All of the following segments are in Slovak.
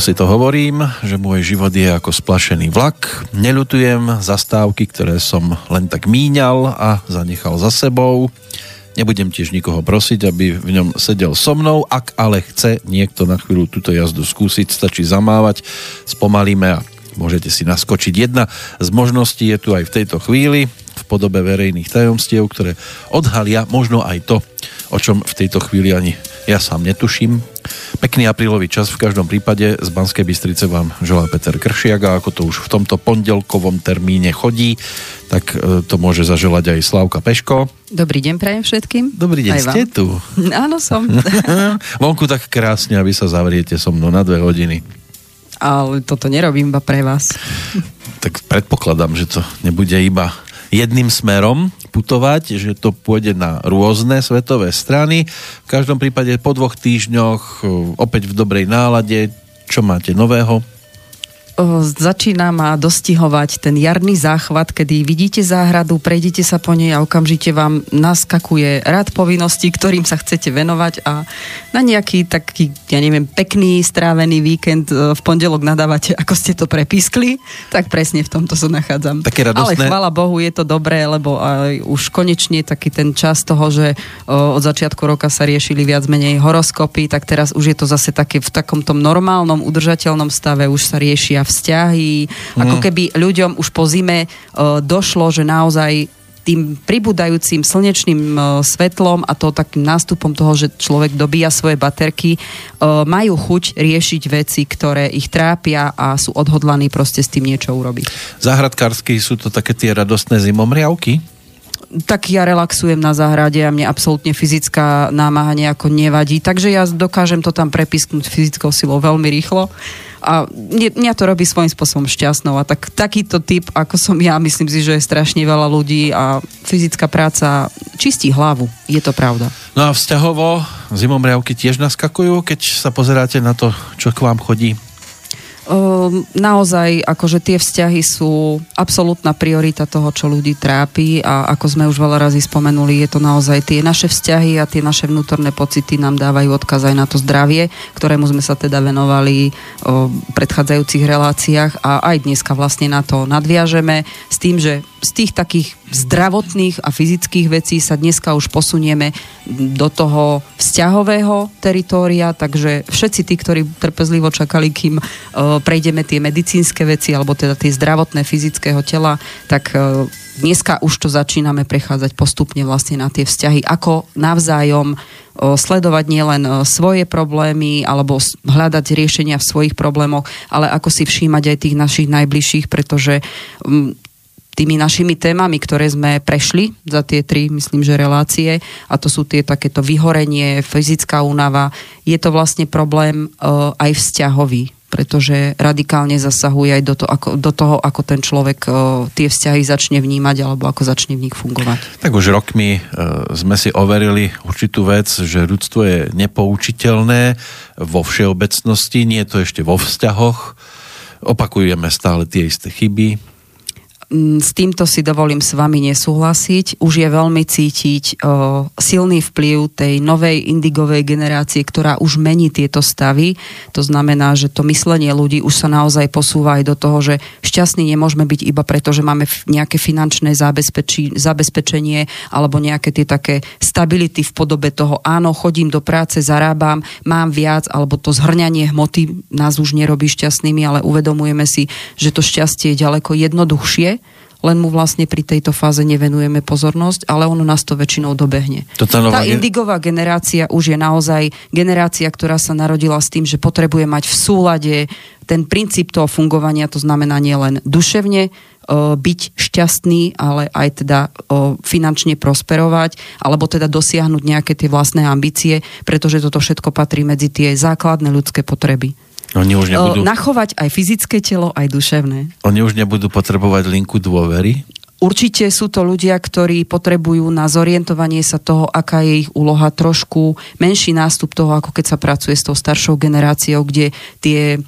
Často si to hovorím, že môj život je ako splašený vlak. Neľutujem zastávky, ktoré som len tak míňal a zanechal za sebou. Nebudem tiež nikoho prosiť, aby v ňom sedel so mnou. Ak ale chce niekto na chvíľu túto jazdu skúsiť, stačí zamávať, spomalíme a môžete si naskočiť. Jedna z možností je tu aj v tejto chvíli v podobe verejných tajomstiev, ktoré odhalia možno aj to, o čom v tejto chvíli ani ja sám netuším. Pekný aprílový čas v každom prípade. Z Banskej Bystrice vám želá Peter Kršiak a ako to už v tomto pondelkovom termíne chodí, tak e, to môže zaželať aj Slavka Peško. Dobrý deň prajem všetkým. Dobrý deň, ste tu. Áno, som. Vonku tak krásne a vy sa zavriete so mnou na dve hodiny. Ale toto nerobím iba pre vás. tak predpokladám, že to nebude iba jedným smerom putovať, že to pôjde na rôzne svetové strany. V každom prípade po dvoch týždňoch opäť v dobrej nálade. Čo máte nového? Začína ma dostihovať ten jarný záchvat, kedy vidíte záhradu, prejdete sa po nej a okamžite vám naskakuje rad povinností, ktorým sa chcete venovať a na nejaký taký, ja neviem, pekný strávený víkend e, v pondelok nadávate, ako ste to prepískli, tak presne v tomto sa nachádzam. Také radostné. Ale chvala Bohu, je to dobré, lebo aj už konečne taký ten čas toho, že od začiatku roka sa riešili viac menej horoskopy, tak teraz už je to zase také v takomto normálnom, udržateľnom stave, už sa riešia vzťahy, mm. ako keby ľuďom už po zime uh, došlo, že naozaj tým pribúdajúcim slnečným uh, svetlom a to takým nástupom toho, že človek dobíja svoje baterky, uh, majú chuť riešiť veci, ktoré ich trápia a sú odhodlaní proste s tým niečo urobiť. Záhradkársky sú to také tie radostné zimomriavky? tak ja relaxujem na záhrade a mne absolútne fyzická námaha nejako nevadí. Takže ja dokážem to tam prepisknúť fyzickou silou veľmi rýchlo a mňa to robí svojím spôsobom šťastnou. A tak, takýto typ, ako som ja, myslím si, že je strašne veľa ľudí a fyzická práca čistí hlavu, je to pravda. No a vzťahovo zimomriavky tiež naskakujú, keď sa pozeráte na to, čo k vám chodí naozaj akože tie vzťahy sú absolútna priorita toho, čo ľudí trápi a ako sme už veľa razy spomenuli, je to naozaj tie naše vzťahy a tie naše vnútorné pocity nám dávajú odkaz aj na to zdravie, ktorému sme sa teda venovali v predchádzajúcich reláciách a aj dneska vlastne na to nadviažeme s tým, že z tých takých zdravotných a fyzických vecí sa dneska už posunieme do toho vzťahového teritória, takže všetci tí, ktorí trpezlivo čakali, kým uh, prejdeme tie medicínske veci, alebo teda tie zdravotné fyzického tela, tak uh, dneska už to začíname prechádzať postupne vlastne na tie vzťahy, ako navzájom uh, sledovať nielen uh, svoje problémy alebo hľadať riešenia v svojich problémoch, ale ako si všímať aj tých našich najbližších, pretože tými našimi témami, ktoré sme prešli za tie tri, myslím, že relácie, a to sú tie takéto vyhorenie, fyzická únava, je to vlastne problém aj vzťahový, pretože radikálne zasahuje aj do, to, ako, do toho, ako ten človek uh, tie vzťahy začne vnímať alebo ako začne v nich fungovať. Tak už rokmi uh, sme si overili určitú vec, že ľudstvo je nepoučiteľné vo všeobecnosti, nie je to ešte vo vzťahoch. Opakujeme stále tie isté chyby, s týmto si dovolím s vami nesúhlasiť. Už je veľmi cítiť o, silný vplyv tej novej indigovej generácie, ktorá už mení tieto stavy. To znamená, že to myslenie ľudí už sa naozaj posúva aj do toho, že šťastní nemôžeme byť iba preto, že máme nejaké finančné zabezpečenie alebo nejaké tie také stability v podobe toho, áno, chodím do práce, zarábam, mám viac, alebo to zhrňanie hmoty nás už nerobí šťastnými, ale uvedomujeme si, že to šťastie je ďaleko jednoduchšie len mu vlastne pri tejto fáze nevenujeme pozornosť, ale ono nás to väčšinou dobehne. Tá indigová generácia už je naozaj generácia, ktorá sa narodila s tým, že potrebuje mať v súlade ten princíp toho fungovania, to znamená nielen duševne, byť šťastný, ale aj teda finančne prosperovať, alebo teda dosiahnuť nejaké tie vlastné ambície, pretože toto všetko patrí medzi tie základné ľudské potreby. Oni už nebudú... Nachovať aj fyzické telo, aj duševné. Oni už nebudú potrebovať linku dôvery? Určite sú to ľudia, ktorí potrebujú na zorientovanie sa toho, aká je ich úloha, trošku menší nástup toho, ako keď sa pracuje s tou staršou generáciou, kde tie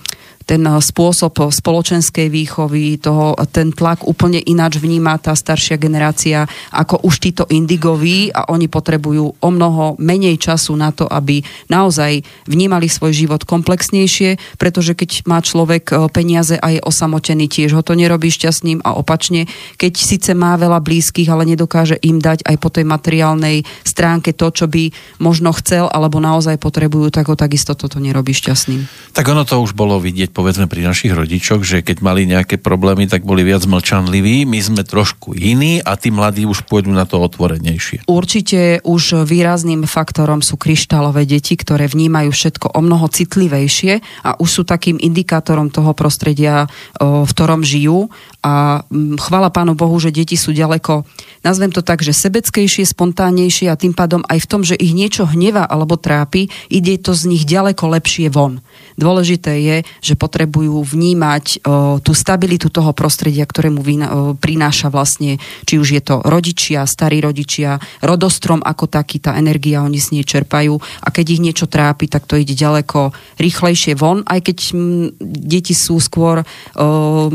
ten spôsob spoločenskej výchovy, toho, ten tlak úplne ináč vníma tá staršia generácia ako už títo indigoví a oni potrebujú o mnoho menej času na to, aby naozaj vnímali svoj život komplexnejšie, pretože keď má človek peniaze a je osamotený, tiež ho to nerobí šťastným a opačne, keď síce má veľa blízkych, ale nedokáže im dať aj po tej materiálnej stránke to, čo by možno chcel alebo naozaj potrebujú, tak ho takisto toto nerobí šťastným. Tak ono to už bolo vidieť povedzme pri našich rodičoch, že keď mali nejaké problémy, tak boli viac mlčanliví, my sme trošku iní a tí mladí už pôjdu na to otvorenejšie. Určite už výrazným faktorom sú kryštálové deti, ktoré vnímajú všetko o mnoho citlivejšie a už sú takým indikátorom toho prostredia, v ktorom žijú a chvala Pánu Bohu, že deti sú ďaleko, nazvem to tak, že sebeckejšie, spontánnejšie a tým pádom aj v tom, že ich niečo hneva alebo trápi, ide to z nich ďaleko lepšie von. Dôležité je, že potrebujú vnímať o, tú stabilitu toho prostredia, ktorému vyna, o, prináša vlastne, či už je to rodičia, starí rodičia, rodostrom ako taký, tá energia, oni s nej čerpajú a keď ich niečo trápi, tak to ide ďaleko rýchlejšie von, aj keď m, deti sú skôr o,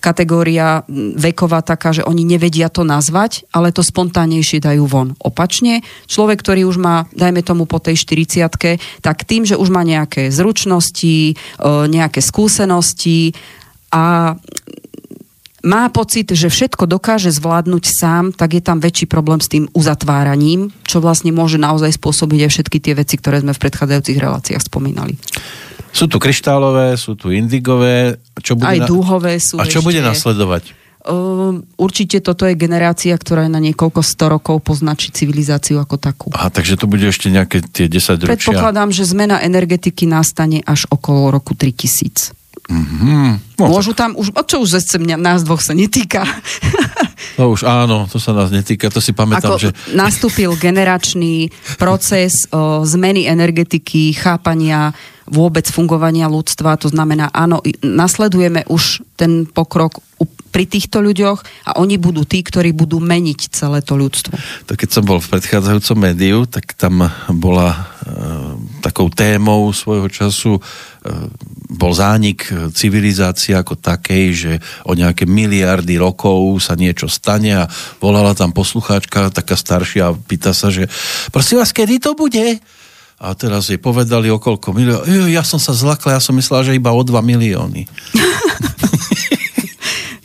kategória veková taká, že oni nevedia to nazvať, ale to spontánnejšie dajú von. Opačne, človek, ktorý už má, dajme tomu po tej 40 tak tým, že už má nejaké zručnosti, e, nejaké skúsenosti a má pocit, že všetko dokáže zvládnuť sám, tak je tam väčší problém s tým uzatváraním, čo vlastne môže naozaj spôsobiť aj všetky tie veci, ktoré sme v predchádzajúcich reláciách spomínali. Sú tu kryštálové, sú tu indigové. Čo bude Aj dúhové sú A čo ešte... bude nasledovať? Uh, určite toto je generácia, ktorá je na niekoľko sto rokov poznačí civilizáciu ako takú. Aha, takže to bude ešte nejaké tie 10 ročia. Predpokladám, že zmena energetiky nastane až okolo roku 3000. Mm-hmm. No, Môžu tak. tam už, čo už zase mňa, nás dvoch sa netýka. To už áno, to sa nás netýka, to si pamätám, Ako že... nastúpil generačný proces o, zmeny energetiky, chápania vôbec fungovania ľudstva. To znamená, áno, nasledujeme už ten pokrok pri týchto ľuďoch a oni budú tí, ktorí budú meniť celé to ľudstvo. To keď som bol v predchádzajúcom médiu, tak tam bola e, takou témou svojho času e, bol zánik civilizácie ako takej, že o nejaké miliardy rokov sa niečo stane a volala tam poslucháčka, taká staršia a pýta sa, že prosím vás, kedy to bude? a teraz jej povedali o koľko miliónov. Ja som sa zlakla, ja som myslela, že iba o 2 milióny.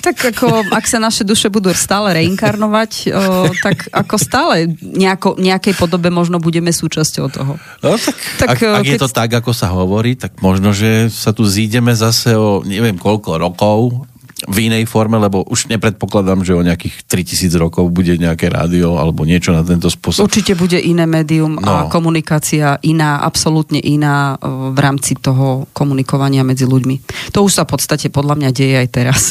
Tak ako, ak sa naše duše budú stále reinkarnovať, o, tak ako stále nejako, nejakej podobe možno budeme súčasťou toho. No tak, tak ak, ak keď... je to tak, ako sa hovorí, tak možno, že sa tu zídeme zase o neviem koľko rokov v inej forme, lebo už nepredpokladám, že o nejakých 3000 rokov bude nejaké rádio alebo niečo na tento spôsob. Určite bude iné médium no. a komunikácia iná, absolútne iná v rámci toho komunikovania medzi ľuďmi. To už sa v podstate podľa mňa deje aj teraz.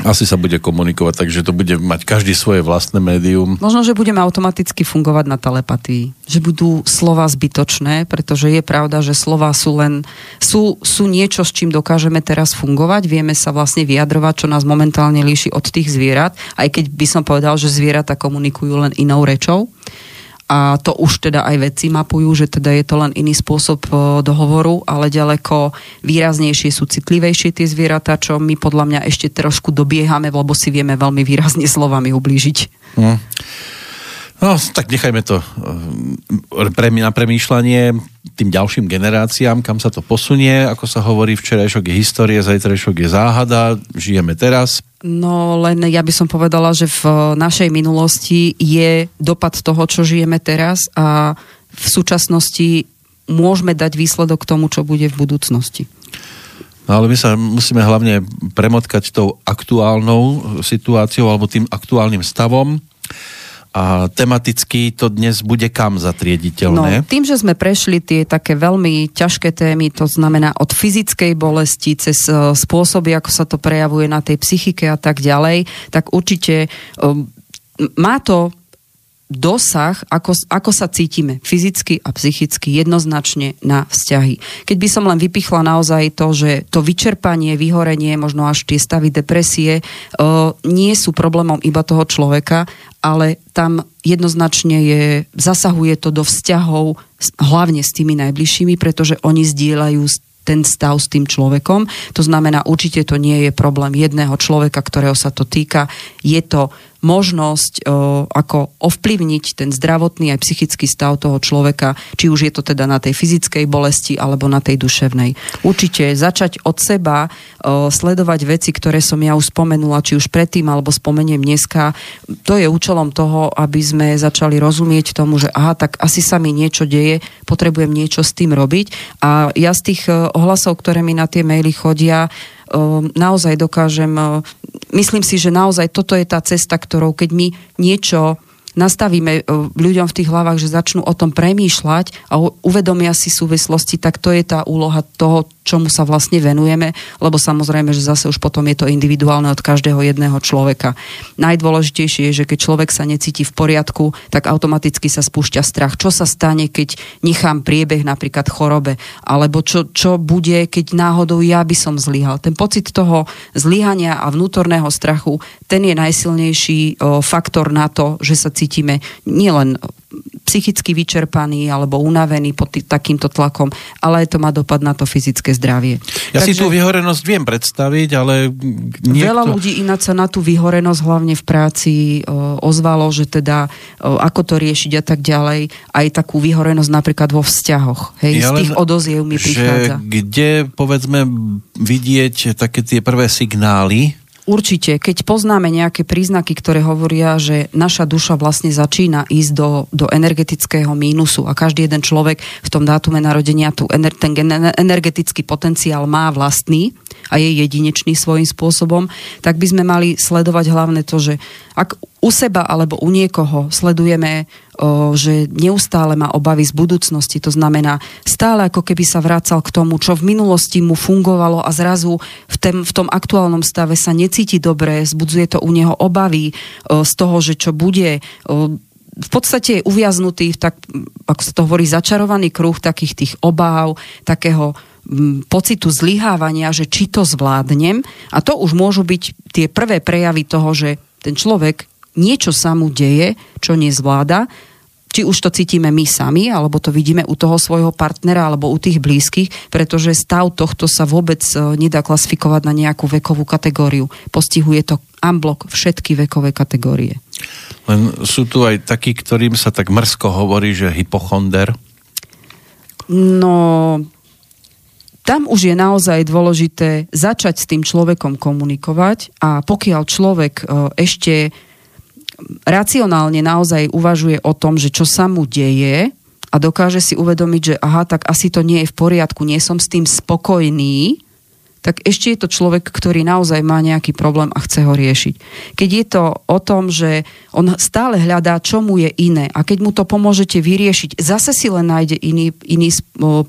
Asi sa bude komunikovať, takže to bude mať každý svoje vlastné médium. Možno, že budeme automaticky fungovať na telepatii. Že budú slova zbytočné, pretože je pravda, že slova sú len sú, sú niečo, s čím dokážeme teraz fungovať. Vieme sa vlastne vyjadrovať, čo nás momentálne líši od tých zvierat. Aj keď by som povedal, že zvieratá komunikujú len inou rečou a to už teda aj vedci mapujú, že teda je to len iný spôsob e, dohovoru, ale ďaleko výraznejšie sú citlivejšie tie zvieratá, čo my podľa mňa ešte trošku dobiehame, lebo si vieme veľmi výrazne slovami ublížiť. Hmm. No, tak nechajme to eh, na premýšľanie tým ďalším generáciám, kam sa to posunie. Ako sa hovorí, včerajšok je histórie, zajtrajšok je záhada, žijeme teraz. No len ja by som povedala, že v našej minulosti je dopad toho, čo žijeme teraz a v súčasnosti môžeme dať výsledok tomu, čo bude v budúcnosti. No ale my sa musíme hlavne premotkať tou aktuálnou situáciou alebo tým aktuálnym stavom a tematicky to dnes bude kam zatriediteľné? No, tým, že sme prešli tie také veľmi ťažké témy, to znamená od fyzickej bolesti cez e, spôsoby, ako sa to prejavuje na tej psychike a tak ďalej, tak určite um, má to dosah, ako, ako sa cítime fyzicky a psychicky jednoznačne na vzťahy. Keď by som len vypichla naozaj to, že to vyčerpanie, vyhorenie, možno až tie stavy depresie uh, nie sú problémom iba toho človeka, ale tam jednoznačne je, zasahuje to do vzťahov hlavne s tými najbližšími, pretože oni zdieľajú ten stav s tým človekom. To znamená, určite to nie je problém jedného človeka, ktorého sa to týka. Je to možnosť o, ako ovplyvniť ten zdravotný aj psychický stav toho človeka, či už je to teda na tej fyzickej bolesti alebo na tej duševnej. Určite začať od seba o, sledovať veci, ktoré som ja už spomenula, či už predtým alebo spomeniem dneska, to je účelom toho, aby sme začali rozumieť tomu, že aha, tak asi sa mi niečo deje, potrebujem niečo s tým robiť. A ja z tých ohlasov, ktoré mi na tie maily chodia, naozaj dokážem, myslím si, že naozaj toto je tá cesta, ktorou keď my niečo nastavíme ľuďom v tých hlavách, že začnú o tom premýšľať a uvedomia si súvislosti, tak to je tá úloha toho, čomu sa vlastne venujeme, lebo samozrejme, že zase už potom je to individuálne od každého jedného človeka. Najdôležitejšie je, že keď človek sa necíti v poriadku, tak automaticky sa spúšťa strach. Čo sa stane, keď nechám priebeh napríklad chorobe, alebo čo, čo bude, keď náhodou ja by som zlyhal. Ten pocit toho zlyhania a vnútorného strachu, ten je najsilnejší faktor na to, že sa cítime nielen psychicky vyčerpaný alebo unavený pod tý, takýmto tlakom, ale aj to má dopad na to fyzické zdravie. Ja Takže, si tú vyhorenosť viem predstaviť, ale niekto... Veľa ľudí ináč sa na tú vyhorenosť hlavne v práci o, ozvalo, že teda o, ako to riešiť a tak ďalej. Aj takú vyhorenosť napríklad vo vzťahoch. Hej, ja z tých odoziev mi prichádza. Kde, povedzme, vidieť také tie prvé signály, Určite, keď poznáme nejaké príznaky, ktoré hovoria, že naša duša vlastne začína ísť do, do energetického mínusu a každý jeden človek v tom dátume narodenia tu, ten energetický potenciál má vlastný a je jedinečný svojím spôsobom, tak by sme mali sledovať hlavne to, že ak u seba alebo u niekoho sledujeme, že neustále má obavy z budúcnosti, to znamená stále ako keby sa vracal k tomu, čo v minulosti mu fungovalo a zrazu v, tem, v tom aktuálnom stave sa necíti dobre, zbudzuje to u neho obavy z toho, že čo bude. V podstate je uviaznutý v tak, ako sa to hovorí, začarovaný kruh takých tých obáv, takého pocitu zlyhávania, že či to zvládnem. A to už môžu byť tie prvé prejavy toho, že ten človek niečo sa mu deje, čo nezvláda, či už to cítime my sami, alebo to vidíme u toho svojho partnera, alebo u tých blízkych, pretože stav tohto sa vôbec e, nedá klasifikovať na nejakú vekovú kategóriu. Postihuje to unblock všetky vekové kategórie. Len sú tu aj takí, ktorým sa tak mrzko hovorí, že hypochonder. No, tam už je naozaj dôležité začať s tým človekom komunikovať a pokiaľ človek e, ešte racionálne naozaj uvažuje o tom, že čo sa mu deje a dokáže si uvedomiť, že aha, tak asi to nie je v poriadku, nie som s tým spokojný, tak ešte je to človek, ktorý naozaj má nejaký problém a chce ho riešiť. Keď je to o tom, že on stále hľadá, čo mu je iné a keď mu to pomôžete vyriešiť, zase si len nájde iný, iný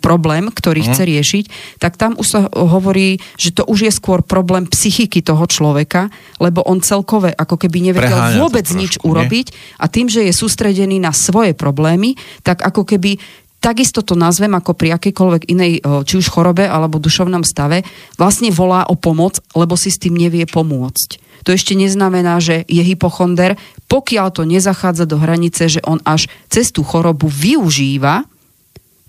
problém, ktorý mm. chce riešiť, tak tam už sa hovorí, že to už je skôr problém psychiky toho človeka, lebo on celkové ako keby nevedel Preháňa vôbec trošku, nič urobiť a tým, že je sústredený na svoje problémy, tak ako keby takisto to nazvem ako pri akejkoľvek inej, či už chorobe alebo dušovnom stave, vlastne volá o pomoc, lebo si s tým nevie pomôcť. To ešte neznamená, že je hypochonder, pokiaľ to nezachádza do hranice, že on až cez tú chorobu využíva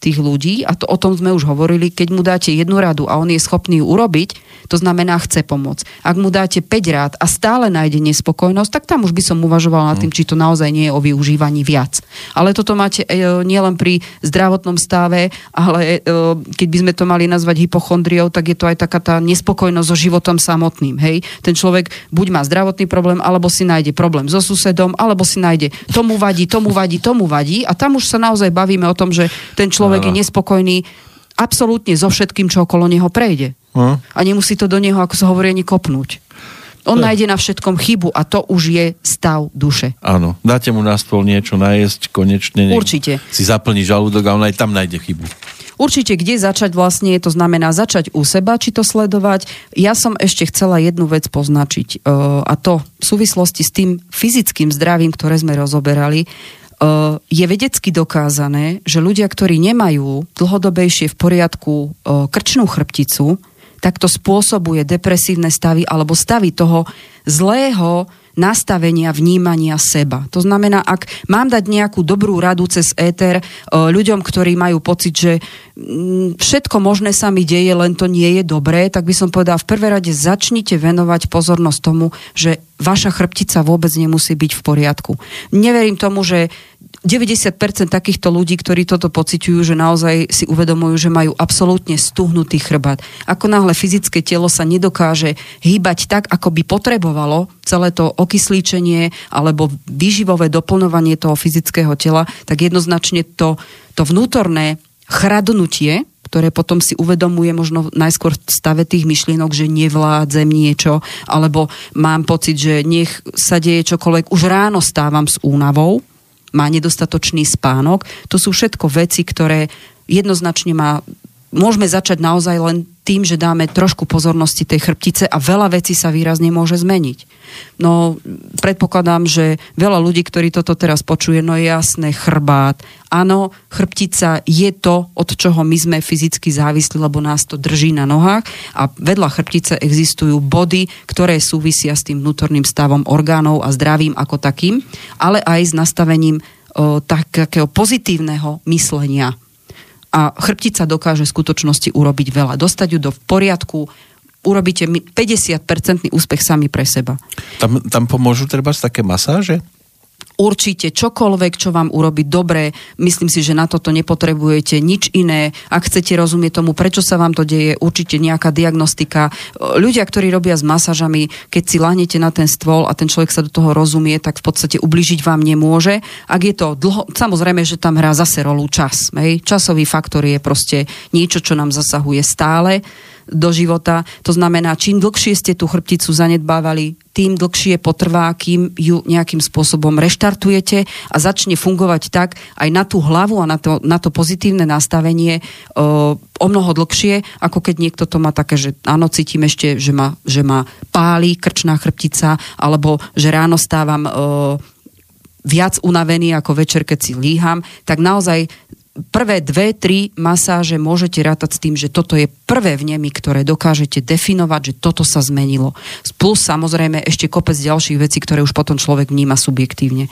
tých ľudí, a to o tom sme už hovorili, keď mu dáte jednu radu a on je schopný ju urobiť, to znamená chce pomôcť. Ak mu dáte 5 rád a stále nájde nespokojnosť, tak tam už by som uvažoval nad tým, či to naozaj nie je o využívaní viac. Ale toto máte e, nielen pri zdravotnom stave, ale e, keď by sme to mali nazvať hypochondriou, tak je to aj taká tá nespokojnosť so životom samotným. Hej? Ten človek buď má zdravotný problém, alebo si nájde problém so susedom, alebo si nájde tomu vadí, tomu vadí, tomu vadí a tam už sa naozaj bavíme o tom, že ten človek človek je nespokojný absolútne so všetkým, čo okolo neho prejde. No. A nemusí to do neho, ako sa hovorí, ani kopnúť. On to nájde na všetkom chybu a to už je stav duše. Áno, dáte mu na stôl niečo najesť, konečne Určite. si zaplní žalúdok a on aj tam nájde chybu. Určite, kde začať vlastne, to znamená začať u seba, či to sledovať. Ja som ešte chcela jednu vec poznačiť e, a to v súvislosti s tým fyzickým zdravím, ktoré sme rozoberali. Je vedecky dokázané, že ľudia, ktorí nemajú dlhodobejšie v poriadku krčnú chrbticu, tak to spôsobuje depresívne stavy alebo stavy toho zlého nastavenia vnímania seba. To znamená, ak mám dať nejakú dobrú radu cez éter ľuďom, ktorí majú pocit, že mm, všetko možné sa mi deje, len to nie je dobré, tak by som povedala, v prvé rade začnite venovať pozornosť tomu, že vaša chrbtica vôbec nemusí byť v poriadku. Neverím tomu, že 90% takýchto ľudí, ktorí toto pociťujú, že naozaj si uvedomujú, že majú absolútne stuhnutý chrbát. Ako náhle fyzické telo sa nedokáže hýbať tak, ako by potrebovalo, celé to okyslíčenie alebo výživové doplňovanie toho fyzického tela, tak jednoznačne to, to vnútorné chradnutie, ktoré potom si uvedomuje možno najskôr v stave tých myšlienok, že nevládzem niečo, alebo mám pocit, že nech sa deje čokoľvek, už ráno stávam s únavou, má nedostatočný spánok. To sú všetko veci, ktoré jednoznačne má môžeme začať naozaj len tým, že dáme trošku pozornosti tej chrbtice a veľa vecí sa výrazne môže zmeniť. No, predpokladám, že veľa ľudí, ktorí toto teraz počuje, no jasné, chrbát. Áno, chrbtica je to, od čoho my sme fyzicky závislí, lebo nás to drží na nohách a vedľa chrbtice existujú body, ktoré súvisia s tým vnútorným stavom orgánov a zdravím ako takým, ale aj s nastavením o, takého pozitívneho myslenia a chrbtica dokáže v skutočnosti urobiť veľa. Dostať ju do poriadku, urobíte 50% úspech sami pre seba. Tam, tam pomôžu treba také masáže? Určite čokoľvek, čo vám urobí dobre. Myslím si, že na toto nepotrebujete nič iné. Ak chcete rozumieť tomu, prečo sa vám to deje, určite nejaká diagnostika. Ľudia, ktorí robia s masážami, keď si lahnete na ten stôl a ten človek sa do toho rozumie, tak v podstate ubližiť vám nemôže. Ak je to dlho, samozrejme, že tam hrá zase rolu čas. Hej? Časový faktor je proste niečo, čo nám zasahuje stále do života. To znamená, čím dlhšie ste tú chrbticu zanedbávali, tým dlhšie potrvá, kým ju nejakým spôsobom reštartujete a začne fungovať tak aj na tú hlavu a na to, na to pozitívne nastavenie o, o mnoho dlhšie, ako keď niekto to má také, že áno, cítim ešte, že ma, že ma pálí krčná chrbtica, alebo že ráno stávam o, viac unavený ako večer, keď si líham, tak naozaj prvé dve, tri masáže môžete rátať s tým, že toto je prvé vnemy, ktoré dokážete definovať, že toto sa zmenilo. Plus samozrejme ešte kopec ďalších vecí, ktoré už potom človek vníma subjektívne.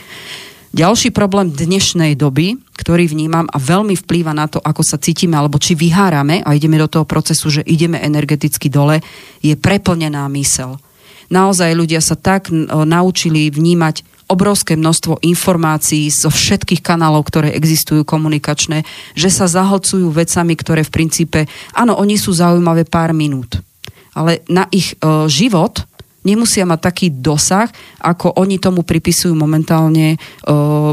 Ďalší problém dnešnej doby, ktorý vnímam a veľmi vplýva na to, ako sa cítime, alebo či vyhárame a ideme do toho procesu, že ideme energeticky dole, je preplnená mysel. Naozaj ľudia sa tak naučili vnímať obrovské množstvo informácií zo všetkých kanálov, ktoré existujú komunikačné, že sa zahlcujú vecami, ktoré v princípe, áno, oni sú zaujímavé pár minút, ale na ich e, život nemusia mať taký dosah, ako oni tomu pripisujú momentálne e,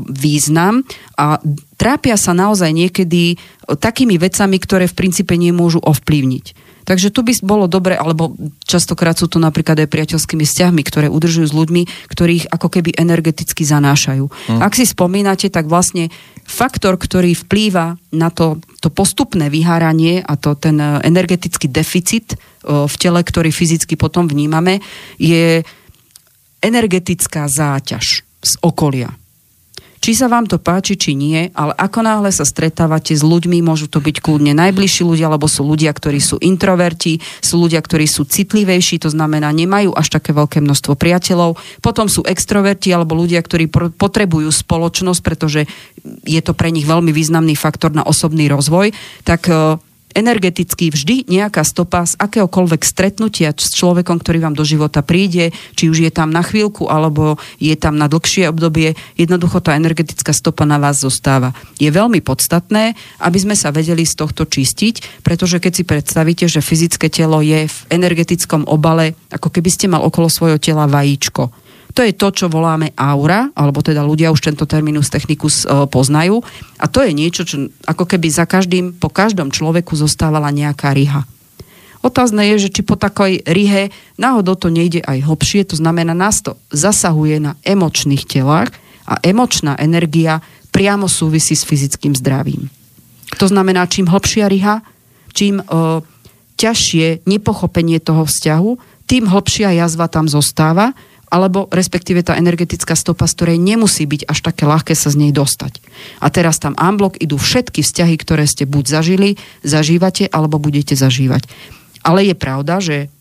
význam a trápia sa naozaj niekedy e, takými vecami, ktoré v princípe nemôžu ovplyvniť. Takže tu by bolo dobre, alebo častokrát sú to napríklad aj priateľskými vzťahmi, ktoré udržujú s ľuďmi, ktorých ako keby energeticky zanášajú. Hmm. Ak si spomínate, tak vlastne faktor, ktorý vplýva na to, to postupné vyháranie a to ten e, energetický deficit e, v tele, ktorý fyzicky potom vnímame, je energetická záťaž z okolia či sa vám to páči, či nie, ale ako náhle sa stretávate s ľuďmi, môžu to byť kľudne najbližší ľudia, alebo sú ľudia, ktorí sú introverti, sú ľudia, ktorí sú citlivejší, to znamená, nemajú až také veľké množstvo priateľov, potom sú extroverti, alebo ľudia, ktorí potrebujú spoločnosť, pretože je to pre nich veľmi významný faktor na osobný rozvoj, tak e, energeticky vždy nejaká stopa z akéhokoľvek stretnutia s človekom, ktorý vám do života príde, či už je tam na chvíľku, alebo je tam na dlhšie obdobie, jednoducho tá energetická stopa na vás zostáva. Je veľmi podstatné, aby sme sa vedeli z tohto čistiť, pretože keď si predstavíte, že fyzické telo je v energetickom obale, ako keby ste mal okolo svojho tela vajíčko to je to, čo voláme aura, alebo teda ľudia už tento terminus technicus e, poznajú. A to je niečo, čo ako keby za každým, po každom človeku zostávala nejaká riha. Otázne je, že či po takoj rihe náhodou to nejde aj hlbšie, to znamená, nás to zasahuje na emočných telách a emočná energia priamo súvisí s fyzickým zdravím. To znamená, čím hlbšia riha, čím e, ťažšie nepochopenie toho vzťahu, tým hlbšia jazva tam zostáva alebo respektíve tá energetická stopa, z ktorej nemusí byť až také ľahké sa z nej dostať. A teraz tam unblock idú všetky vzťahy, ktoré ste buď zažili, zažívate, alebo budete zažívať. Ale je pravda, že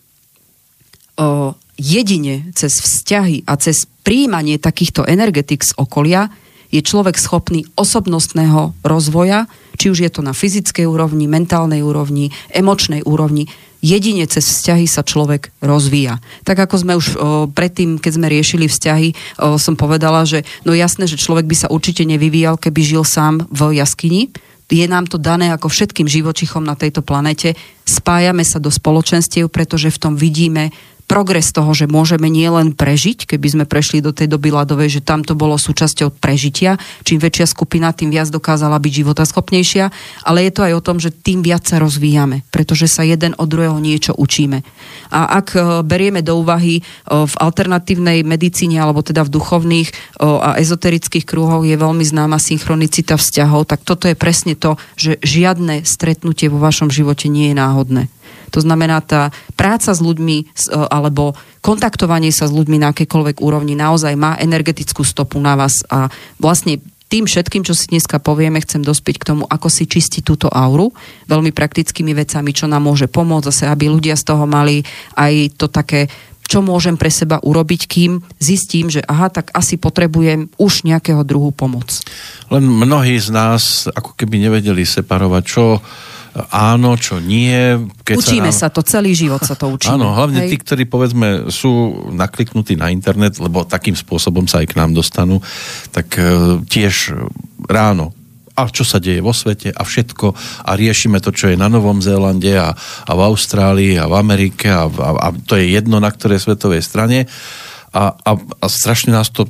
o, jedine cez vzťahy a cez príjmanie takýchto energetik z okolia je človek schopný osobnostného rozvoja, či už je to na fyzickej úrovni, mentálnej úrovni, emočnej úrovni. Jedine cez vzťahy sa človek rozvíja. Tak ako sme už o, predtým, keď sme riešili vzťahy, o, som povedala, že no jasné, že človek by sa určite nevyvíjal, keby žil sám v jaskyni. Je nám to dané ako všetkým živočichom na tejto planete. Spájame sa do spoločenstiev, pretože v tom vidíme progres toho, že môžeme nielen prežiť, keby sme prešli do tej doby ľadovej, že tam to bolo súčasťou prežitia. Čím väčšia skupina, tým viac dokázala byť životaschopnejšia, ale je to aj o tom, že tým viac sa rozvíjame, pretože sa jeden od druhého niečo učíme. A ak e, berieme do úvahy e, v alternatívnej medicíne, alebo teda v duchovných e, a ezoterických kruhoch je veľmi známa synchronicita vzťahov, tak toto je presne to, že žiadne stretnutie vo vašom živote nie je náhodné. To znamená, tá práca s ľuďmi e, alebo kontaktovanie sa s ľuďmi na akékoľvek úrovni naozaj má energetickú stopu na vás a vlastne tým všetkým, čo si dneska povieme, chcem dospieť k tomu, ako si čistiť túto auru veľmi praktickými vecami, čo nám môže pomôcť zase, aby ľudia z toho mali aj to také čo môžem pre seba urobiť, kým zistím, že aha, tak asi potrebujem už nejakého druhu pomoc. Len mnohí z nás ako keby nevedeli separovať, čo áno, čo nie. Keď Učíme sa, nám... sa to, celý život sa to učíme. Áno, hlavne Hej. tí, ktorí povedzme sú nakliknutí na internet, lebo takým spôsobom sa aj k nám dostanú, tak e, tiež ráno a čo sa deje vo svete a všetko a riešime to, čo je na Novom Zélande a, a v Austrálii a v Amerike a, a, a to je jedno na ktorej svetovej strane a, a, a strašne nás to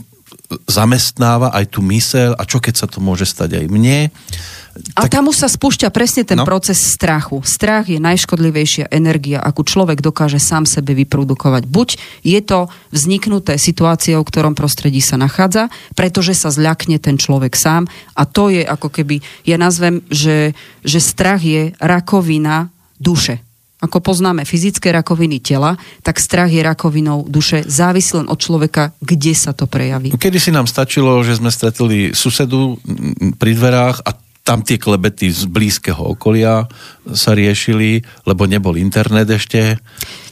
zamestnáva aj tú mysel a čo keď sa to môže stať aj mne a tak... tam už sa spúšťa presne ten no. proces strachu. Strach je najškodlivejšia energia, akú človek dokáže sám sebe vyprodukovať. Buď je to vzniknuté situáciou, v ktorom prostredí sa nachádza, pretože sa zľakne ten človek sám a to je ako keby, ja nazvem, že, že strach je rakovina duše. Ako poznáme fyzické rakoviny tela, tak strach je rakovinou duše, závisí len od človeka, kde sa to prejaví. Kedy si nám stačilo, že sme stretli susedu pri dverách a tam tie klebety z blízkeho okolia sa riešili, lebo nebol internet ešte.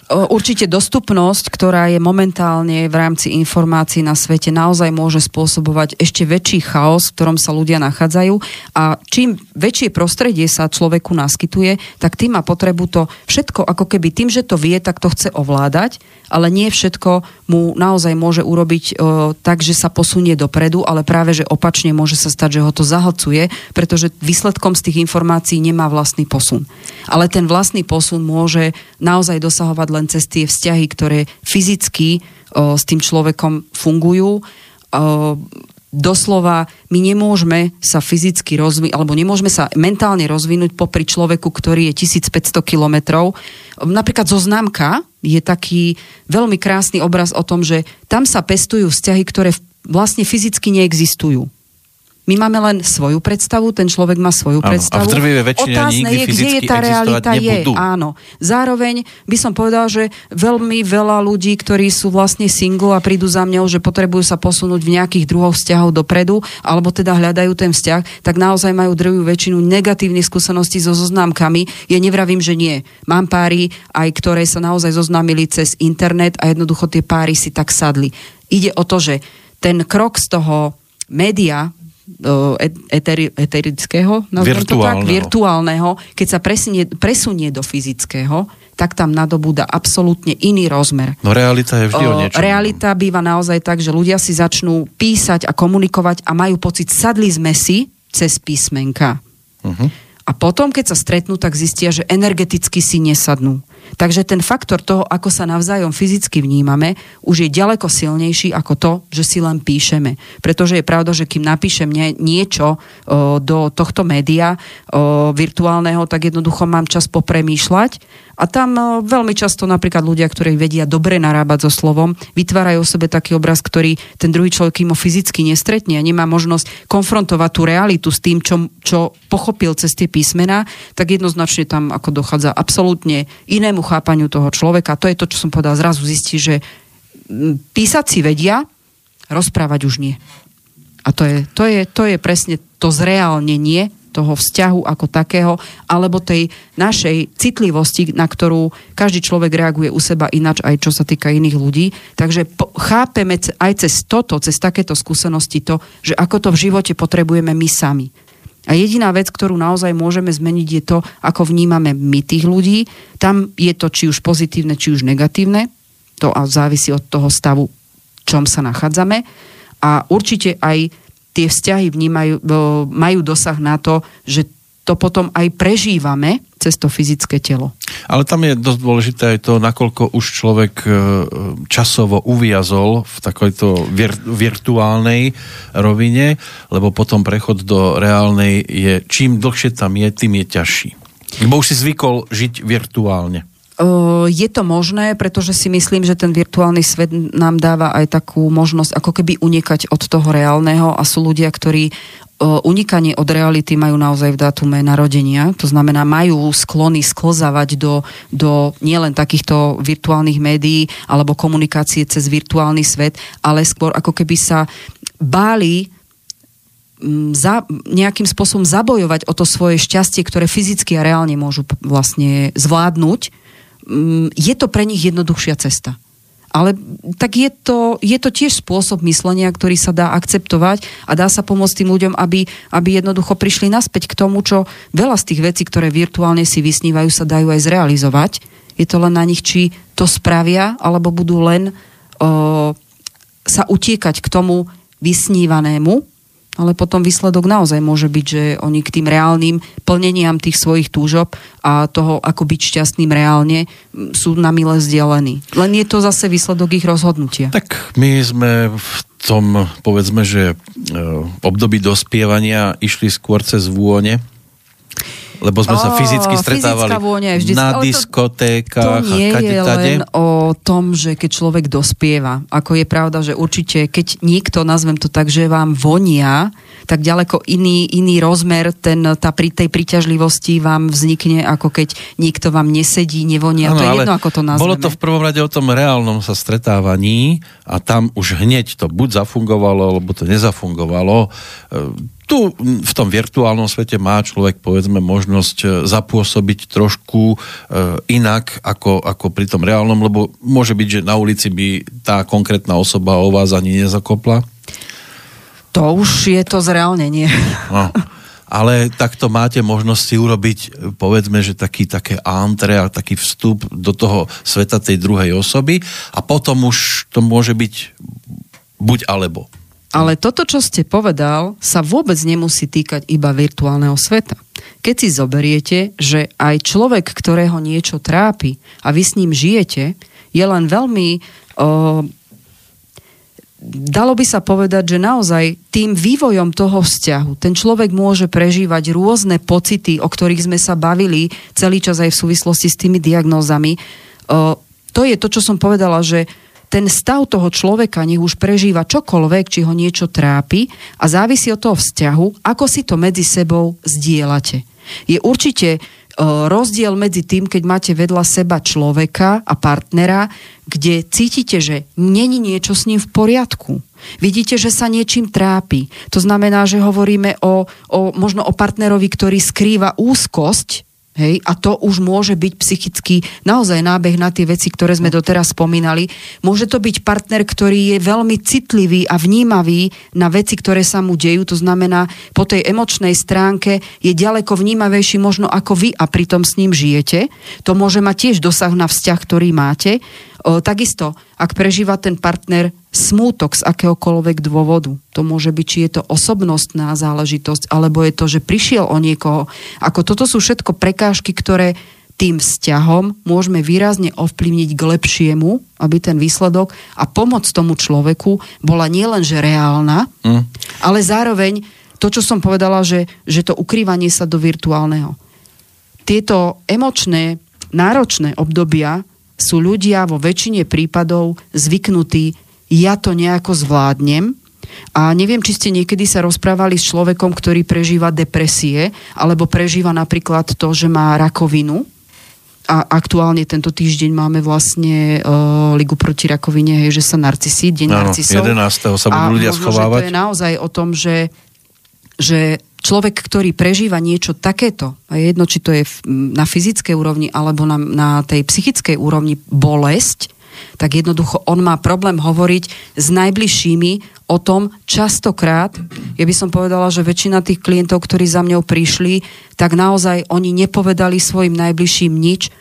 Určite dostupnosť, ktorá je momentálne v rámci informácií na svete, naozaj môže spôsobovať ešte väčší chaos, v ktorom sa ľudia nachádzajú. A čím väčšie prostredie sa človeku naskytuje, tak tým má potrebu to všetko, ako keby tým, že to vie, tak to chce ovládať, ale nie všetko mu naozaj môže urobiť o, tak, že sa posunie dopredu, ale práve, že opačne môže sa stať, že ho to zahlcuje, pretože výsledkom z tých informácií nemá vlastný posun. Ale ten vlastný posun môže naozaj dosahovať len cez tie vzťahy, ktoré fyzicky o, s tým človekom fungujú. O, doslova my nemôžeme sa fyzicky rozvinúť, alebo nemôžeme sa mentálne rozvinúť popri človeku, ktorý je 1500 kilometrov. Napríklad zoznámka je taký veľmi krásny obraz o tom, že tam sa pestujú vzťahy, ktoré vlastne fyzicky neexistujú. My máme len svoju predstavu, ten človek má svoju áno, predstavu. A v drvivej väčšine Otázne je, kde je tá realita nebudú. je. Áno. Zároveň by som povedal, že veľmi veľa ľudí, ktorí sú vlastne single a prídu za mňou, že potrebujú sa posunúť v nejakých druhoch vzťahov dopredu, alebo teda hľadajú ten vzťah, tak naozaj majú drvivú väčšinu negatívnych skúseností so zoznámkami. Ja nevravím, že nie. Mám páry, aj ktoré sa naozaj zoznámili cez internet a jednoducho tie páry si tak sadli. Ide o to, že ten krok z toho média, eteri, eterického, virtuálneho. Tak, virtuálneho, keď sa presunie, presunie do fyzického, tak tam nadobúda absolútne iný rozmer. No realita je vždy o, niečom. Realita býva naozaj tak, že ľudia si začnú písať a komunikovať a majú pocit, sadli sme si cez písmenka. Uh-huh. A potom, keď sa stretnú, tak zistia, že energeticky si nesadnú. Takže ten faktor toho, ako sa navzájom fyzicky vnímame, už je ďaleko silnejší ako to, že si len píšeme. Pretože je pravda, že kým napíšem niečo o, do tohto média o, virtuálneho, tak jednoducho mám čas popremýšľať a tam no, veľmi často napríklad ľudia, ktorí vedia dobre narábať so slovom, vytvárajú o sebe taký obraz, ktorý ten druhý človek im fyzicky nestretne a nemá možnosť konfrontovať tú realitu s tým, čo, čo pochopil cez tie písmená, tak jednoznačne tam ako dochádza absolútne inému chápaniu toho človeka. To je to, čo som povedal, zrazu zistí, že písať si vedia, rozprávať už nie. A to je, to je, to je presne to zreálnenie toho vzťahu ako takého, alebo tej našej citlivosti, na ktorú každý človek reaguje u seba ináč, aj čo sa týka iných ľudí. Takže po, chápeme aj cez toto, cez takéto skúsenosti to, že ako to v živote potrebujeme my sami. A jediná vec, ktorú naozaj môžeme zmeniť, je to, ako vnímame my tých ľudí. Tam je to či už pozitívne, či už negatívne. To závisí od toho stavu, v čom sa nachádzame. A určite aj tie vzťahy vnímajú, majú dosah na to, že to potom aj prežívame cez to fyzické telo. Ale tam je dosť dôležité aj to, nakoľko už človek e, časovo uviazol v takejto vir- virtuálnej rovine, lebo potom prechod do reálnej je, čím dlhšie tam je, tým je ťažší. Lebo už si zvykol žiť virtuálne. Je to možné, pretože si myslím, že ten virtuálny svet nám dáva aj takú možnosť ako keby unikať od toho reálneho a sú ľudia, ktorí unikanie od reality majú naozaj v dátume narodenia. To znamená, majú sklony sklzavať do, do nielen takýchto virtuálnych médií alebo komunikácie cez virtuálny svet, ale skôr ako keby sa báli za, nejakým spôsobom zabojovať o to svoje šťastie, ktoré fyzicky a reálne môžu vlastne zvládnuť je to pre nich jednoduchšia cesta. Ale tak je to, je to tiež spôsob myslenia, ktorý sa dá akceptovať a dá sa pomôcť tým ľuďom, aby, aby jednoducho prišli naspäť k tomu, čo veľa z tých vecí, ktoré virtuálne si vysnívajú, sa dajú aj zrealizovať. Je to len na nich, či to spravia, alebo budú len o, sa utiekať k tomu vysnívanému ale potom výsledok naozaj môže byť, že oni k tým reálnym plneniam tých svojich túžob a toho, ako byť šťastným reálne, sú na mile vzdialení. Len je to zase výsledok ich rozhodnutia. Tak my sme v tom, povedzme, že e, období dospievania išli skôr cez vône, lebo sme oh, sa fyzicky stretávali vždy, na diskotékach to nie a je len o tom, že keď človek dospieva. Ako je pravda, že určite, keď niekto, nazvem to tak, že vám vonia, tak ďaleko iný, iný rozmer ten, tá pri tej príťažlivosti vám vznikne, ako keď niekto vám nesedí, nevonia. Ano, to je jedno, ako to nazveme. Bolo to v prvom rade o tom reálnom sa stretávaní a tam už hneď to buď zafungovalo, alebo to nezafungovalo tu v tom virtuálnom svete má človek povedzme možnosť e, zapôsobiť trošku e, inak ako, ako pri tom reálnom, lebo môže byť, že na ulici by tá konkrétna osoba o vás ani nezakopla. To už je to zreálnenie. No. Ale takto máte možnosť si urobiť, povedzme, že taký, také antre a taký vstup do toho sveta tej druhej osoby a potom už to môže byť buď alebo. Ale toto, čo ste povedal, sa vôbec nemusí týkať iba virtuálneho sveta. Keď si zoberiete, že aj človek, ktorého niečo trápi a vy s ním žijete, je len veľmi... O, dalo by sa povedať, že naozaj tým vývojom toho vzťahu ten človek môže prežívať rôzne pocity, o ktorých sme sa bavili celý čas aj v súvislosti s tými diagnózami. O, to je to, čo som povedala, že ten stav toho človeka, nech už prežíva čokoľvek, či ho niečo trápi a závisí od toho vzťahu, ako si to medzi sebou zdieľate. Je určite e, rozdiel medzi tým, keď máte vedľa seba človeka a partnera, kde cítite, že není niečo s ním v poriadku. Vidíte, že sa niečím trápi. To znamená, že hovoríme o, o možno o partnerovi, ktorý skrýva úzkosť Hej, a to už môže byť psychický naozaj nábeh na tie veci, ktoré sme doteraz spomínali. Môže to byť partner, ktorý je veľmi citlivý a vnímavý na veci, ktoré sa mu dejú. To znamená, po tej emočnej stránke je ďaleko vnímavejší možno ako vy a pritom s ním žijete. To môže mať tiež dosah na vzťah, ktorý máte. O, takisto, ak prežíva ten partner smútok z akéhokoľvek dôvodu, to môže byť, či je to osobnostná záležitosť, alebo je to, že prišiel o niekoho. Ako toto sú všetko prekážky, ktoré tým vzťahom môžeme výrazne ovplyvniť k lepšiemu, aby ten výsledok a pomoc tomu človeku bola nielenže reálna, mm. ale zároveň to, čo som povedala, že, že to ukrývanie sa do virtuálneho. Tieto emočné, náročné obdobia sú ľudia vo väčšine prípadov zvyknutí, ja to nejako zvládnem, a neviem, či ste niekedy sa rozprávali s človekom, ktorý prežíva depresie, alebo prežíva napríklad to, že má rakovinu. A aktuálne tento týždeň máme vlastne uh, Ligu proti rakovine, hej, že sa narcisi, deň Áno, narcisov. 11. sa budú ľudia schovávať. to je naozaj o tom, že, že človek, ktorý prežíva niečo takéto, a jedno, či to je na fyzickej úrovni alebo na, na tej psychickej úrovni bolesť, tak jednoducho on má problém hovoriť s najbližšími o tom častokrát, ja by som povedala, že väčšina tých klientov, ktorí za mňou prišli, tak naozaj oni nepovedali svojim najbližším nič,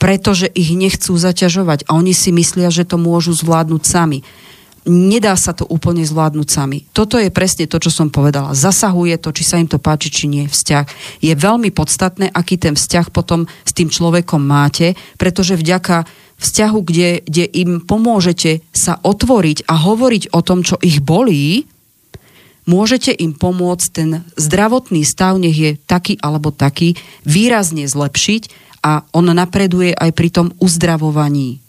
pretože ich nechcú zaťažovať a oni si myslia, že to môžu zvládnuť sami. Nedá sa to úplne zvládnuť sami. Toto je presne to, čo som povedala. Zasahuje to, či sa im to páči, či nie vzťah. Je veľmi podstatné, aký ten vzťah potom s tým človekom máte, pretože vďaka vzťahu, kde, kde im pomôžete sa otvoriť a hovoriť o tom, čo ich bolí, môžete im pomôcť ten zdravotný stav, nech je taký alebo taký, výrazne zlepšiť a on napreduje aj pri tom uzdravovaní.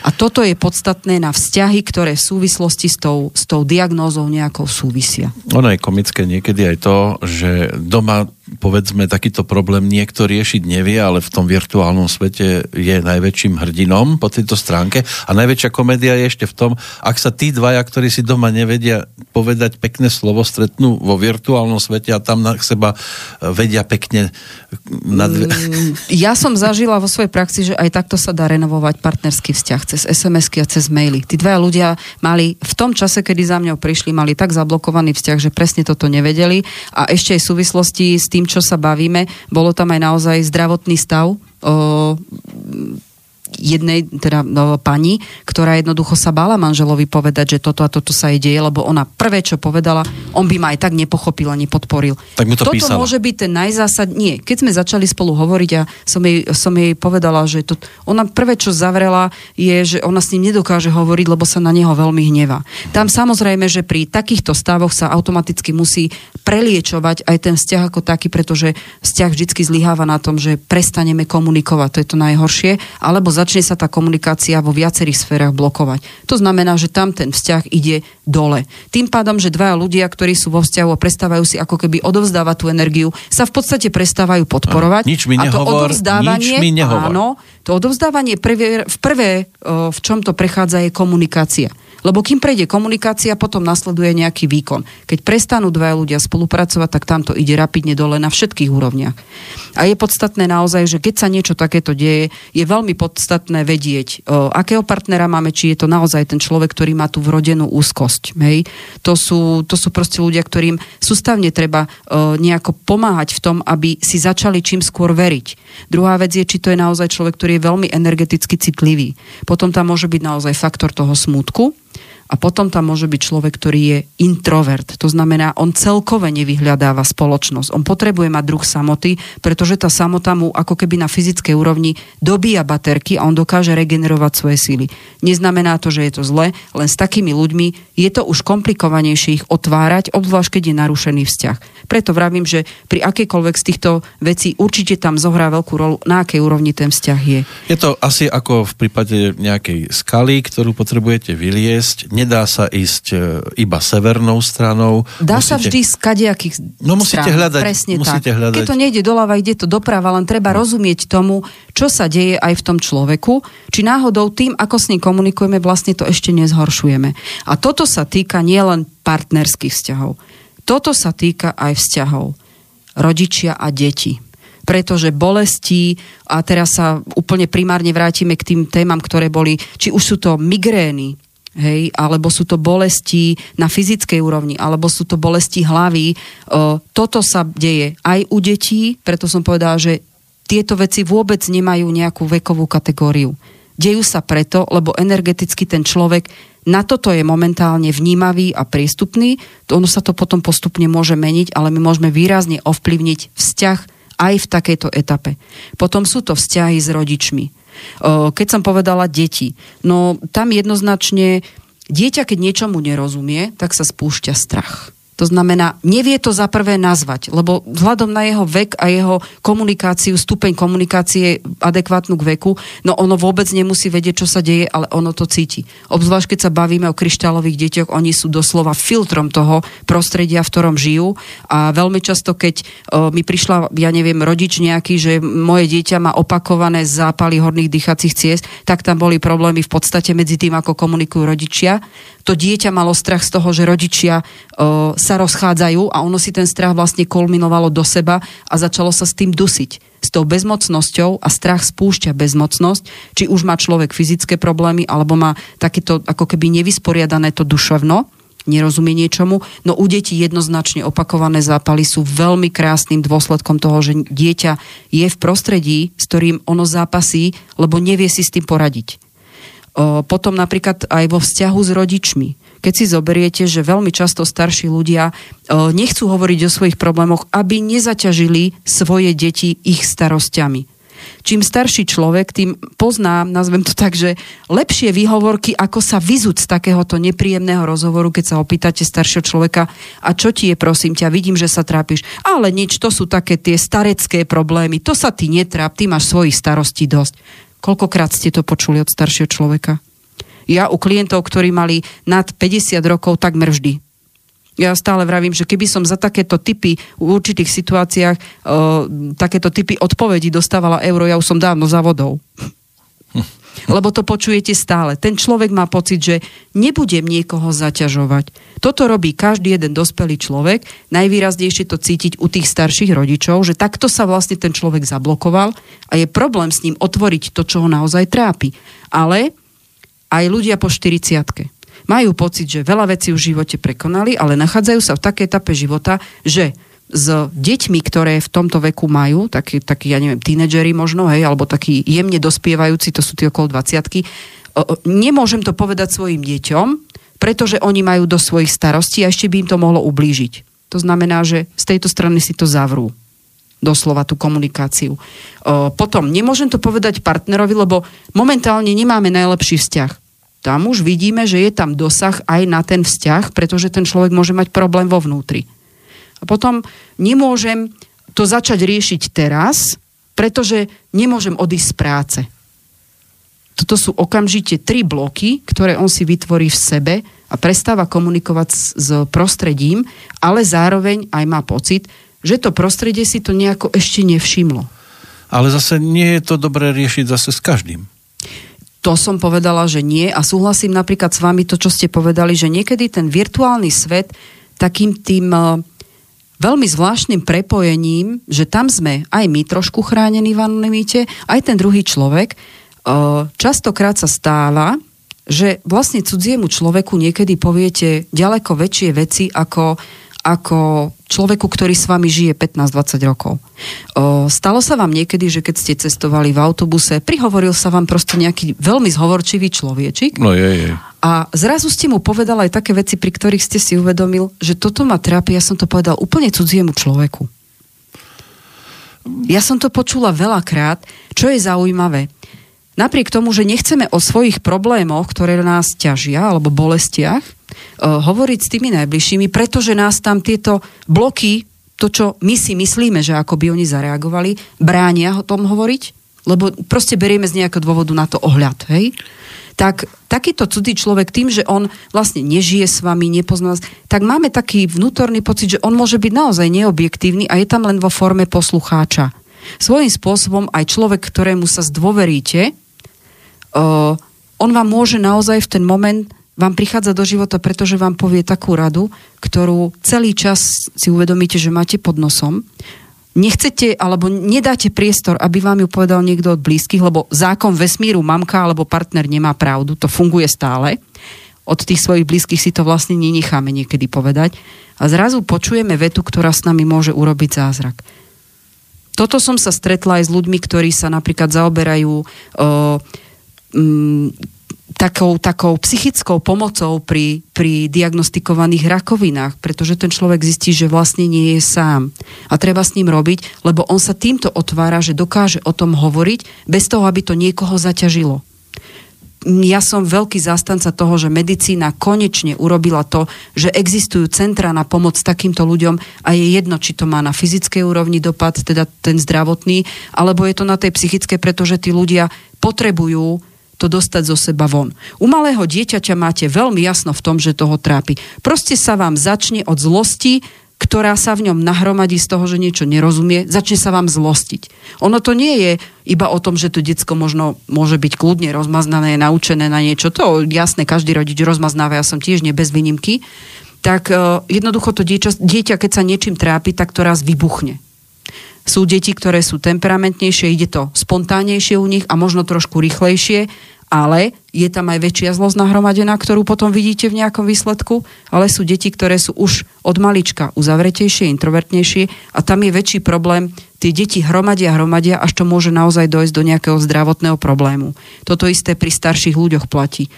A toto je podstatné na vzťahy, ktoré v súvislosti s tou, s tou diagnózou nejakou súvisia. Ono je komické niekedy aj to, že doma povedzme takýto problém niekto riešiť nevie, ale v tom virtuálnom svete je najväčším hrdinom po tejto stránke a najväčšia komédia je ešte v tom, ak sa tí dvaja, ktorí si doma nevedia povedať pekné slovo, stretnú vo virtuálnom svete a tam na seba e, vedia pekne dve... Mm, ja som zažila vo svojej praxi, že aj takto sa dá renovovať partnerský vzťah cez SMS-ky a cez maily. Tí dvaja ľudia mali v tom čase, kedy za mňou prišli, mali tak zablokovaný vzťah, že presne toto nevedeli a ešte aj v súvislosti s tým, tým, čo sa bavíme. Bolo tam aj naozaj zdravotný stav. O, jednej teda no, pani, ktorá jednoducho sa bála manželovi povedať, že toto a toto sa jej deje, lebo ona prvé, čo povedala, on by ma aj tak nepochopil a nepodporil. Tak mu to toto písala. môže byť ten najzásad... Nie, keď sme začali spolu hovoriť a som jej, som jej povedala, že to... ona prvé, čo zavrela, je, že ona s ním nedokáže hovoriť, lebo sa na neho veľmi hneva. Tam samozrejme, že pri takýchto stavoch sa automaticky musí preliečovať aj ten vzťah ako taký, pretože vzťah vždy zlyháva na tom, že prestaneme komunikovať, to je to najhoršie, alebo začne sa tá komunikácia vo viacerých sférach blokovať. To znamená, že tam ten vzťah ide dole. Tým pádom, že dvaja ľudia, ktorí sú vo vzťahu a prestávajú si ako keby odovzdávať tú energiu, sa v podstate prestávajú podporovať. Nič mi nehovor, a to odovzdávanie, nič mi nehovor. áno, to odovzdávanie prvé, v prvé, v čom to prechádza, je komunikácia. Lebo kým prejde komunikácia, potom nasleduje nejaký výkon. Keď prestanú dva ľudia spolupracovať, tak tam to ide rapidne dole na všetkých úrovniach. A je podstatné naozaj, že keď sa niečo takéto deje, je veľmi podstatné vedieť, o, akého partnera máme, či je to naozaj ten človek, ktorý má tú vrodenú úzkosť. Hej? To, sú, to sú proste ľudia, ktorým sústavne treba o, nejako pomáhať v tom, aby si začali čím skôr veriť. Druhá vec je, či to je naozaj človek, ktorý je veľmi energeticky citlivý. Potom tam môže byť naozaj faktor toho smútku, a potom tam môže byť človek, ktorý je introvert. To znamená, on celkové nevyhľadáva spoločnosť. On potrebuje mať druh samoty, pretože tá samota mu ako keby na fyzickej úrovni dobíja baterky a on dokáže regenerovať svoje síly. Neznamená to, že je to zle, len s takými ľuďmi je to už komplikovanejšie ich otvárať, obzvlášť keď je narušený vzťah. Preto vravím, že pri akejkoľvek z týchto vecí určite tam zohrá veľkú rolu, na akej úrovni ten vzťah je. Je to asi ako v prípade nejakej skaly, ktorú potrebujete vyliesť nedá sa ísť e, iba severnou stranou. Dá musíte... sa vždy z kadejakých No musíte strán, hľadať. Presne musíte tak. hľadať. Keď to nejde doľava, ide to doprava, len treba no. rozumieť tomu, čo sa deje aj v tom človeku, či náhodou tým, ako s ním komunikujeme, vlastne to ešte nezhoršujeme. A toto sa týka nielen partnerských vzťahov. Toto sa týka aj vzťahov rodičia a deti pretože bolesti, a teraz sa úplne primárne vrátime k tým témam, ktoré boli, či už sú to migrény, hej, alebo sú to bolesti na fyzickej úrovni, alebo sú to bolesti hlavy. Toto sa deje aj u detí, preto som povedala, že tieto veci vôbec nemajú nejakú vekovú kategóriu. Dejú sa preto, lebo energeticky ten človek na toto je momentálne vnímavý a prístupný. Ono sa to potom postupne môže meniť, ale my môžeme výrazne ovplyvniť vzťah aj v takejto etape. Potom sú to vzťahy s rodičmi keď som povedala deti, no tam jednoznačne dieťa, keď niečomu nerozumie, tak sa spúšťa strach. To znamená, nevie to za prvé nazvať, lebo vzhľadom na jeho vek a jeho komunikáciu, stupeň komunikácie adekvátnu k veku, no ono vôbec nemusí vedieť, čo sa deje, ale ono to cíti. Obzvlášť, keď sa bavíme o kryštálových deťoch, oni sú doslova filtrom toho prostredia, v ktorom žijú a veľmi často, keď o, mi prišla, ja neviem, rodič nejaký, že moje dieťa má opakované zápaly horných dýchacích ciest, tak tam boli problémy v podstate medzi tým, ako komunikujú rodičia. To dieťa malo strach z toho, že rodičia uh, sa rozchádzajú a ono si ten strach vlastne kulminovalo do seba a začalo sa s tým dusiť. S tou bezmocnosťou a strach spúšťa bezmocnosť, či už má človek fyzické problémy, alebo má takéto ako keby nevysporiadané to duševno, nerozumie niečomu. No u detí jednoznačne opakované zápaly sú veľmi krásnym dôsledkom toho, že dieťa je v prostredí, s ktorým ono zápasí, lebo nevie si s tým poradiť. Potom napríklad aj vo vzťahu s rodičmi. Keď si zoberiete, že veľmi často starší ľudia nechcú hovoriť o svojich problémoch, aby nezaťažili svoje deti ich starostiami čím starší človek, tým pozná, nazvem to tak, že lepšie výhovorky, ako sa vyzúť z takéhoto nepríjemného rozhovoru, keď sa opýtate staršieho človeka, a čo ti je, prosím ťa, vidím, že sa trápiš. Ale nič, to sú také tie starecké problémy, to sa ty netráp, ty máš svojich starostí dosť. Koľkokrát ste to počuli od staršieho človeka? Ja u klientov, ktorí mali nad 50 rokov, takmer vždy ja stále vravím, že keby som za takéto typy v určitých situáciách uh, takéto typy odpovedí dostávala euro, ja už som dávno za vodou. Lebo to počujete stále. Ten človek má pocit, že nebudem niekoho zaťažovať. Toto robí každý jeden dospelý človek. Najvýraznejšie to cítiť u tých starších rodičov, že takto sa vlastne ten človek zablokoval a je problém s ním otvoriť to, čo ho naozaj trápi. Ale aj ľudia po 40 majú pocit, že veľa vecí v živote prekonali, ale nachádzajú sa v takej etape života, že s deťmi, ktoré v tomto veku majú, takí, takí ja neviem, tínedžeri možno, hej, alebo takí jemne dospievajúci, to sú tí okolo 20 nemôžem to povedať svojim deťom, pretože oni majú do svojich starostí a ešte by im to mohlo ublížiť. To znamená, že z tejto strany si to zavrú doslova tú komunikáciu. Potom, nemôžem to povedať partnerovi, lebo momentálne nemáme najlepší vzťah tam už vidíme, že je tam dosah aj na ten vzťah, pretože ten človek môže mať problém vo vnútri. A potom nemôžem to začať riešiť teraz, pretože nemôžem odísť z práce. Toto sú okamžite tri bloky, ktoré on si vytvorí v sebe a prestáva komunikovať s, prostredím, ale zároveň aj má pocit, že to prostredie si to nejako ešte nevšimlo. Ale zase nie je to dobré riešiť zase s každým to som povedala, že nie a súhlasím napríklad s vami to, čo ste povedali, že niekedy ten virtuálny svet takým tým uh, veľmi zvláštnym prepojením, že tam sme aj my trošku chránení v anonimite, aj ten druhý človek, uh, častokrát sa stáva, že vlastne cudziemu človeku niekedy poviete ďaleko väčšie veci, ako ako človeku, ktorý s vami žije 15-20 rokov. O, stalo sa vám niekedy, že keď ste cestovali v autobuse, prihovoril sa vám proste nejaký veľmi zhovorčivý človečik no je, je. a zrazu ste mu povedal aj také veci, pri ktorých ste si uvedomil, že toto ma trápi, ja som to povedal úplne cudziemu človeku. Ja som to počula veľakrát, čo je zaujímavé. Napriek tomu, že nechceme o svojich problémoch, ktoré nás ťažia, alebo bolestiach, uh, hovoriť s tými najbližšími, pretože nás tam tieto bloky, to, čo my si myslíme, že ako by oni zareagovali, bránia o tom hovoriť, lebo proste berieme z nejakého dôvodu na to ohľad, hej? tak takýto cudzí človek tým, že on vlastne nežije s vami, nepozná vás, tak máme taký vnútorný pocit, že on môže byť naozaj neobjektívny a je tam len vo forme poslucháča. Svojím spôsobom aj človek, ktorému sa zdôveríte, on vám môže naozaj v ten moment vám prichádza do života, pretože vám povie takú radu, ktorú celý čas si uvedomíte, že máte pod nosom. Nechcete alebo nedáte priestor, aby vám ju povedal niekto od blízkych, lebo zákon vesmíru mamka alebo partner nemá pravdu, to funguje stále. Od tých svojich blízkych si to vlastne nenecháme niekedy povedať. A zrazu počujeme vetu, ktorá s nami môže urobiť zázrak. Toto som sa stretla aj s ľuďmi, ktorí sa napríklad zaoberajú uh, um, takou, takou psychickou pomocou pri, pri diagnostikovaných rakovinách, pretože ten človek zistí, že vlastne nie je sám. A treba s ním robiť, lebo on sa týmto otvára, že dokáže o tom hovoriť, bez toho, aby to niekoho zaťažilo. Ja som veľký zastanca toho, že medicína konečne urobila to, že existujú centra na pomoc takýmto ľuďom a je jedno, či to má na fyzickej úrovni dopad, teda ten zdravotný, alebo je to na tej psychické, pretože tí ľudia potrebujú to dostať zo seba von. U malého dieťaťa máte veľmi jasno v tom, že toho trápi. Proste sa vám začne od zlosti ktorá sa v ňom nahromadí z toho, že niečo nerozumie, začne sa vám zlostiť. Ono to nie je iba o tom, že to decko možno môže byť kľudne rozmaznané, naučené na niečo. To jasné, každý rodič rozmaznáva, ja som tiež nie bez výnimky. Tak uh, jednoducho to dieťa, dieťa, keď sa niečím trápi, tak to raz vybuchne. Sú deti, ktoré sú temperamentnejšie, ide to spontánnejšie u nich a možno trošku rýchlejšie ale je tam aj väčšia zlosť nahromadená, ktorú potom vidíte v nejakom výsledku, ale sú deti, ktoré sú už od malička uzavretejšie, introvertnejšie a tam je väčší problém tie deti hromadia, hromadia, až to môže naozaj dojsť do nejakého zdravotného problému. Toto isté pri starších ľuďoch platí.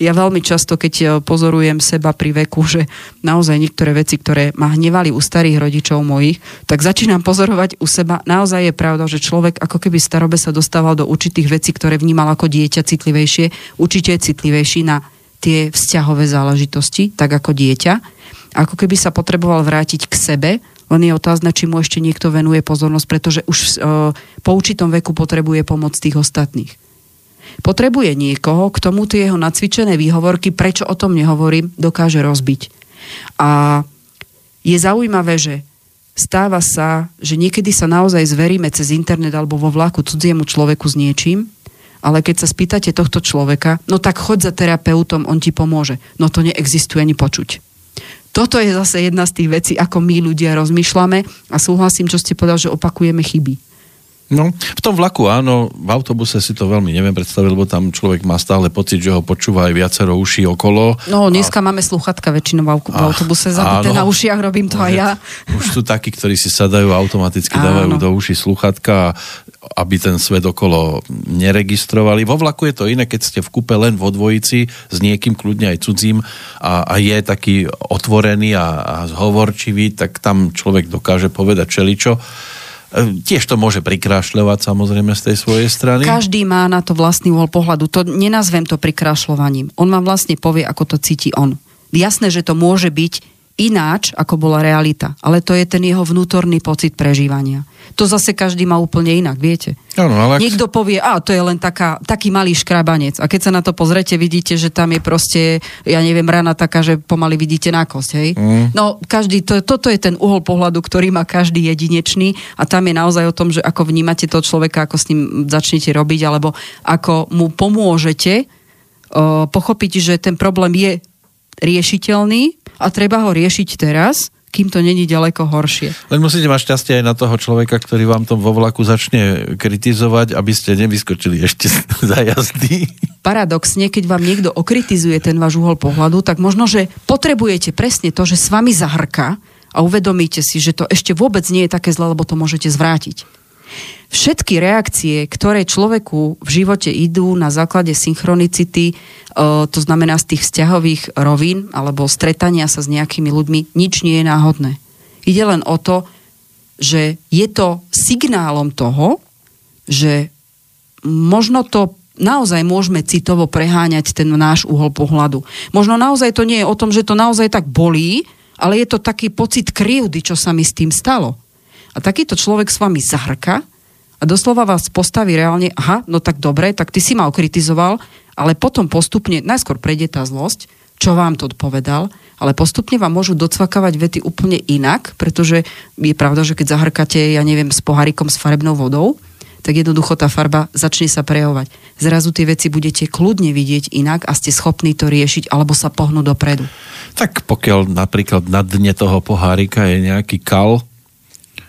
Ja veľmi často, keď e, pozorujem seba pri veku, že naozaj niektoré veci, ktoré ma hnevali u starých rodičov mojich, tak začínam pozorovať u seba. Naozaj je pravda, že človek ako keby starobe sa dostával do určitých vecí, ktoré vnímal ako dieťa citlivejšie. Určite je citlivejší na tie vzťahové záležitosti, tak ako dieťa. Ako keby sa potreboval vrátiť k sebe, len je otázne, či mu ešte niekto venuje pozornosť, pretože už e, po určitom veku potrebuje pomoc tých ostatných. Potrebuje niekoho, k tomu tie jeho nacvičené výhovorky, prečo o tom nehovorím, dokáže rozbiť. A je zaujímavé, že stáva sa, že niekedy sa naozaj zveríme cez internet alebo vo vlaku cudziemu človeku s niečím, ale keď sa spýtate tohto človeka, no tak choď za terapeutom, on ti pomôže. No to neexistuje ani počuť toto je zase jedna z tých vecí, ako my ľudia rozmýšľame a súhlasím, čo ste povedal, že opakujeme chyby. No, v tom vlaku áno, v autobuse si to veľmi neviem predstaviť, lebo tam človek má stále pocit, že ho počúva aj viacero uší okolo. No, dneska a... máme sluchatka väčšinou v autobuse zabité na ušiach, robím to aj ja. Už sú takí, ktorí si sadajú automaticky, dávajú do uši sluchatka, aby ten svet okolo neregistrovali. Vo vlaku je to iné, keď ste v kupe len vo dvojici s niekým, kľudne aj cudzím a, a je taký otvorený a, a zhovorčivý, tak tam človek dokáže povedať čeličo. Ehm, tiež to môže prikrášľovať samozrejme z tej svojej strany. Každý má na to vlastný uhol pohľadu. To nenazvem to prikrášľovaním. On vám vlastne povie, ako to cíti on. Jasné, že to môže byť ináč, ako bola realita. Ale to je ten jeho vnútorný pocit prežívania. To zase každý má úplne inak, viete. Ano, ale Niekto povie, a to je len taká, taký malý škrabanec. A keď sa na to pozrete, vidíte, že tam je proste, ja neviem, rana taká, že pomaly vidíte nákosť, hej? Mm. No, každý, to, toto je ten uhol pohľadu, ktorý má každý jedinečný a tam je naozaj o tom, že ako vnímate toho človeka, ako s ním začnete robiť, alebo ako mu pomôžete uh, pochopiť, že ten problém je riešiteľný a treba ho riešiť teraz, kým to není ďaleko horšie. Len musíte mať šťastie aj na toho človeka, ktorý vám tom vo vlaku začne kritizovať, aby ste nevyskočili ešte za jazdy. Paradoxne, keď vám niekto okritizuje ten váš uhol pohľadu, tak možno, že potrebujete presne to, že s vami zahrka a uvedomíte si, že to ešte vôbec nie je také zle, lebo to môžete zvrátiť. Všetky reakcie, ktoré človeku v živote idú na základe synchronicity, e, to znamená z tých vzťahových rovín alebo stretania sa s nejakými ľuďmi, nič nie je náhodné. Ide len o to, že je to signálom toho, že možno to naozaj môžeme citovo preháňať ten náš uhol pohľadu. Možno naozaj to nie je o tom, že to naozaj tak bolí, ale je to taký pocit krivdy, čo sa mi s tým stalo. A takýto človek s vami zahrka a doslova vás postaví reálne, aha, no tak dobre, tak ty si ma okritizoval, ale potom postupne, najskôr prejde tá zlosť, čo vám to povedal, ale postupne vám môžu docvakávať vety úplne inak, pretože je pravda, že keď zahrkate, ja neviem, s pohárikom s farebnou vodou, tak jednoducho tá farba začne sa prejavovať. Zrazu tie veci budete kľudne vidieť inak a ste schopní to riešiť alebo sa pohnúť dopredu. Tak pokiaľ napríklad na dne toho pohárika je nejaký kal.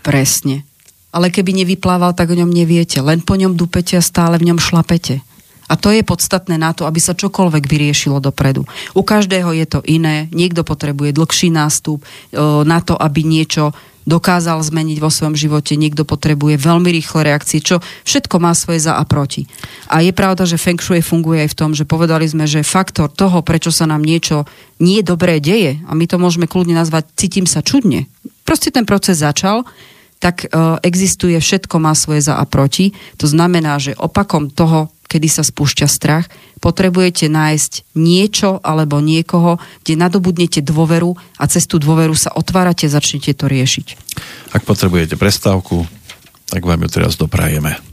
Presne ale keby nevyplával, tak o ňom neviete. Len po ňom dupete a stále v ňom šlapete. A to je podstatné na to, aby sa čokoľvek vyriešilo dopredu. U každého je to iné. Niekto potrebuje dlhší nástup e, na to, aby niečo dokázal zmeniť vo svojom živote. Niekto potrebuje veľmi rýchle reakcie, čo všetko má svoje za a proti. A je pravda, že Feng Shui funguje aj v tom, že povedali sme, že faktor toho, prečo sa nám niečo nie dobré deje, a my to môžeme kľudne nazvať cítim sa čudne. Proste ten proces začal tak e, existuje, všetko má svoje za a proti. To znamená, že opakom toho, kedy sa spúšťa strach, potrebujete nájsť niečo alebo niekoho, kde nadobudnete dôveru a cez tú dôveru sa otvárate, začnete to riešiť. Ak potrebujete prestávku, tak vám ju teraz doprajeme.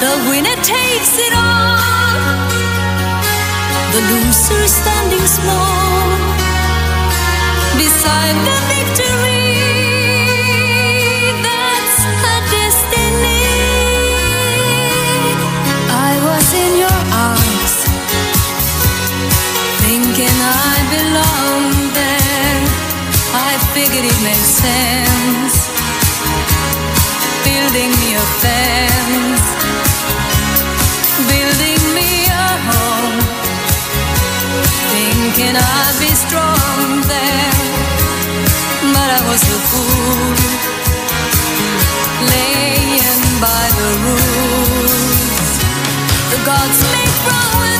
The winner takes it all the loser standing small beside the victory. That's a destiny. I was in your arms, thinking I belonged there. I figured it made sense, building me a fence, thinking I'd be strong there, but I was a fool, laying by the rules. The gods make roll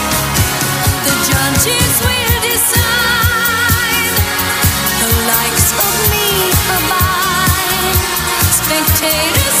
Spectators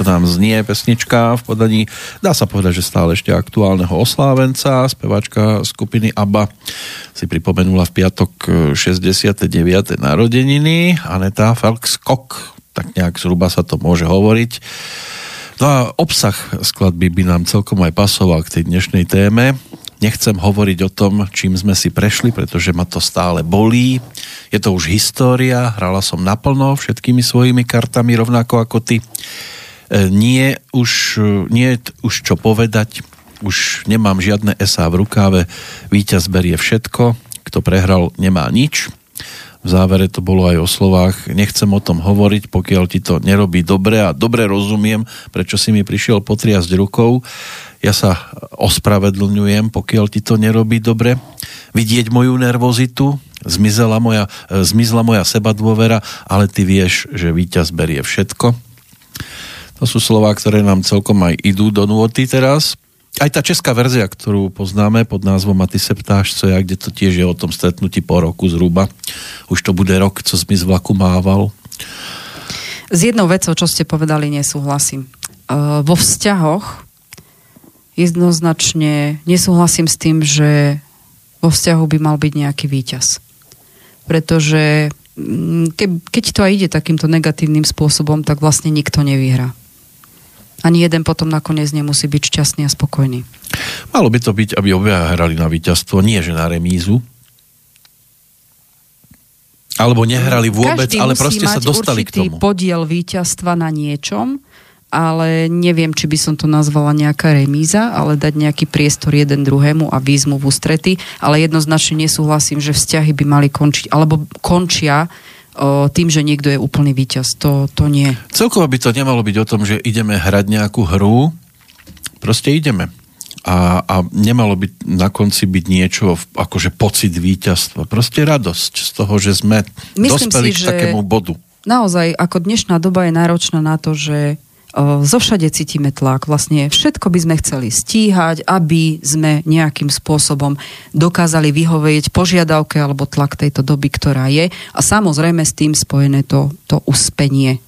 toto nám znie pesnička v podaní, dá sa povedať, že stále ešte aktuálneho oslávenca. Speváčka skupiny ABBA si pripomenula v piatok e, 69. narodeniny. Aneta Felkskok, tak nejak zhruba sa to môže hovoriť. No a obsah skladby by nám celkom aj pasoval k tej dnešnej téme. Nechcem hovoriť o tom, čím sme si prešli, pretože ma to stále bolí. Je to už história, hrala som naplno všetkými svojimi kartami, rovnako ako ty. E, Nie už, nie je už čo povedať, už nemám žiadne SA v rukáve, víťaz berie všetko, kto prehral nemá nič. v závere to bolo aj o slovách, nechcem o tom hovoriť, pokiaľ ti to nerobí dobre a dobre rozumiem, prečo si mi prišiel potriasť rukou. Ja sa ospravedlňujem, pokiaľ ti to nerobí dobre. Vidieť moju nervozitu, zmizela moja, e, zmizla moja seba dôvera, ale ty vieš, že víťaz berie všetko. To sú slova, ktoré nám celkom aj idú do nôty teraz aj tá česká verzia, ktorú poznáme pod názvom A ty se ptáš, co ja, kde to tiež je o tom stretnutí po roku zhruba. Už to bude rok, co mi z vlaku mával. S jednou vecou, čo ste povedali, nesúhlasím. Uh, vo vzťahoch jednoznačne nesúhlasím s tým, že vo vzťahu by mal byť nejaký výťaz. Pretože mm, ke, keď to aj ide takýmto negatívnym spôsobom, tak vlastne nikto nevyhrá ani jeden potom nakoniec nemusí byť šťastný a spokojný. Malo by to byť, aby obaja hrali na víťazstvo, nie že na remízu. Alebo nehrali vôbec, Každý ale proste sa dostali k tomu. podiel víťazstva na niečom, ale neviem, či by som to nazvala nejaká remíza, ale dať nejaký priestor jeden druhému a výzmu v ústrety, ale jednoznačne nesúhlasím, že vzťahy by mali končiť, alebo končia o, tým, že niekto je úplný víťaz. To, to nie. Celkovo by to nemalo byť o tom, že ideme hrať nejakú hru, proste ideme. A, a nemalo by na konci byť niečo, akože pocit víťazstva. Proste radosť z toho, že sme Myslím dospeli si, k takému bodu. naozaj, ako dnešná doba je náročná na to, že zo všade cítime tlak. Vlastne všetko by sme chceli stíhať, aby sme nejakým spôsobom dokázali vyhovieť požiadavke alebo tlak tejto doby, ktorá je. A samozrejme s tým spojené to, to uspenie.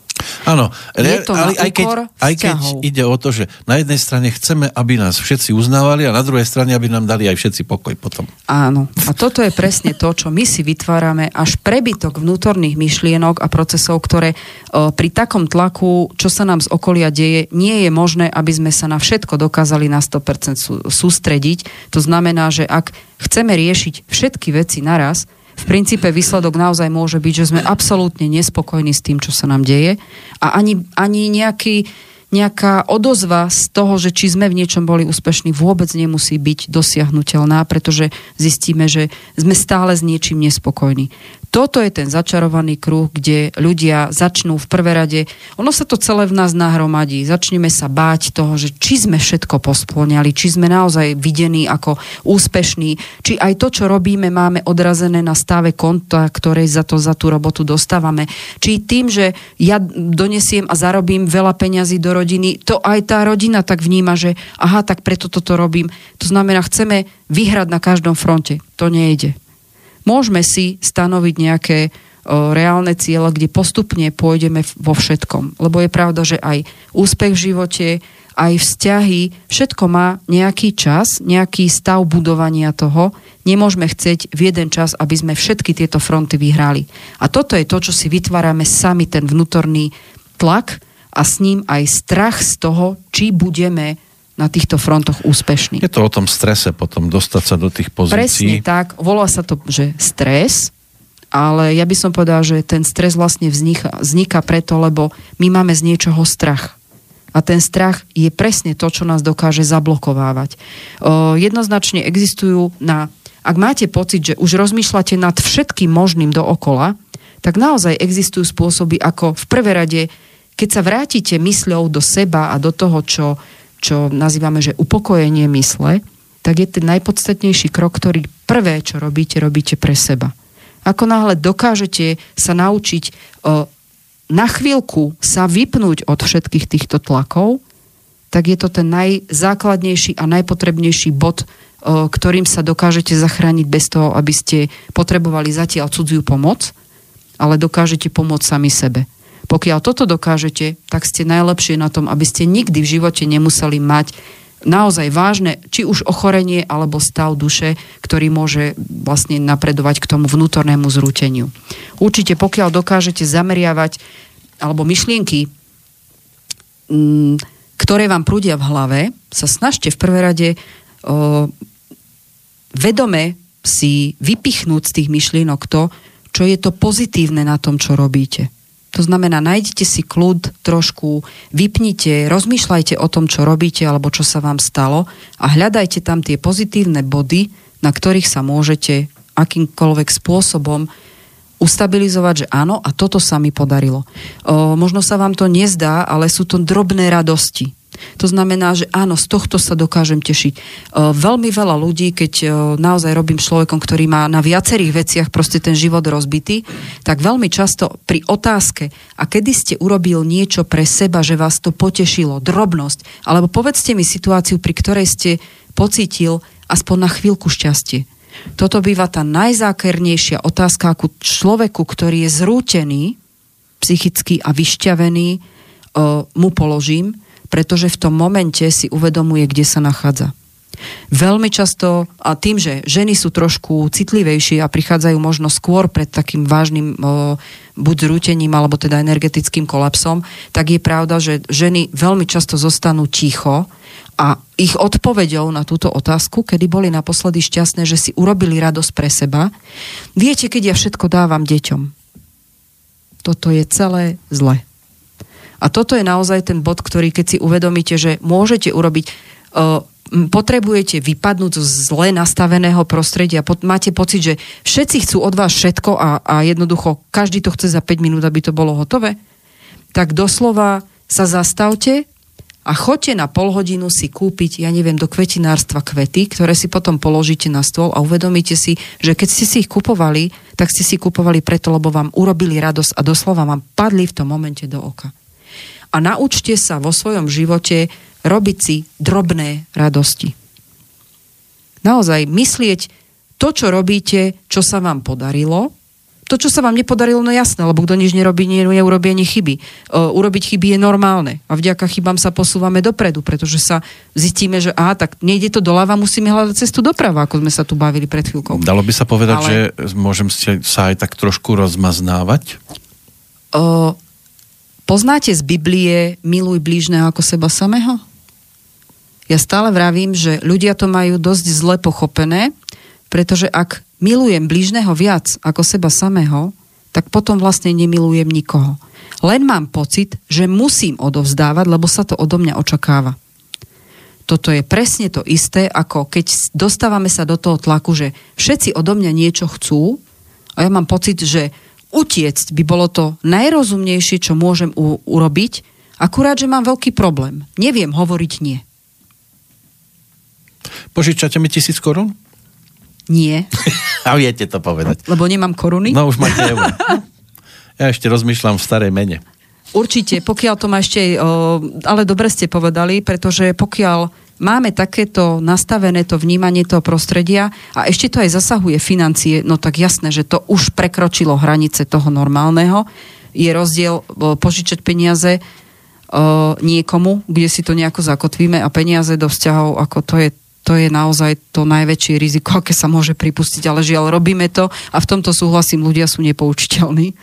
Áno, Je to ale aj keď, aj keď ide o to, že na jednej strane chceme, aby nás všetci uznávali a na druhej strane, aby nám dali aj všetci pokoj potom. Áno. A toto je presne to, čo my si vytvárame až prebytok vnútorných myšlienok a procesov, ktoré o, pri takom tlaku, čo sa nám z okolia deje, nie je možné, aby sme sa na všetko dokázali na 100% sú, sústrediť. To znamená, že ak chceme riešiť všetky veci naraz, v princípe výsledok naozaj môže byť, že sme absolútne nespokojní s tým, čo sa nám deje a ani, ani nejaký nejaká odozva z toho, že či sme v niečom boli úspešní, vôbec nemusí byť dosiahnutelná, pretože zistíme, že sme stále s niečím nespokojní. Toto je ten začarovaný kruh, kde ľudia začnú v prvé rade, ono sa to celé v nás nahromadí, začneme sa báť toho, že či sme všetko posplňali, či sme naozaj videní ako úspešní, či aj to, čo robíme, máme odrazené na stave konta, ktoré za to za tú robotu dostávame, či tým, že ja donesiem a zarobím veľa peňazí do rodiny, to aj tá rodina tak vníma, že aha, tak preto toto robím. To znamená, chceme vyhrať na každom fronte. To nejde. Môžeme si stanoviť nejaké reálne ciele, kde postupne pôjdeme vo všetkom. Lebo je pravda, že aj úspech v živote, aj vzťahy, všetko má nejaký čas, nejaký stav budovania toho. Nemôžeme chcieť v jeden čas, aby sme všetky tieto fronty vyhrali. A toto je to, čo si vytvárame sami, ten vnútorný tlak a s ním aj strach z toho, či budeme na týchto frontoch úspešní. Je to o tom strese potom, dostať sa do tých Presne pozícií. tak, volá sa to, že stres, ale ja by som povedala, že ten stres vlastne vzniká, vzniká preto, lebo my máme z niečoho strach. A ten strach je presne to, čo nás dokáže zablokovávať. O, jednoznačne existujú na... Ak máte pocit, že už rozmýšľate nad všetkým možným dookola, tak naozaj existujú spôsoby, ako v prvé rade, keď sa vrátite mysľou do seba a do toho, čo, čo nazývame, že upokojenie mysle, tak je ten najpodstatnejší krok, ktorý prvé, čo robíte, robíte pre seba. Ako náhle dokážete sa naučiť o, na chvíľku sa vypnúť od všetkých týchto tlakov, tak je to ten najzákladnejší a najpotrebnejší bod, o, ktorým sa dokážete zachrániť bez toho, aby ste potrebovali zatiaľ cudziu pomoc, ale dokážete pomôcť sami sebe. Pokiaľ toto dokážete, tak ste najlepšie na tom, aby ste nikdy v živote nemuseli mať naozaj vážne, či už ochorenie alebo stav duše, ktorý môže vlastne napredovať k tomu vnútornému zrúteniu. Určite pokiaľ dokážete zameriavať alebo myšlienky, mm, ktoré vám prúdia v hlave, sa snažte v prvé rade o, vedome si vypichnúť z tých myšlienok to, čo je to pozitívne na tom, čo robíte. To znamená, nájdete si kľud trošku, vypnite, rozmýšľajte o tom, čo robíte alebo čo sa vám stalo a hľadajte tam tie pozitívne body, na ktorých sa môžete akýmkoľvek spôsobom ustabilizovať, že áno, a toto sa mi podarilo. O, možno sa vám to nezdá, ale sú to drobné radosti. To znamená, že áno, z tohto sa dokážem tešiť. O, veľmi veľa ľudí, keď o, naozaj robím človekom, ktorý má na viacerých veciach proste ten život rozbitý, tak veľmi často pri otázke, a kedy ste urobil niečo pre seba, že vás to potešilo, drobnosť, alebo povedzte mi situáciu, pri ktorej ste pocítil aspoň na chvíľku šťastie. Toto býva tá najzákernejšia otázka, ako človeku, ktorý je zrútený, psychicky a vyšťavený, o, mu položím, pretože v tom momente si uvedomuje, kde sa nachádza. Veľmi často, a tým, že ženy sú trošku citlivejšie a prichádzajú možno skôr pred takým vážnym o, buď zrútením, alebo teda energetickým kolapsom, tak je pravda, že ženy veľmi často zostanú ticho a ich odpoveďou na túto otázku, kedy boli naposledy šťastné, že si urobili radosť pre seba, viete, keď ja všetko dávam deťom. Toto je celé zle. A toto je naozaj ten bod, ktorý keď si uvedomíte, že môžete urobiť, uh, potrebujete vypadnúť zo zle nastaveného prostredia, máte pocit, že všetci chcú od vás všetko a, a jednoducho každý to chce za 5 minút, aby to bolo hotové, tak doslova sa zastavte a choďte na pol hodinu si kúpiť, ja neviem, do kvetinárstva kvety, ktoré si potom položíte na stôl a uvedomíte si, že keď ste si ich kupovali, tak ste si kupovali preto, lebo vám urobili radosť a doslova vám padli v tom momente do oka. A naučte sa vo svojom živote robiť si drobné radosti. Naozaj myslieť to, čo robíte, čo sa vám podarilo, to, čo sa vám nepodarilo, no jasné, lebo kto nič nerobí, nie, neurobí ani chyby. Uh, urobiť chyby je normálne a vďaka chybám sa posúvame dopredu, pretože sa zistíme, že aha, tak nejde to doľava, musíme hľadať cestu doprava, ako sme sa tu bavili pred chvíľkou. Dalo by sa povedať, Ale- že môžem sa aj tak trošku rozmaznávať? Uh, poznáte z Biblie miluj blížneho ako seba samého? Ja stále vravím, že ľudia to majú dosť zle pochopené, pretože ak milujem blížneho viac ako seba samého, tak potom vlastne nemilujem nikoho. Len mám pocit, že musím odovzdávať, lebo sa to odo mňa očakáva. Toto je presne to isté, ako keď dostávame sa do toho tlaku, že všetci odo mňa niečo chcú a ja mám pocit, že utiecť by bolo to najrozumnejšie, čo môžem u- urobiť, akurát, že mám veľký problém. Neviem hovoriť nie. Požičate mi tisíc korún? Nie, A viete to povedať. lebo nemám koruny. No už máte euro. Ja ešte rozmýšľam v starej mene. Určite, pokiaľ to má ešte, o, ale dobre ste povedali, pretože pokiaľ máme takéto nastavené to vnímanie toho prostredia a ešte to aj zasahuje financie, no tak jasné, že to už prekročilo hranice toho normálneho. Je rozdiel o, požičať peniaze o, niekomu, kde si to nejako zakotvíme a peniaze do vzťahov, ako to je to je naozaj to najväčšie riziko, aké sa môže pripustiť, ale žiaľ, robíme to a v tomto súhlasím, ľudia sú nepoučiteľní.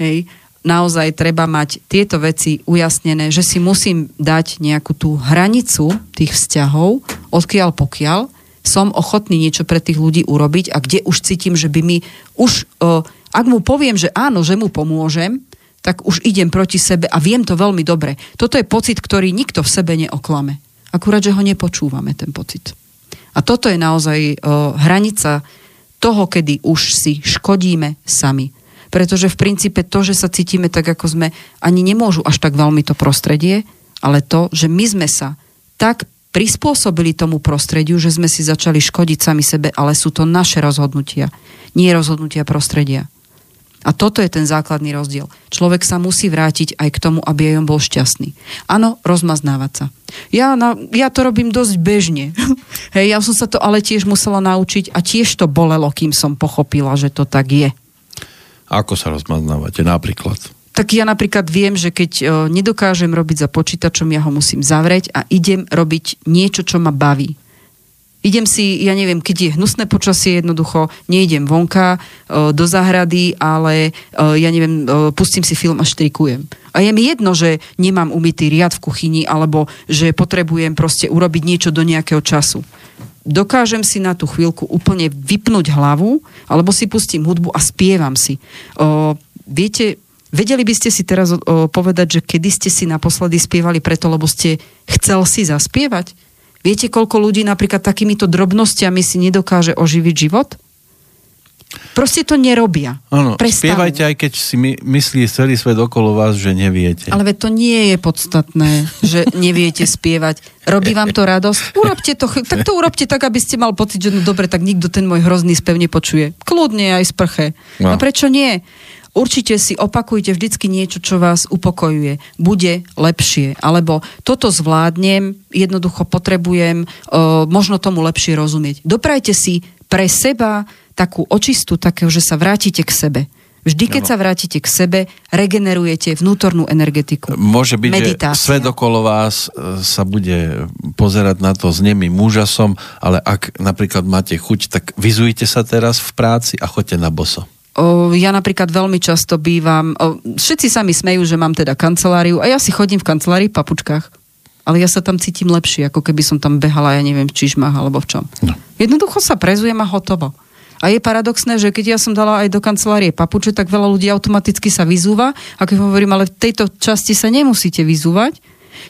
Hej. Naozaj treba mať tieto veci ujasnené, že si musím dať nejakú tú hranicu tých vzťahov, odkiaľ pokiaľ som ochotný niečo pre tých ľudí urobiť a kde už cítim, že by mi už, o, ak mu poviem, že áno, že mu pomôžem, tak už idem proti sebe a viem to veľmi dobre. Toto je pocit, ktorý nikto v sebe neoklame. Akurát, že ho nepočúvame, ten pocit. A toto je naozaj o, hranica toho, kedy už si škodíme sami. Pretože v princípe to, že sa cítime tak, ako sme, ani nemôžu až tak veľmi to prostredie, ale to, že my sme sa tak prispôsobili tomu prostrediu, že sme si začali škodiť sami sebe, ale sú to naše rozhodnutia, nie rozhodnutia prostredia. A toto je ten základný rozdiel. Človek sa musí vrátiť aj k tomu, aby aj on bol šťastný. Áno, rozmaznávať sa. Ja, na, ja to robím dosť bežne. Hej, ja som sa to ale tiež musela naučiť a tiež to bolelo, kým som pochopila, že to tak je. Ako sa rozmaznávate napríklad? Tak ja napríklad viem, že keď o, nedokážem robiť za počítačom, ja ho musím zavrieť a idem robiť niečo, čo ma baví. Idem si, ja neviem, keď je hnusné počasie, jednoducho neidem vonka o, do záhrady, ale o, ja neviem, pustím si film a štrikujem. A je mi jedno, že nemám umytý riad v kuchyni, alebo že potrebujem proste urobiť niečo do nejakého času. Dokážem si na tú chvíľku úplne vypnúť hlavu, alebo si pustím hudbu a spievam si. O, viete, vedeli by ste si teraz o, povedať, že kedy ste si naposledy spievali preto, lebo ste chcel si zaspievať? Viete, koľko ľudí napríklad takýmito drobnostiami si nedokáže oživiť život? Proste to nerobia. Áno, spievajte aj keď si my, myslí celý svet okolo vás, že neviete. Ale to nie je podstatné, že neviete spievať. Robí vám to radosť? Urobte to, tak to urobte tak, aby ste mal pocit, že no dobre, tak nikto ten môj hrozný spev nepočuje. Kľudne aj sprche. No. No prečo nie? Určite si opakujte vždycky niečo, čo vás upokojuje. Bude lepšie. Alebo toto zvládnem, jednoducho potrebujem uh, možno tomu lepšie rozumieť. Doprajte si pre seba takú očistu, takého, že sa vrátite k sebe. Vždy, keď Áno. sa vrátite k sebe, regenerujete vnútornú energetiku. Môže byť, Meditácia. že svet okolo vás e, sa bude pozerať na to s nemým úžasom, ale ak napríklad máte chuť, tak vyzujte sa teraz v práci a choďte na boso. O, ja napríklad veľmi často bývam, o, všetci sa mi smejú, že mám teda kanceláriu a ja si chodím v kancelárii v papučkách. Ale ja sa tam cítim lepšie, ako keby som tam behala, ja neviem, v čižmách alebo v čom. No. Jednoducho sa prezujem a hotovo. A je paradoxné, že keď ja som dala aj do kancelárie papuče, tak veľa ľudí automaticky sa vyzúva. A keď hovorím, ale v tejto časti sa nemusíte vyzúvať,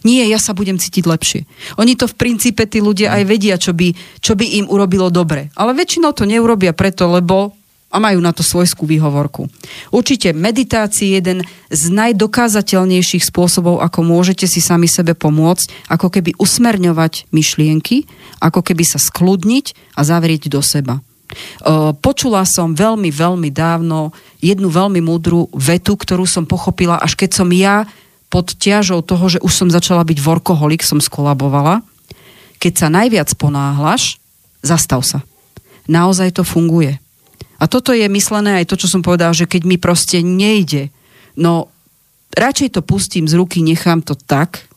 nie, ja sa budem cítiť lepšie. Oni to v princípe tí ľudia aj vedia, čo by, čo by im urobilo dobre. Ale väčšinou to neurobia preto, lebo a majú na to svojskú výhovorku. Určite meditácia je jeden z najdokázateľnejších spôsobov, ako môžete si sami sebe pomôcť, ako keby usmerňovať myšlienky, ako keby sa skľudniť a zavrieť do seba. Počula som veľmi, veľmi dávno jednu veľmi múdru vetu, ktorú som pochopila, až keď som ja pod ťažou toho, že už som začala byť workoholik, som skolabovala. Keď sa najviac ponáhľaš, zastav sa. Naozaj to funguje. A toto je myslené aj to, čo som povedala, že keď mi proste nejde, no radšej to pustím z ruky, nechám to tak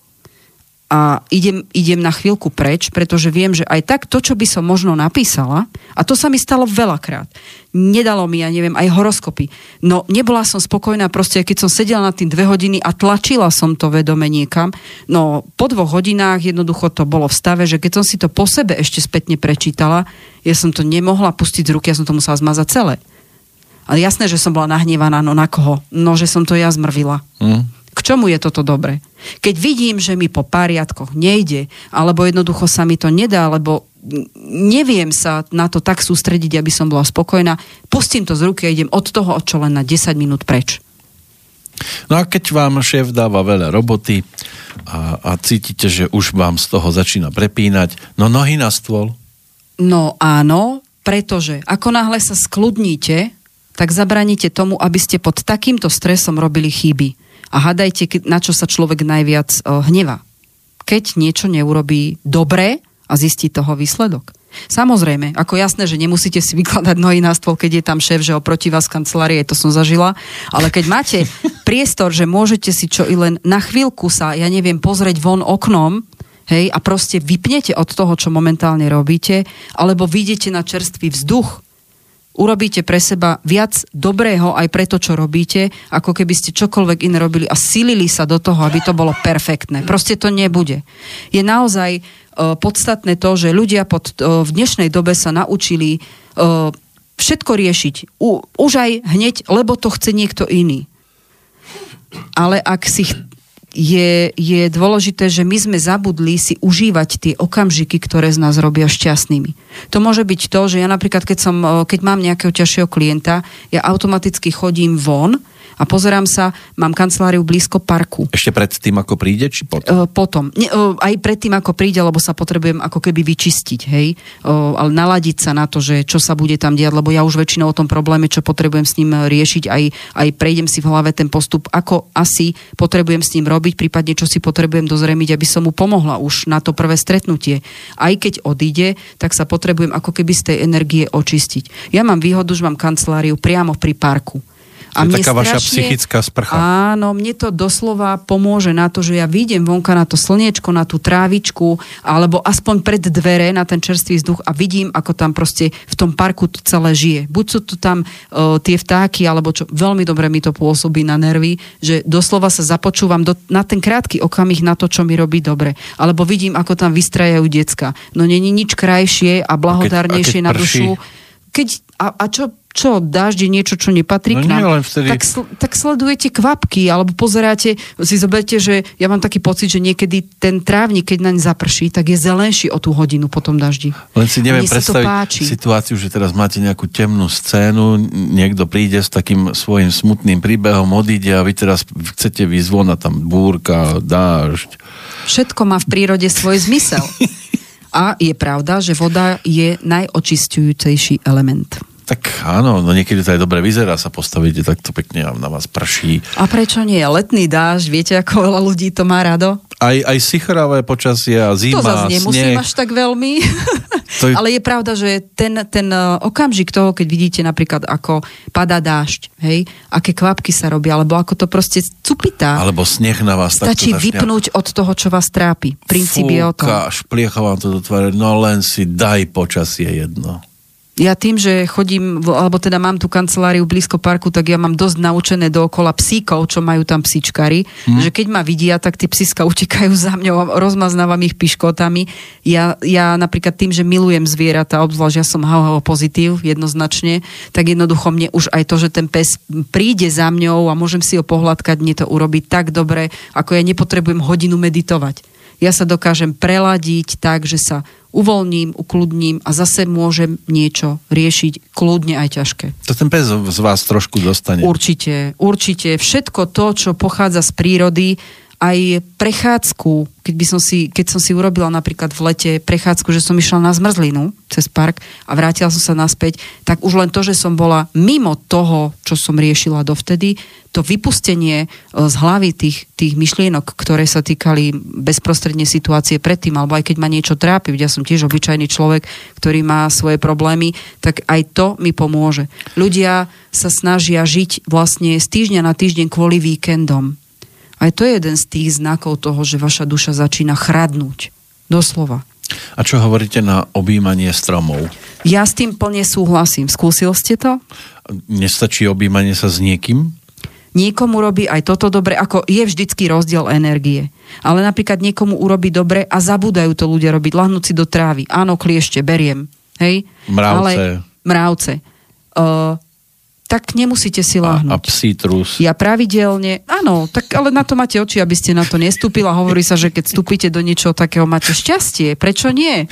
a idem, idem na chvíľku preč, pretože viem, že aj tak to, čo by som možno napísala, a to sa mi stalo veľakrát, nedalo mi, ja neviem, aj horoskopy. No nebola som spokojná proste, keď som sedela na tým dve hodiny a tlačila som to vedome niekam, no po dvoch hodinách jednoducho to bolo v stave, že keď som si to po sebe ešte spätne prečítala, ja som to nemohla pustiť z ruky, ja som to musela zmazať celé. Ale jasné, že som bola nahnevaná, no na koho? No, že som to ja zmrvila. Hm? K čomu je toto dobre? Keď vidím, že mi po pár riadkoch nejde, alebo jednoducho sa mi to nedá, alebo neviem sa na to tak sústrediť, aby som bola spokojná, pustím to z ruky a idem od toho, od čo len na 10 minút preč. No a keď vám šéf dáva veľa roboty a, a cítite, že už vám z toho začína prepínať, no nohy na stôl. No áno, pretože ako náhle sa skľudníte, tak zabraníte tomu, aby ste pod takýmto stresom robili chyby. A hádajte, na čo sa človek najviac o, hnevá. Keď niečo neurobí dobre a zistí toho výsledok. Samozrejme, ako jasné, že nemusíte si vykladať nohy na stôl, keď je tam šéf, že oproti vás kancelárie, to som zažila, ale keď máte priestor, že môžete si čo i len na chvíľku sa, ja neviem, pozrieť von oknom, hej, a proste vypnete od toho, čo momentálne robíte, alebo vyjdete na čerstvý vzduch, urobíte pre seba viac dobrého aj pre to, čo robíte, ako keby ste čokoľvek iné robili a silili sa do toho, aby to bolo perfektné. Proste to nebude. Je naozaj uh, podstatné to, že ľudia pod, uh, v dnešnej dobe sa naučili uh, všetko riešiť. U, už aj hneď, lebo to chce niekto iný. Ale ak si je, je dôležité, že my sme zabudli si užívať tie okamžiky, ktoré z nás robia šťastnými. To môže byť to, že ja napríklad, keď, som, o, keď mám nejakého ťažšieho klienta, ja automaticky chodím von a pozerám sa, mám kanceláriu blízko parku. Ešte pred tým, ako príde, či potom? E, potom. Nie, e, aj predtým, ako príde, lebo sa potrebujem ako keby vyčistiť, hej. E, ale naladiť sa na to, že čo sa bude tam diať, lebo ja už väčšinou o tom probléme, čo potrebujem s ním riešiť, aj, aj prejdem si v hlave ten postup, ako asi potrebujem s ním robiť, prípadne čo si potrebujem dozremiť, aby som mu pomohla už na to prvé stretnutie. Aj keď odíde, tak sa potrebujem ako keby z tej energie očistiť. Ja mám výhodu, že mám kanceláriu priamo pri parku. To je taká vaša psychická sprcha. Áno, mne to doslova pomôže na to, že ja vidím vonka na to slniečko, na tú trávičku, alebo aspoň pred dvere na ten čerstvý vzduch a vidím, ako tam proste v tom parku to celé žije. Buď sú tu tam uh, tie vtáky, alebo čo, veľmi dobre mi to pôsobí na nervy, že doslova sa započúvam do, na ten krátky okamih na to, čo mi robí dobre. Alebo vidím, ako tam vystrajajú decka. No není nič krajšie a blahodárnejšie a keď na dušu prší? keď, a, a čo čo, je niečo, čo nepatrí No k nie, nám, len vtedy- tak, sl- tak sledujete kvapky, alebo pozeráte, si zoberte, že ja mám taký pocit, že niekedy ten trávnik, keď naň zaprší, tak je zelenší o tú hodinu po tom daždi. Len si neviem predstaviť situáciu, že teraz máte nejakú temnú scénu, niekto príde s takým svojim smutným príbehom, odíde a vy teraz chcete vyzvonať tam búrka, dážď. Všetko má v prírode svoj zmysel. A je pravda, že voda je najočistujúcejší element. Tak áno, no niekedy to aj dobre vyzerá, sa postavíte takto pekne a na vás prší. A prečo nie? Letný dážď, viete, ako veľa ľudí to má rado? Aj, aj sichravé počasie a zima, to zase nemusím sneh. až tak veľmi. To je- Ale je pravda, že ten, ten uh, okamžik toho, keď vidíte napríklad, ako padá dážď, hej, aké kvapky sa robia, alebo ako to proste cupitá. Alebo sneh na vás Stačí začne vypnúť od toho, čo vás trápi. Princíp je o tom. Špliecha vám to do tváre, no len si daj počasie jedno. Ja tým, že chodím, alebo teda mám tú kanceláriu blízko parku, tak ja mám dosť naučené dookola psíkov, čo majú tam psíčkari, Hm. že keď ma vidia, tak tie psíska utekajú za mňou a rozmaznávam ich piškotami. Ja, ja napríklad tým, že milujem zvieratá, obzvlášť ja som hau pozitív jednoznačne, tak jednoducho mne už aj to, že ten pes príde za mňou a môžem si ho pohľadkať, mne to urobiť tak dobre, ako ja nepotrebujem hodinu meditovať. Ja sa dokážem preladiť tak, že sa uvoľním, ukludním a zase môžem niečo riešiť kľudne aj ťažké. To ten pes z vás trošku dostane. Určite, určite. Všetko to, čo pochádza z prírody, aj prechádzku, keď, by som si, keď som si urobila napríklad v lete prechádzku, že som išla na zmrzlinu cez park a vrátila som sa naspäť, tak už len to, že som bola mimo toho, čo som riešila dovtedy, to vypustenie e, z hlavy tých, tých myšlienok, ktoré sa týkali bezprostredne situácie predtým, alebo aj keď ma niečo trápi, ja som tiež obyčajný človek, ktorý má svoje problémy, tak aj to mi pomôže. Ľudia sa snažia žiť vlastne z týždňa na týždeň kvôli víkendom. Aj to je jeden z tých znakov toho, že vaša duša začína chradnúť. Doslova. A čo hovoríte na objímanie stromov? Ja s tým plne súhlasím. Skúsil ste to? Nestačí objímanie sa s niekým? Niekomu robí aj toto dobre, ako je vždycky rozdiel energie. Ale napríklad niekomu urobí dobre a zabúdajú to ľudia robiť, lahnúť si do trávy. Áno, kliešte, beriem. Hej? Mravce. Ale, mravce. Uh, tak nemusíte si A, lahnúť. a psí trus? Ja pravidelne, áno, tak ale na to máte oči, aby ste na to nestúpili a hovorí sa, že keď vstúpite do niečoho takého, máte šťastie. Prečo nie?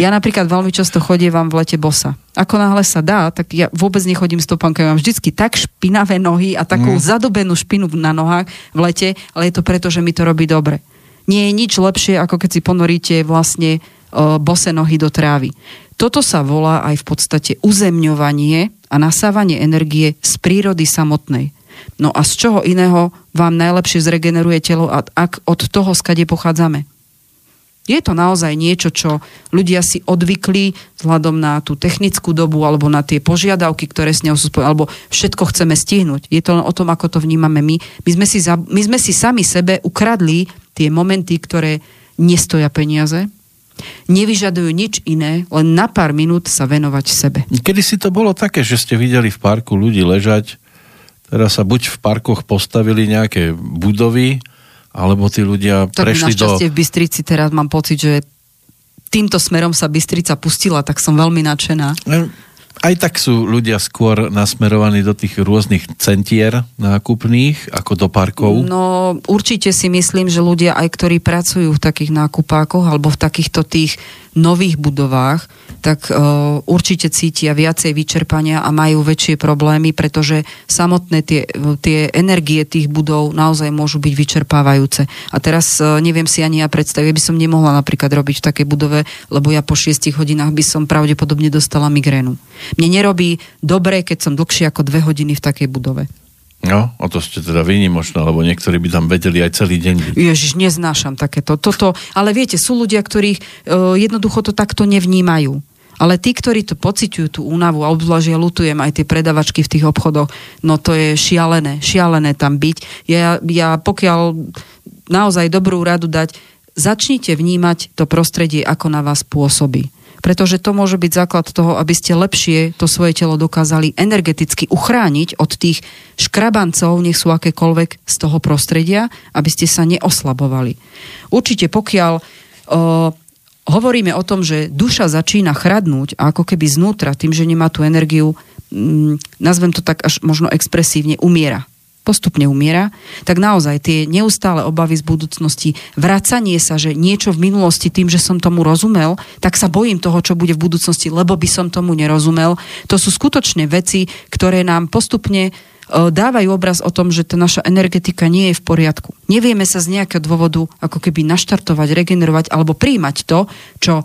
Ja napríklad veľmi často chodievam v lete bosa. Ako náhle sa dá, tak ja vôbec nechodím stopankami. Mám vždycky tak špinavé nohy a takú mm. zadobenú špinu na nohách v lete, ale je to preto, že mi to robí dobre. Nie je nič lepšie, ako keď si ponoríte vlastne bose nohy do trávy. Toto sa volá aj v podstate uzemňovanie a nasávanie energie z prírody samotnej. No a z čoho iného vám najlepšie zregeneruje telo, ak od toho, skade pochádzame? Je to naozaj niečo, čo ľudia si odvykli vzhľadom na tú technickú dobu alebo na tie požiadavky, ktoré s ňou sú spojené, alebo všetko chceme stihnúť. Je to len o tom, ako to vnímame my. My sme si, za, my sme si sami sebe ukradli tie momenty, ktoré nestoja peniaze, nevyžadujú nič iné, len na pár minút sa venovať sebe. Kedy si to bolo také, že ste videli v parku ľudí ležať, teraz sa buď v parkoch postavili nejaké budovy, alebo tí ľudia Tak prešli do... v Bystrici teraz mám pocit, že týmto smerom sa Bystrica pustila, tak som veľmi nadšená. Aj tak sú ľudia skôr nasmerovaní do tých rôznych centier nákupných, ako do parkov. No určite si myslím, že ľudia aj ktorí pracujú v takých nákupákoch alebo v takýchto tých nových budovách, tak uh, určite cítia viacej vyčerpania a majú väčšie problémy, pretože samotné tie, tie energie tých budov naozaj môžu byť vyčerpávajúce. A teraz uh, neviem si ani ja predstaviť, by som nemohla napríklad robiť v takej budove, lebo ja po 6 hodinách by som pravdepodobne dostala migrénu. Mne nerobí dobre, keď som dlhšie ako dve hodiny v takej budove. No, o to ste teda výnimočná, lebo niektorí by tam vedeli aj celý deň byť. Ježiš, neznášam takéto. Toto, ale viete, sú ľudia, ktorí uh, jednoducho to takto nevnímajú. Ale tí, ktorí to pociťujú, tú únavu, a obzvlášť ja lutujem aj tie predavačky v tých obchodoch, no to je šialené, šialené tam byť. Ja, ja pokiaľ naozaj dobrú radu dať, začnite vnímať to prostredie, ako na vás pôsobí. Pretože to môže byť základ toho, aby ste lepšie to svoje telo dokázali energeticky uchrániť od tých škrabancov, nech sú akékoľvek z toho prostredia, aby ste sa neoslabovali. Určite pokiaľ uh, hovoríme o tom, že duša začína chradnúť a ako keby znútra, tým, že nemá tú energiu, mm, nazvem to tak až možno expresívne, umiera postupne umiera, tak naozaj tie neustále obavy z budúcnosti, vracanie sa, že niečo v minulosti tým, že som tomu rozumel, tak sa bojím toho, čo bude v budúcnosti, lebo by som tomu nerozumel. To sú skutočne veci, ktoré nám postupne e, dávajú obraz o tom, že tá naša energetika nie je v poriadku. Nevieme sa z nejakého dôvodu ako keby naštartovať, regenerovať alebo príjmať to, čo e,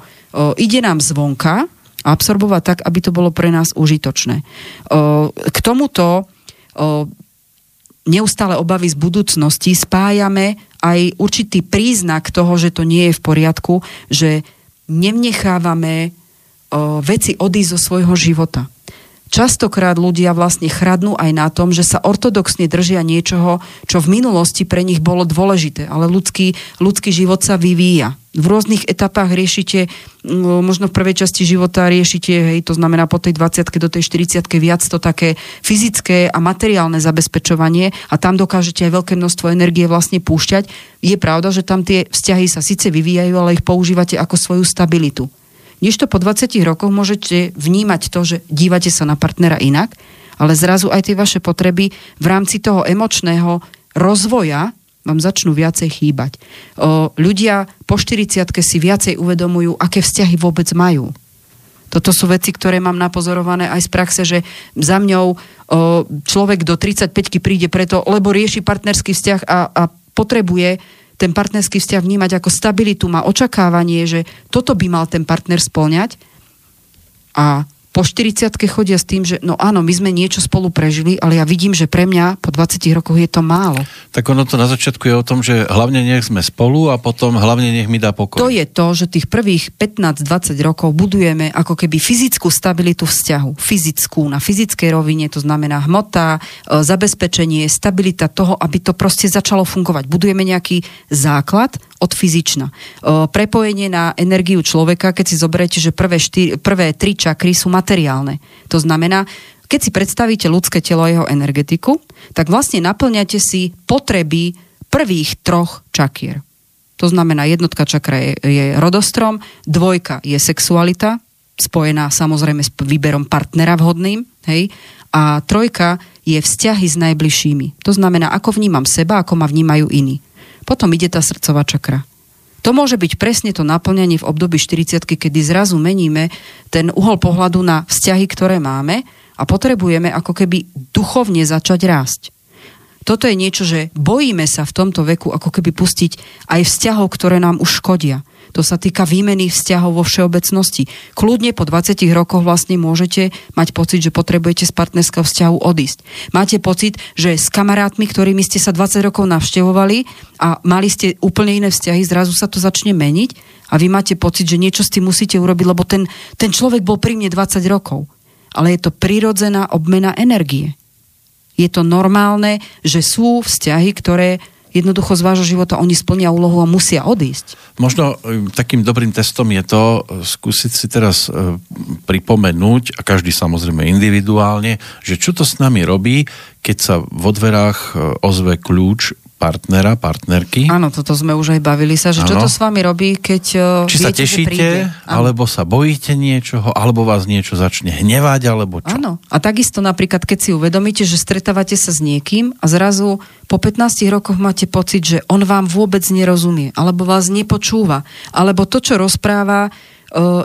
ide nám zvonka a absorbovať tak, aby to bolo pre nás užitočné. E, K tomuto neustále obavy z budúcnosti spájame aj určitý príznak toho, že to nie je v poriadku, že nevnechávame o, veci odísť zo svojho života. Častokrát ľudia vlastne chradnú aj na tom, že sa ortodoxne držia niečoho, čo v minulosti pre nich bolo dôležité, ale ľudský, ľudský život sa vyvíja. V rôznych etapách riešite, mm, možno v prvej časti života riešite, hej, to znamená po tej 20 do tej 40 viac to také fyzické a materiálne zabezpečovanie a tam dokážete aj veľké množstvo energie vlastne púšťať. Je pravda, že tam tie vzťahy sa síce vyvíjajú, ale ich používate ako svoju stabilitu. Než to po 20 rokoch môžete vnímať to, že dívate sa na partnera inak, ale zrazu aj tie vaše potreby v rámci toho emočného rozvoja vám začnú viacej chýbať. O, ľudia po 40 si viacej uvedomujú, aké vzťahy vôbec majú. Toto sú veci, ktoré mám napozorované aj z praxe, že za mňou o, človek do 35 príde preto, lebo rieši partnerský vzťah a, a potrebuje ten partnerský vzťah vnímať ako stabilitu, má očakávanie, že toto by mal ten partner splňať a po 40 chodia s tým, že no áno, my sme niečo spolu prežili, ale ja vidím, že pre mňa po 20 rokoch je to málo. Tak ono to na začiatku je o tom, že hlavne nech sme spolu a potom hlavne nech mi dá pokoj. To je to, že tých prvých 15-20 rokov budujeme ako keby fyzickú stabilitu vzťahu. Fyzickú, na fyzickej rovine, to znamená hmota, e, zabezpečenie, stabilita toho, aby to proste začalo fungovať. Budujeme nejaký základ od fyzična. Prepojenie na energiu človeka, keď si zoberiete, že prvé, štyri, prvé tri čakry sú materiálne. To znamená, keď si predstavíte ľudské telo a jeho energetiku, tak vlastne naplňate si potreby prvých troch čakier. To znamená, jednotka čakra je, je rodostrom, dvojka je sexualita, spojená samozrejme s výberom partnera vhodným, hej, a trojka je vzťahy s najbližšími. To znamená, ako vnímam seba, ako ma vnímajú iní. Potom ide tá srdcová čakra. To môže byť presne to naplňanie v období 40 kedy zrazu meníme ten uhol pohľadu na vzťahy, ktoré máme a potrebujeme ako keby duchovne začať rásť. Toto je niečo, že bojíme sa v tomto veku ako keby pustiť aj vzťahov, ktoré nám už škodia. To sa týka výmeny vzťahov vo všeobecnosti. Kľudne po 20 rokoch vlastne môžete mať pocit, že potrebujete z partnerského vzťahu odísť. Máte pocit, že s kamarátmi, ktorými ste sa 20 rokov navštevovali a mali ste úplne iné vzťahy, zrazu sa to začne meniť a vy máte pocit, že niečo s tým musíte urobiť, lebo ten, ten človek bol pri mne 20 rokov. Ale je to prirodzená obmena energie. Je to normálne, že sú vzťahy, ktoré jednoducho z vášho života oni splnia úlohu a musia odísť. Možno e, takým dobrým testom je to e, skúsiť si teraz e, pripomenúť, a každý samozrejme individuálne, že čo to s nami robí, keď sa vo dverách ozve kľúč partnera, partnerky. Áno, toto sme už aj bavili sa, že čo Áno. to s vami robí, keď e, Či viete, sa tešíte, alebo sa bojíte niečoho, alebo vás niečo začne hnevať, alebo čo. Áno. A takisto napríklad, keď si uvedomíte, že stretávate sa s niekým a zrazu po 15 rokoch máte pocit, že on vám vôbec nerozumie, alebo vás nepočúva, alebo to, čo rozpráva,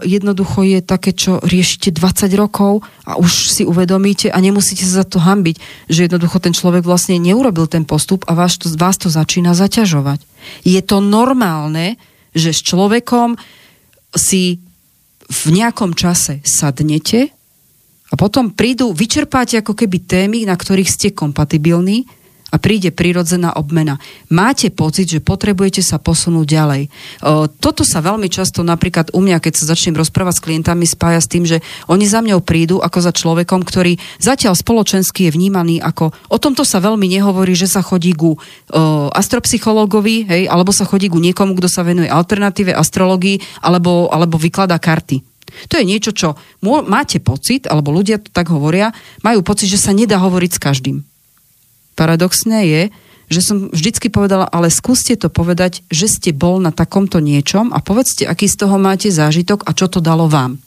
jednoducho je také, čo riešite 20 rokov a už si uvedomíte a nemusíte sa za to hambiť, že jednoducho ten človek vlastne neurobil ten postup a vás to, vás to začína zaťažovať. Je to normálne, že s človekom si v nejakom čase sadnete a potom prídu, vyčerpáte ako keby témy, na ktorých ste kompatibilní a príde prirodzená obmena. Máte pocit, že potrebujete sa posunúť ďalej. Toto sa veľmi často napríklad u mňa, keď sa začnem rozprávať s klientami, spája s tým, že oni za mňou prídu ako za človekom, ktorý zatiaľ spoločensky je vnímaný ako, o tomto sa veľmi nehovorí, že sa chodí ku astropsychológovi, hej, alebo sa chodí ku niekomu, kto sa venuje alternatíve, astrologii, alebo, alebo vykladá karty. To je niečo, čo máte pocit, alebo ľudia to tak hovoria, majú pocit, že sa nedá hovoriť s každým. Paradoxné je, že som vždycky povedala, ale skúste to povedať, že ste bol na takomto niečom a povedzte, aký z toho máte zážitok a čo to dalo vám.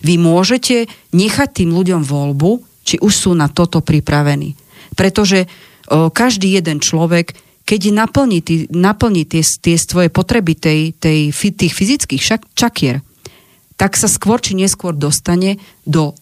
Vy môžete nechať tým ľuďom voľbu, či už sú na toto pripravení. Pretože o, každý jeden človek, keď naplní, tý, naplní tie, tie svoje potreby tej, tej, tých fyzických šak, čakier, tak sa skôr či neskôr dostane do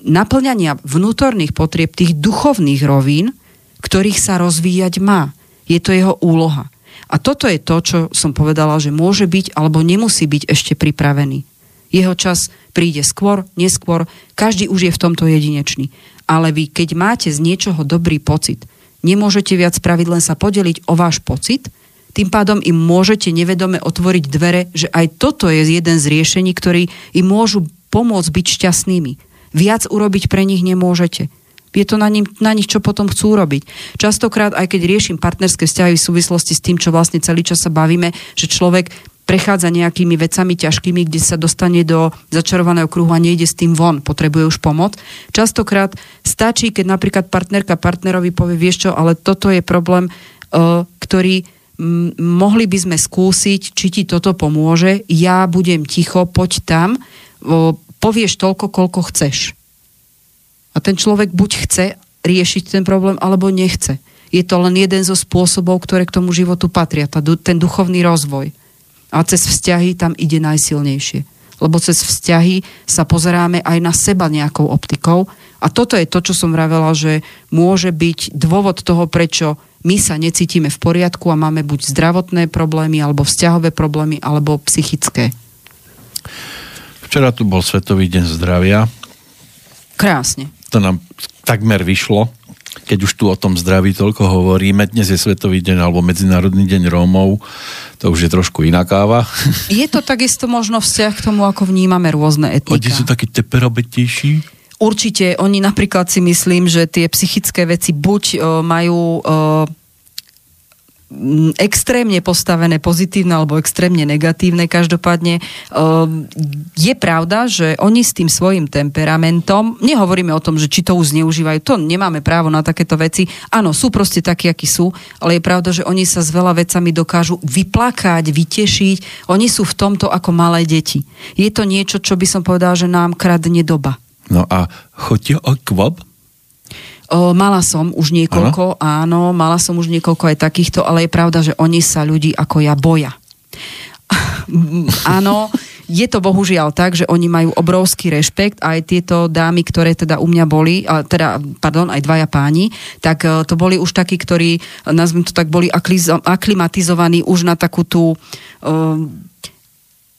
naplňania vnútorných potrieb tých duchovných rovín, ktorých sa rozvíjať má. Je to jeho úloha. A toto je to, čo som povedala, že môže byť alebo nemusí byť ešte pripravený. Jeho čas príde skôr, neskôr, každý už je v tomto jedinečný. Ale vy, keď máte z niečoho dobrý pocit, nemôžete viac spraviť, len sa podeliť o váš pocit, tým pádom im môžete nevedome otvoriť dvere, že aj toto je jeden z riešení, ktorí im môžu pomôcť byť šťastnými. Viac urobiť pre nich nemôžete. Je to na, ním, na nich, čo potom chcú robiť. Častokrát, aj keď riešim partnerské vzťahy v súvislosti s tým, čo vlastne celý čas sa bavíme, že človek prechádza nejakými vecami ťažkými, kde sa dostane do začarovaného kruhu a nejde s tým von, potrebuje už pomoc. Častokrát stačí, keď napríklad partnerka partnerovi povie, vieš čo, ale toto je problém, uh, ktorý mohli by sme skúsiť, či ti toto pomôže, ja budem ticho, poď tam, povieš toľko, koľko chceš. A ten človek buď chce riešiť ten problém, alebo nechce. Je to len jeden zo spôsobov, ktoré k tomu životu patria, tá, ten duchovný rozvoj. A cez vzťahy tam ide najsilnejšie. Lebo cez vzťahy sa pozeráme aj na seba nejakou optikou. A toto je to, čo som vravela, že môže byť dôvod toho, prečo my sa necítime v poriadku a máme buď zdravotné problémy, alebo vzťahové problémy, alebo psychické. Včera tu bol Svetový deň zdravia. Krásne. To nám takmer vyšlo, keď už tu o tom zdraví toľko hovoríme. Dnes je Svetový deň alebo Medzinárodný deň Rómov. To už je trošku iná káva. Je to takisto možno vzťah k tomu, ako vnímame rôzne etnika. Oni sú takí teperobetejší. Určite, oni napríklad si myslím, že tie psychické veci buď o, majú o, m, extrémne postavené pozitívne alebo extrémne negatívne. Každopádne o, je pravda, že oni s tým svojim temperamentom, nehovoríme o tom, že či to už zneužívajú, to nemáme právo na takéto veci. Áno, sú proste takí, akí sú, ale je pravda, že oni sa s veľa vecami dokážu vyplakať, vytešiť. Oni sú v tomto ako malé deti. Je to niečo, čo by som povedala, že nám kradne doba. No a chodí o kvob? Mala som už niekoľko, áno, mala som už niekoľko aj takýchto, ale je pravda, že oni sa ľudí ako ja boja. áno, je to bohužiaľ tak, že oni majú obrovský rešpekt, aj tieto dámy, ktoré teda u mňa boli, teda, pardon, aj dvaja páni, tak e, to boli už takí, ktorí, nazvem to tak, boli aklimatizovaní už na takú tú um,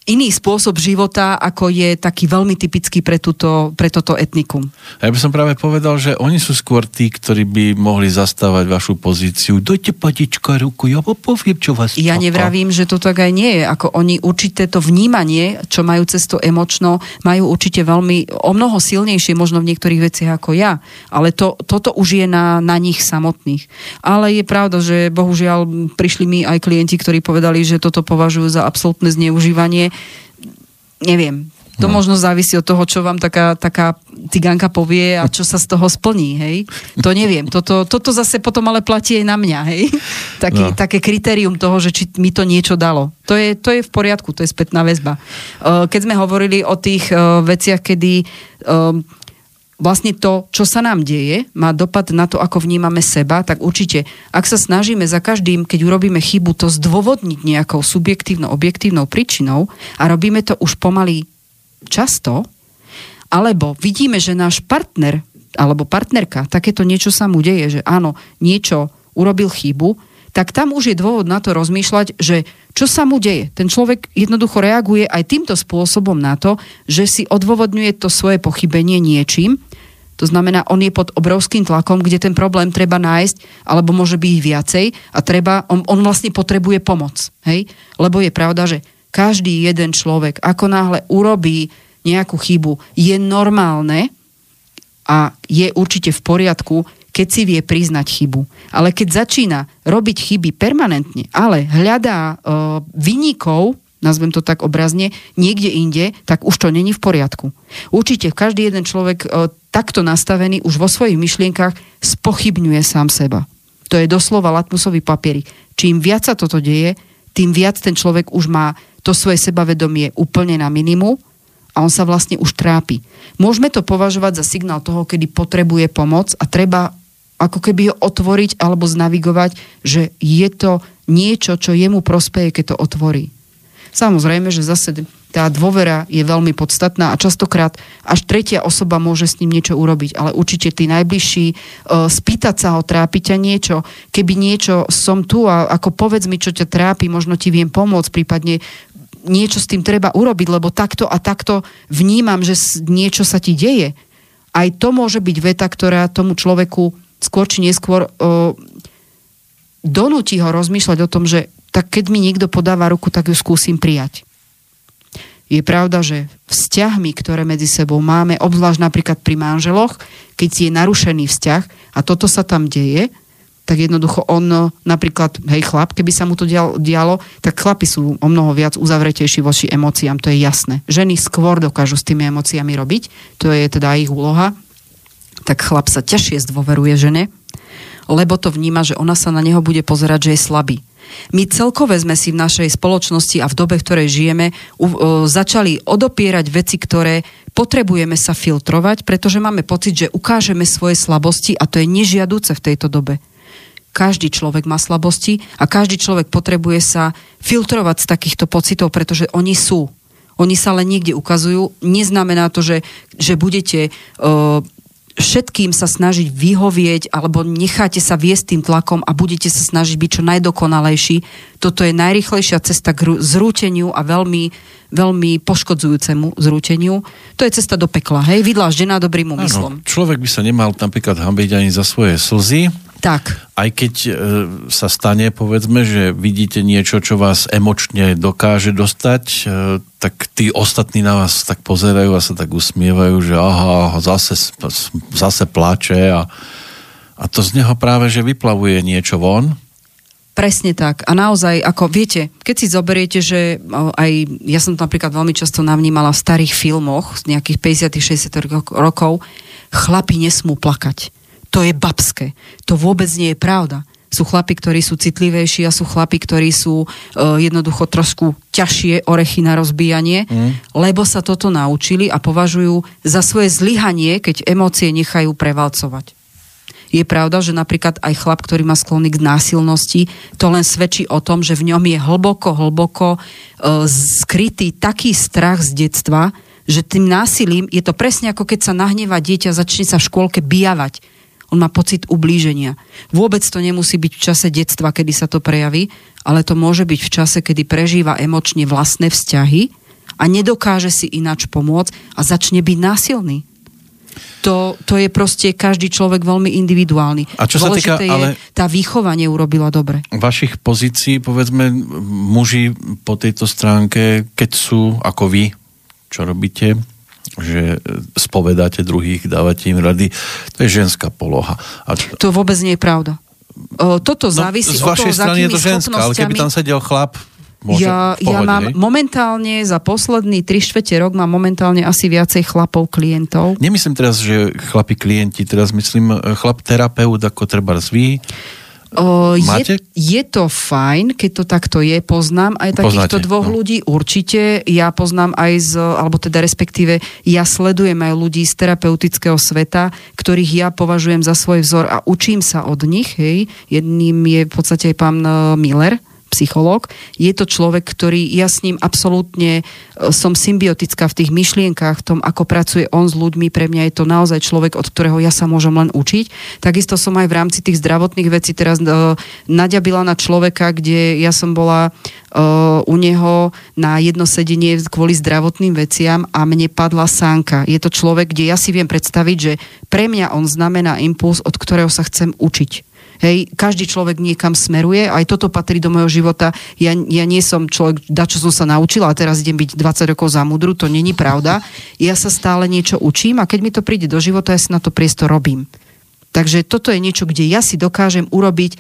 iný spôsob života, ako je taký veľmi typický pre, túto, pre toto etnikum. Ja by som práve povedal, že oni sú skôr tí, ktorí by mohli zastávať vašu pozíciu. Dojte patička ruku, ja vám poviem, čo vás Ja čaká. nevravím, že to tak aj nie je. Ako oni určité to vnímanie, čo majú cez to emočno, majú určite veľmi, o mnoho silnejšie možno v niektorých veciach ako ja. Ale to, toto už je na, na nich samotných. Ale je pravda, že bohužiaľ prišli mi aj klienti, ktorí povedali, že toto považujú za absolútne zneužívanie. Neviem. To no. možno závisí od toho, čo vám taká, taká cigánka povie a čo sa z toho splní, hej. To neviem. Toto, toto zase potom ale platí aj na mňa, hej. Taký, No. Také kritérium toho, že či mi to niečo dalo. To je, to je v poriadku, to je spätná väzba. Keď sme hovorili o tých veciach, kedy vlastne to, čo sa nám deje, má dopad na to, ako vnímame seba, tak určite, ak sa snažíme za každým, keď urobíme chybu, to zdôvodniť nejakou subjektívnou, objektívnou príčinou a robíme to už pomaly často, alebo vidíme, že náš partner alebo partnerka, takéto niečo sa mu deje, že áno, niečo urobil chybu, tak tam už je dôvod na to rozmýšľať, že čo sa mu deje. Ten človek jednoducho reaguje aj týmto spôsobom na to, že si odôvodňuje to svoje pochybenie niečím. To znamená, on je pod obrovským tlakom, kde ten problém treba nájsť, alebo môže byť viacej a treba, on, on vlastne potrebuje pomoc. Hej? Lebo je pravda, že každý jeden človek, ako náhle urobí nejakú chybu, je normálne a je určite v poriadku, keď si vie priznať chybu. Ale keď začína robiť chyby permanentne, ale hľadá uh, vynikov, nazvem to tak obrazne, niekde inde, tak už to není v poriadku. Určite každý jeden človek uh, takto nastavený už vo svojich myšlienkach spochybňuje sám seba. To je doslova latmusový papierik. Čím viac sa toto deje, tým viac ten človek už má to svoje sebavedomie úplne na minimum a on sa vlastne už trápi. Môžeme to považovať za signál toho, kedy potrebuje pomoc a treba ako keby ho otvoriť alebo znavigovať, že je to niečo, čo jemu prospeje, keď to otvorí. Samozrejme, že zase tá dôvera je veľmi podstatná a častokrát až tretia osoba môže s ním niečo urobiť, ale určite tí najbližší e, spýtať sa ho, trápi ťa niečo, keby niečo som tu a ako povedz mi, čo ťa trápi, možno ti viem pomôcť, prípadne niečo s tým treba urobiť, lebo takto a takto vnímam, že niečo sa ti deje. Aj to môže byť veta, ktorá tomu človeku skôr či neskôr o, donúti ho rozmýšľať o tom, že tak keď mi niekto podáva ruku, tak ju skúsim prijať. Je pravda, že vzťahmi, ktoré medzi sebou máme, obzvlášť napríklad pri manželoch, keď je narušený vzťah a toto sa tam deje, tak jednoducho on napríklad, hej chlap, keby sa mu to dialo, tak chlapi sú o mnoho viac uzavretejší voči emóciám, to je jasné. Ženy skôr dokážu s tými emóciami robiť, to je teda ich úloha. Tak chlap sa ťažšie zdôveruje žene, lebo to vníma, že ona sa na neho bude pozerať, že je slabý. My celkové sme si v našej spoločnosti a v dobe, v ktorej žijeme, o, začali odopierať veci, ktoré potrebujeme sa filtrovať, pretože máme pocit, že ukážeme svoje slabosti a to je nežiaduce v tejto dobe. Každý človek má slabosti a každý človek potrebuje sa filtrovať z takýchto pocitov, pretože oni sú. Oni sa len niekde ukazujú. Neznamená to, že, že budete uh, všetkým sa snažiť vyhovieť alebo necháte sa viesť tým tlakom a budete sa snažiť byť čo najdokonalejší. Toto je najrychlejšia cesta k zrúteniu a veľmi, veľmi poškodzujúcemu zrúteniu. To je cesta do pekla, hej? Vydláždená dobrým úmyslom. Áno, človek by sa nemal napríklad hambiť ani za svoje slzy, Tak. aj keď e, sa stane, povedzme, že vidíte niečo, čo vás emočne dokáže dostať, e, tak tí ostatní na vás tak pozerajú a sa tak usmievajú, že aha, zase, zase plače a, a to z neho práve, že vyplavuje niečo von. Presne tak. A naozaj, ako viete, keď si zoberiete, že o, aj ja som to napríklad veľmi často navnímala v starých filmoch z nejakých 50 60 rokov, chlapi nesmú plakať. To je babské. To vôbec nie je pravda. Sú chlapi, ktorí sú citlivejší a sú chlapi, ktorí sú e, jednoducho trošku ťažšie orechy na rozbíjanie, mm. lebo sa toto naučili a považujú za svoje zlyhanie, keď emócie nechajú prevalcovať. Je pravda, že napríklad aj chlap, ktorý má sklony k násilnosti, to len svedčí o tom, že v ňom je hlboko, hlboko e, skrytý taký strach z detstva, že tým násilím je to presne ako keď sa nahneva dieťa, začne sa v škôlke bijavať. On má pocit ublíženia. Vôbec to nemusí byť v čase detstva, kedy sa to prejaví, ale to môže byť v čase, kedy prežíva emočne vlastné vzťahy a nedokáže si ináč pomôcť a začne byť násilný. To, to je proste každý človek veľmi individuálny. A čo sa týka, Dôležité ale- je, tá výchova neurobila dobre. Vašich pozícií, povedzme, muži po tejto stránke, keď sú ako vy, čo robíte, že spovedáte druhých, dávate im rady, to je ženská poloha. A To vôbec nie je pravda. O, toto závisí No, z od toho, vašej strany je to ženská, ale keby tam sedel chlap, môže ja, pohode, ja mám hej? momentálne za posledný 3 štvrte rok mám momentálne asi viacej chlapov klientov. Nemyslím teraz, že chlapi klienti, teraz myslím e, chlap terapeut, ako treba vy. O, Máte? je, je to fajn, keď to takto je, poznám aj takýchto Poznáte, dvoch no. ľudí, určite. Ja poznám aj z, alebo teda respektíve, ja sledujem aj ľudí z terapeutického sveta, ktorých ja považujem za svoj vzor a učím sa od nich, hej. Jedným je v podstate aj pán e, Miller, psychológ. Je to človek, ktorý, ja s ním absolútne e, som symbiotická v tých myšlienkach, v tom, ako pracuje on s ľuďmi. Pre mňa je to naozaj človek, od ktorého ja sa môžem len učiť. Takisto som aj v rámci tých zdravotných vecí teraz uh, naďabila na človeka, kde ja som bola uh, u neho na jedno sedenie kvôli zdravotným veciam a mne padla sánka. Je to človek, kde ja si viem predstaviť, že pre mňa on znamená impuls, od ktorého sa chcem učiť. Hej, každý človek niekam smeruje, aj toto patrí do môjho života. Ja, ja nie som človek, da čo som sa naučila a teraz idem byť 20 rokov za mudru, to není pravda. Ja sa stále niečo učím a keď mi to príde do života, ja si na to priestor robím. Takže toto je niečo, kde ja si dokážem urobiť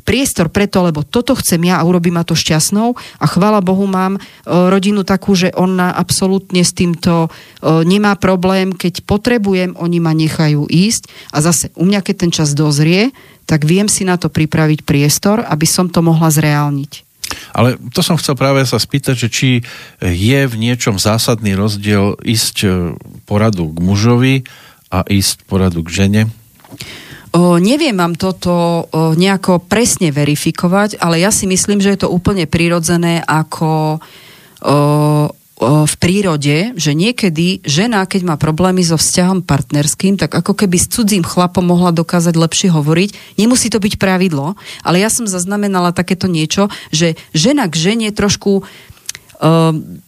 priestor preto, lebo toto chcem ja a urobím ma to šťastnou a chvála Bohu mám e, rodinu takú, že ona absolútne s týmto e, nemá problém, keď potrebujem, oni ma nechajú ísť a zase u mňa keď ten čas dozrie, tak viem si na to pripraviť priestor, aby som to mohla zreálniť. Ale to som chcel práve sa spýtať, že či je v niečom zásadný rozdiel ísť e, poradu k mužovi a ísť poradu k žene? O, neviem vám toto o, nejako presne verifikovať, ale ja si myslím, že je to úplne prirodzené ako o, o, v prírode, že niekedy žena, keď má problémy so vzťahom partnerským, tak ako keby s cudzím chlapom mohla dokázať lepšie hovoriť. Nemusí to byť pravidlo, ale ja som zaznamenala takéto niečo, že žena k žene trošku um,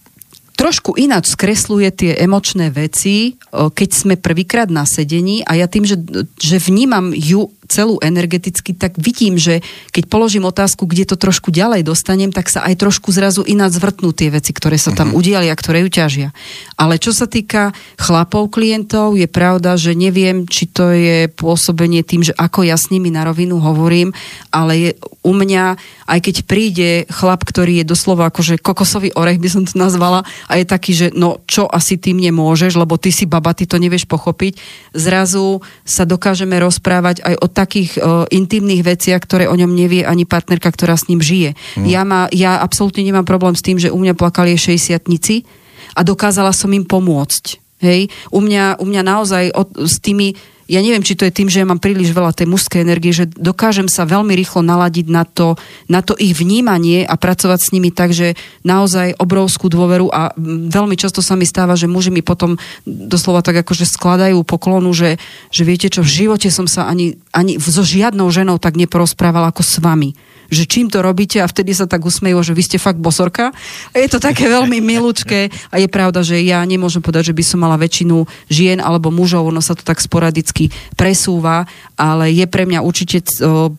trošku ináč skresluje tie emočné veci, keď sme prvýkrát na sedení a ja tým, že, že vnímam ju celú energeticky, tak vidím, že keď položím otázku, kde to trošku ďalej dostanem, tak sa aj trošku zrazu ináč zvrtnú tie veci, ktoré sa tam udiali a ktoré ju ťažia. Ale čo sa týka chlapov klientov, je pravda, že neviem, či to je pôsobenie tým, že ako ja s nimi na rovinu hovorím, ale je u mňa, aj keď príde chlap, ktorý je doslova akože kokosový orech, by som to nazvala, a je taký, že no čo asi ty mne môžeš, lebo ty si baba, ty to nevieš pochopiť, zrazu sa dokážeme rozprávať aj o takých uh, intimných veciach, ktoré o ňom nevie ani partnerka, ktorá s ním žije. Mm. Ja, má, ja absolútne nemám problém s tým, že u mňa plakali 60 a dokázala som im pomôcť. Hej, u mňa, u mňa naozaj od, s tými ja neviem, či to je tým, že ja mám príliš veľa tej mužskej energie, že dokážem sa veľmi rýchlo naladiť na to, na to ich vnímanie a pracovať s nimi tak, že naozaj obrovskú dôveru a veľmi často sa mi stáva, že muži mi potom doslova tak akože skladajú poklonu, že, že viete čo, v živote som sa ani, ani so žiadnou ženou tak neporozprávala ako s vami že čím to robíte a vtedy sa tak usmejú, že vy ste fakt bosorka. Je to také veľmi milúčké a je pravda, že ja nemôžem povedať, že by som mala väčšinu žien alebo mužov, ono sa to tak sporadicky presúva, ale je pre mňa určite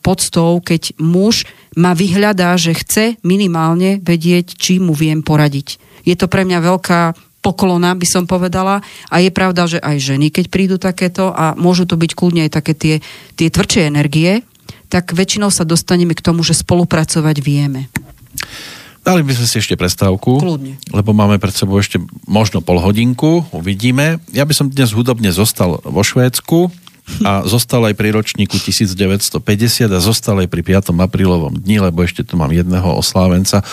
podstou, keď muž ma vyhľadá, že chce minimálne vedieť, či mu viem poradiť. Je to pre mňa veľká poklona, by som povedala. A je pravda, že aj ženy, keď prídu takéto, a môžu to byť kľudne aj také tie, tie tvrdšie energie, tak väčšinou sa dostaneme k tomu, že spolupracovať vieme. Dali by sme si ešte prestávku, Kľudne. lebo máme pred sebou ešte možno pol hodinku, uvidíme. Ja by som dnes hudobne zostal vo Švédsku a zostal aj pri ročníku 1950 a zostal aj pri 5. aprílovom dni, lebo ešte tu mám jedného oslávenca e,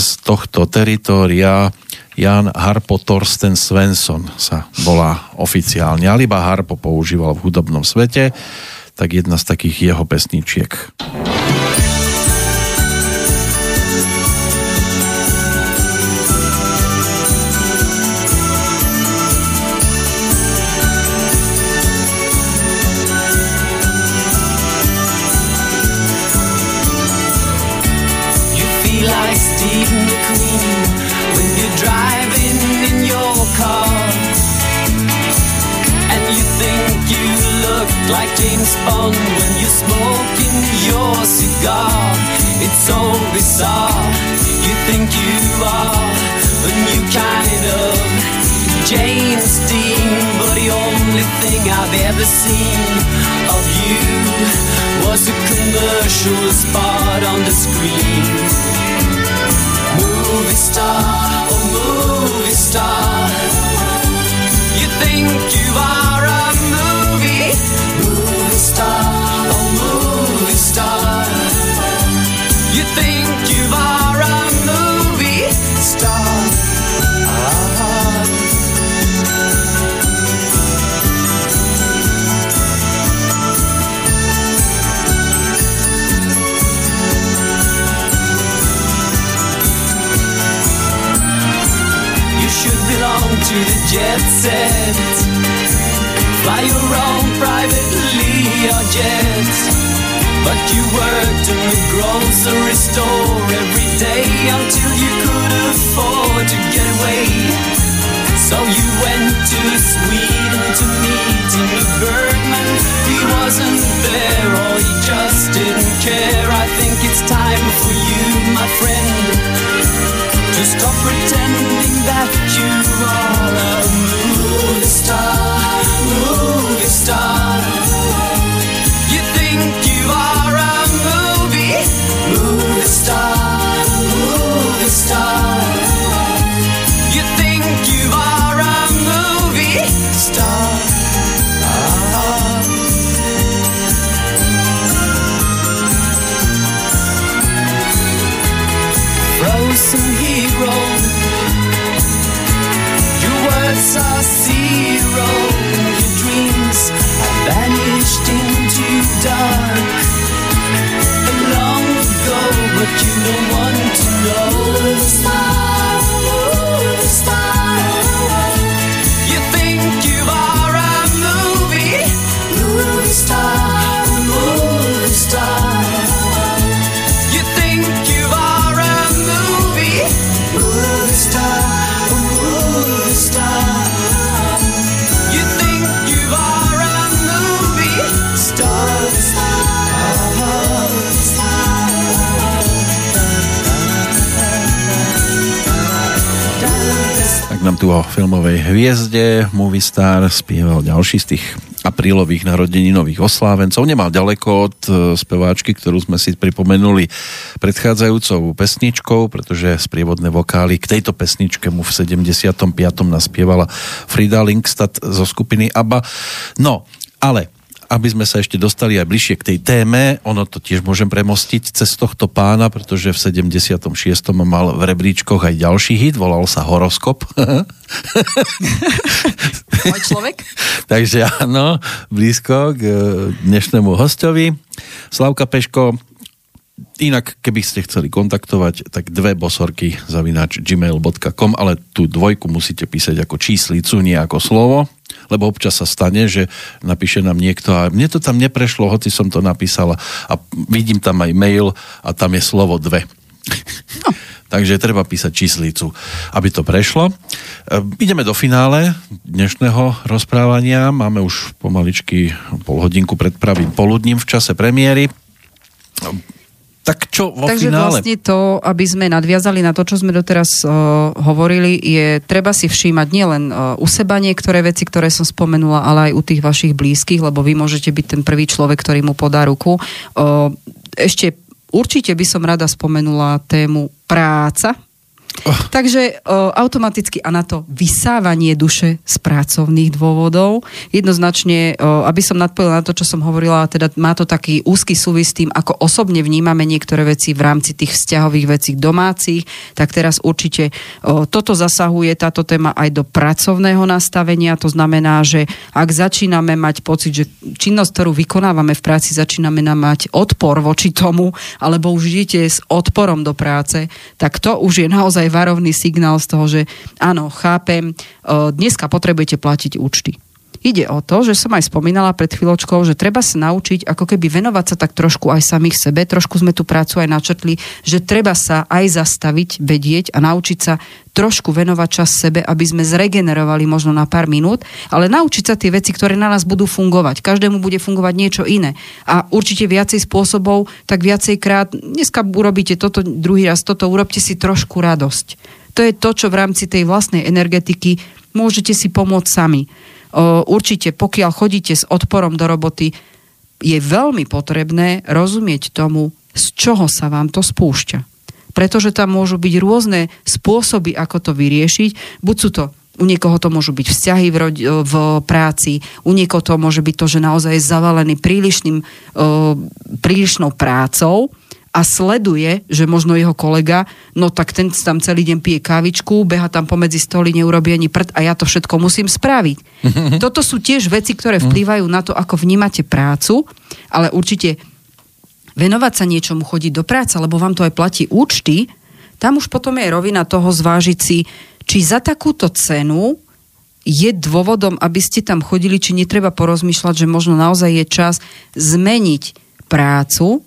z tohto teritória. Jan Harpo Torsten Svensson sa volá oficiálne, ale iba Harpo používal v hudobnom svete tak jedna z takých jeho pesničiek. choose far. Set. Fly your own private Learjet. But you worked in the grocery store every day until you could afford to get away. So you went to Sweden to meet Ingmar Bergman. He wasn't there or he just didn't care. I think it's time for you, my friend, to stop pretending that you are a star, but you don't want to know. Nám tu o filmovej hviezde Movie Star spieval ďalší z tých aprílových narodeninových oslávencov. Nemal ďaleko od e, speváčky, ktorú sme si pripomenuli predchádzajúcou pesničkou, pretože sprievodné vokály k tejto pesničke mu v 75. naspievala Frida Linkstad zo skupiny ABBA. No, ale aby sme sa ešte dostali aj bližšie k tej téme, ono to tiež môžem premostiť cez tohto pána, pretože v 76. mal v rebríčkoch aj ďalší hit, volal sa Horoskop. Môj človek? Takže áno, blízko k e, dnešnému hostovi. Slavka Peško, inak keby ste chceli kontaktovať, tak dve bosorky zavináč gmail.com, ale tú dvojku musíte písať ako číslicu, nie ako slovo, lebo občas sa stane, že napíše nám niekto a mne to tam neprešlo, hoci som to napísala a vidím tam aj mail a tam je slovo dve. No. Takže treba písať číslicu, aby to prešlo. E, ideme do finále dnešného rozprávania. Máme už pomaličky pol hodinku pred pravým poludním v čase premiéry. Tak čo vo Takže finále? vlastne to, aby sme nadviazali na to, čo sme doteraz uh, hovorili, je treba si všímať nielen uh, u seba niektoré veci, ktoré som spomenula, ale aj u tých vašich blízkych, lebo vy môžete byť ten prvý človek, ktorý mu podá ruku. Uh, ešte určite by som rada spomenula tému práca. Oh. Takže o, automaticky a na to vysávanie duše z pracovných dôvodov. Jednoznačne, o, aby som nadpojila na to, čo som hovorila, teda má to taký úzky súvis s tým, ako osobne vnímame niektoré veci v rámci tých vzťahových vecí domácich, tak teraz určite o, toto zasahuje táto téma aj do pracovného nastavenia. To znamená, že ak začíname mať pocit, že činnosť, ktorú vykonávame v práci, začíname nám mať odpor voči tomu, alebo už idete s odporom do práce, tak to už je naozaj varovný signál z toho, že áno, chápem, dneska potrebujete platiť účty. Ide o to, že som aj spomínala pred chvíľočkou, že treba sa naučiť ako keby venovať sa tak trošku aj samých sebe. Trošku sme tú prácu aj načrtli, že treba sa aj zastaviť, vedieť a naučiť sa trošku venovať čas sebe, aby sme zregenerovali možno na pár minút, ale naučiť sa tie veci, ktoré na nás budú fungovať. Každému bude fungovať niečo iné. A určite viacej spôsobov, tak viacej krát, dneska urobíte toto, druhý raz toto, urobte si trošku radosť. To je to, čo v rámci tej vlastnej energetiky môžete si pomôcť sami. Určite, pokiaľ chodíte s odporom do roboty, je veľmi potrebné rozumieť tomu, z čoho sa vám to spúšťa. Pretože tam môžu byť rôzne spôsoby, ako to vyriešiť. Buď sú to u niekoho to môžu byť vzťahy v, rodi- v práci, u niekoho to môže byť to, že naozaj je zavalený prílišným, prílišnou prácou a sleduje, že možno jeho kolega, no tak ten tam celý deň pije kávičku, beha tam pomedzi stoly, neurobí ani prd a ja to všetko musím spraviť. Toto sú tiež veci, ktoré vplývajú na to, ako vnímate prácu, ale určite venovať sa niečomu, chodiť do práce, lebo vám to aj platí účty, tam už potom je rovina toho zvážiť si, či za takúto cenu je dôvodom, aby ste tam chodili, či netreba porozmýšľať, že možno naozaj je čas zmeniť prácu,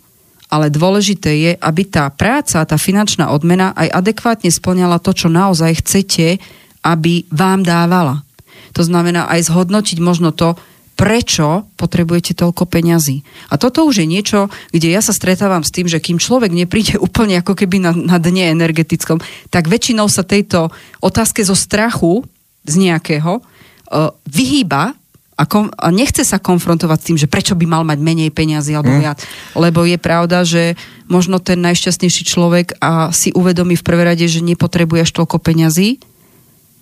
ale dôležité je, aby tá práca, tá finančná odmena aj adekvátne splňala to, čo naozaj chcete, aby vám dávala. To znamená aj zhodnotiť možno to, prečo potrebujete toľko peňazí. A toto už je niečo, kde ja sa stretávam s tým, že kým človek nepríde úplne ako keby na, na dne energetickom, tak väčšinou sa tejto otázke zo strachu z nejakého uh, vyhýba a, kom, a nechce sa konfrontovať s tým, že prečo by mal mať menej peniazy alebo Mm. viac. Lebo je pravda, že možno ten najšťastnejší človek a si uvedomí v prvé rade, že nepotrebuje až toľko peňazí,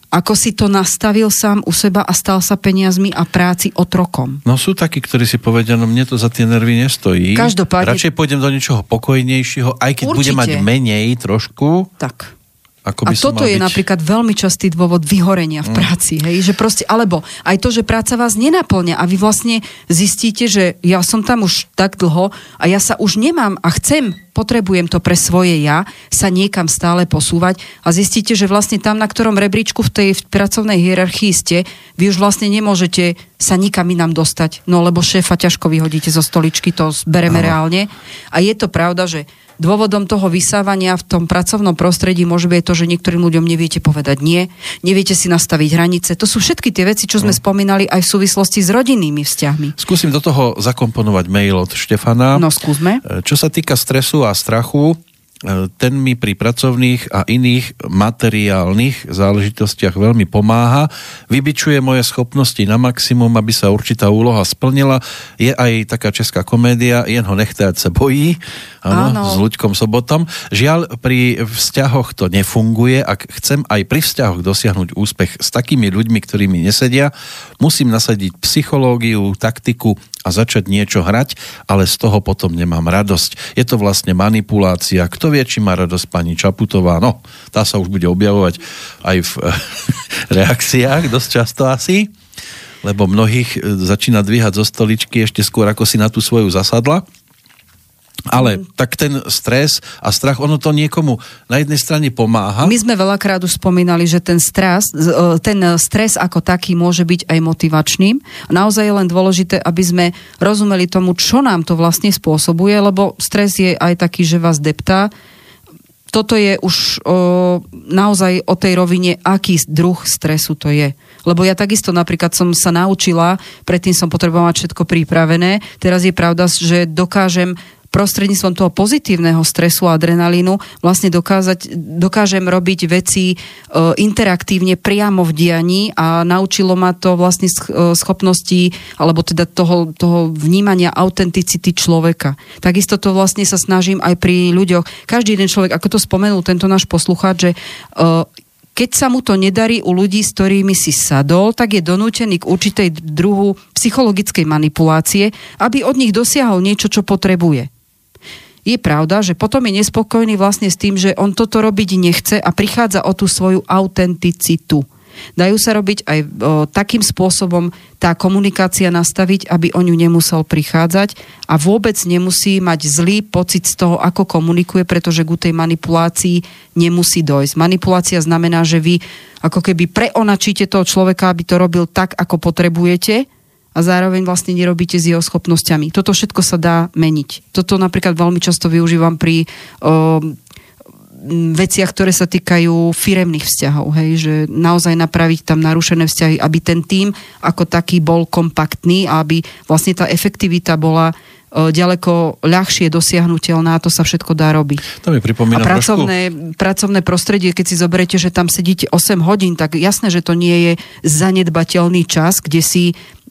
ako si to nastavil sám u seba a stal sa peniazmi a práci otrokom. No sú takí, ktorí si povedia, no mne to za tie nervy nestojí. Každopádne- Radšej pôjdem do niečoho pokojnejšieho, aj keď bude Určite. mať menej trošku, Tak. Ako A by som toto je byť- napríklad veľmi častý dôvod vyhorenia v práci, hej, že proste, alebo aj to, že práca vás nenaplňa a vy vlastne zistíte, že ja som tam už tak dlho a ja sa už nemám a chcem, potrebujem to pre svoje ja, sa niekam stále posúvať a zistíte, že vlastne tam, na ktorom rebríčku v tej v pracovnej hierarchii ste, vy už vlastne nemôžete sa nikam inám dostať, no lebo šéfa ťažko vyhodíte zo stoličky, to bereme reálne. A je to pravda, že Dôvodom toho vysávania v tom pracovnom prostredí môže byť to, že niektorým ľuďom neviete povedať nie, neviete si nastaviť hranice. To sú všetky tie veci, čo sme spomínali aj v súvislosti s rodinnými vzťahmi. Skúsim do toho zakomponovať mail od Štefana. No skúsme. E, Čo sa týka stresu a strachu, e, ten mi pri pracovných a iných materiálnych záležitostiach veľmi pomáha. Vybičuje moje schopnosti na maximum, aby sa určitá úloha splnila. Je aj taká česká komédia, jen ho nechtéať sa bojí, áno, Áno. s Luďkom Sobotom. Žiaľ, pri vzťahoch to nefunguje. Ak chcem aj pri vzťahoch dosiahnuť úspech s takými ľuďmi, ktorí mi nesedia, musím nasadiť psychológiu, taktiku a začať niečo hrať, ale z toho potom nemám radosť. Je to vlastne manipulácia. Kto vie, či má radosť pani Čaputová? No, tá sa už bude objavovať aj v reakciách dosť často asi, lebo mnohých e, začína dvíhať zo stoličky ešte skôr, ako si na tú svoju zasadla. Ale tak ten stres a strach, ono to niekomu na jednej strane pomáha. My sme veľakrát už spomínali, že ten stres, e, ten stres ako taký môže byť aj motivačným. Naozaj je len dôležité, aby sme rozumeli tomu, čo nám to vlastne spôsobuje, lebo stres je aj taký, že vás deptá. Toto je už o, naozaj o tej rovine, aký druh stresu to je. Lebo ja takisto napríklad som sa naučila, predtým som potrebovala všetko pripravené, teraz je pravda, že dokážem prostredníctvom toho pozitívneho stresu a adrenalínu vlastne dokázať, dokážem robiť veci e, interaktívne priamo v dianí a naučilo ma to vlastne e, schopnosti alebo teda toho, toho vnímania autenticity človeka. Takisto to vlastne sa snažím aj pri ľuďoch. Každý jeden človek, ako to spomenul tento náš poslucháč, že e, keď sa mu to nedarí u ľudí, s ktorými si sadol, tak je donútený k určitej druhu psychologickej manipulácie, aby od nich dosiahol niečo, čo potrebuje. Je pravda, že potom je nespokojný vlastne s tým, že on toto robiť nechce a prichádza o tú svoju autenticitu. Dajú sa robiť aj o, takým spôsobom tá komunikácia nastaviť, aby o ňu nemusel prichádzať a vôbec nemusí mať zlý pocit z toho, ako komunikuje, pretože ku tej manipulácii nemusí dojsť. Manipulácia znamená, že vy ako keby preonačíte toho človeka, aby to robil tak, ako potrebujete a zároveň vlastne nerobíte s jeho schopnosťami. Toto všetko sa dá meniť. Toto napríklad veľmi často využívam pri o, veciach, ktoré sa týkajú firemných vzťahov, hej, že naozaj napraviť tam narušené vzťahy, aby ten tím ako taký bol kompaktný a aby vlastne tá efektivita bola ďaleko ľahšie dosiahnutelná a to sa všetko dá robiť. To mi A pripomína trošku... pracovné, pracovné prostredie, keď si zoberiete, že tam sedíte 8 hodín, tak jasné, že to nie je zanedbateľný čas, kde si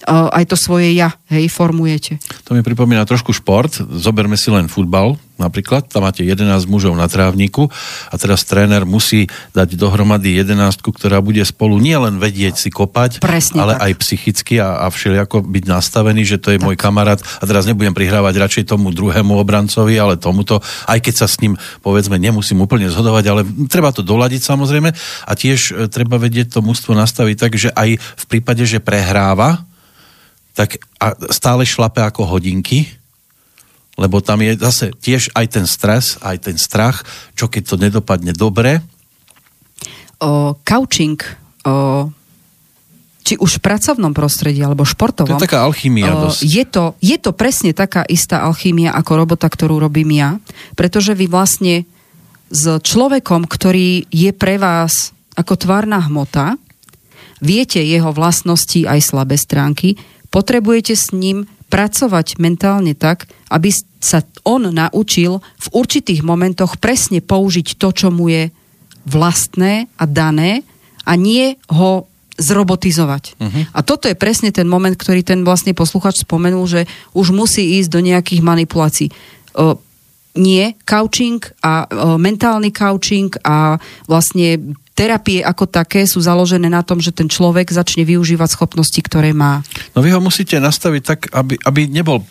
uh, aj to svoje ja, hej, formujete. To mi pripomína trošku šport. Zoberme si len futbal napríklad. Tam máte 11 mužov na trávniku a teraz tréner musí dať dohromady 11, ktorá bude spolu nielen vedieť si kopať, Presne ale tak. aj psychicky a, a všelijako byť nastavený, že to je môj kamarát a teraz nebudem prihrávať radšej tomu druhému obrancovi, ale tomuto, aj keď sa s ním povedzme nemusím úplne zhodovať, ale treba to doladiť samozrejme a tiež e, treba vedieť to mústvo nastaviť tak, že aj v prípade, že prehráva, tak a stále šlape ako hodinky, lebo tam je zase tiež aj ten stres, aj ten strach, čo keď to nedopadne dobre. O, couching, o, či už v pracovnom prostredí alebo To športovom, je taká alchymia dosť. je, to, je to presne taká istá alchymia ako robota, ktorú robím ja, pretože vy vlastne s človekom, ktorý je pre vás ako tvárna hmota, viete jeho vlastnosti aj slabé stránky, potrebujete s ním pracovať mentálne tak, aby sa on naučil v určitých momentoch presne použiť to, čo mu je vlastné a dané a nie ho zrobotizovať. Uh-huh. A toto je presne ten moment, ktorý ten vlastne posluchač spomenul, že už musí ísť do nejakých manipulácií. O, nie, couching a o, mentálny couching a vlastne terapie ako také sú založené na tom, že ten človek začne využívať schopnosti, ktoré má. No vy ho musíte nastaviť tak, aby, aby nebol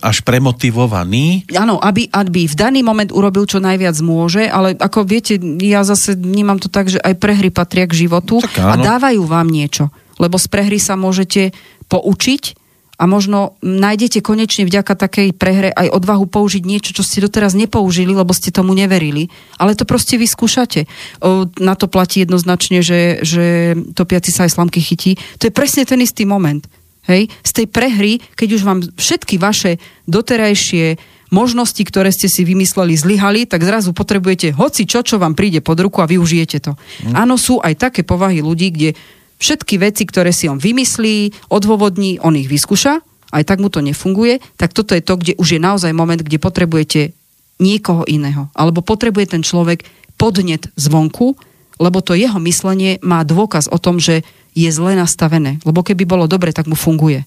až premotivovaný. Áno, aby, aby v daný moment urobil čo najviac môže, ale ako viete, ja zase vnímam to tak, že aj prehry patria k životu Tak a dávajú vám niečo. Lebo z prehry sa môžete poučiť a možno nájdete konečne vďaka takej prehre aj odvahu použiť niečo, čo ste doteraz nepoužili, lebo ste tomu neverili. Ale to proste vyskúšate. O, na to platí jednoznačne, že, že topiaci sa aj slamky chytí. To je presne ten istý moment. Hej? Z tej prehry, keď už vám všetky vaše doterajšie možnosti, ktoré ste si vymysleli, zlyhali, tak zrazu potrebujete hoci čo, čo vám príde pod ruku a využijete to. Áno, sú aj také povahy ľudí, kde všetky veci, ktoré si on vymyslí, odôvodní, on ich vyskúša, aj tak mu to nefunguje, tak toto je to, kde už je naozaj moment, kde potrebujete niekoho iného. Alebo potrebuje ten človek podnet zvonku, lebo to jeho myslenie má dôkaz o tom, že je zle nastavené. Lebo keby bolo dobre, tak mu funguje.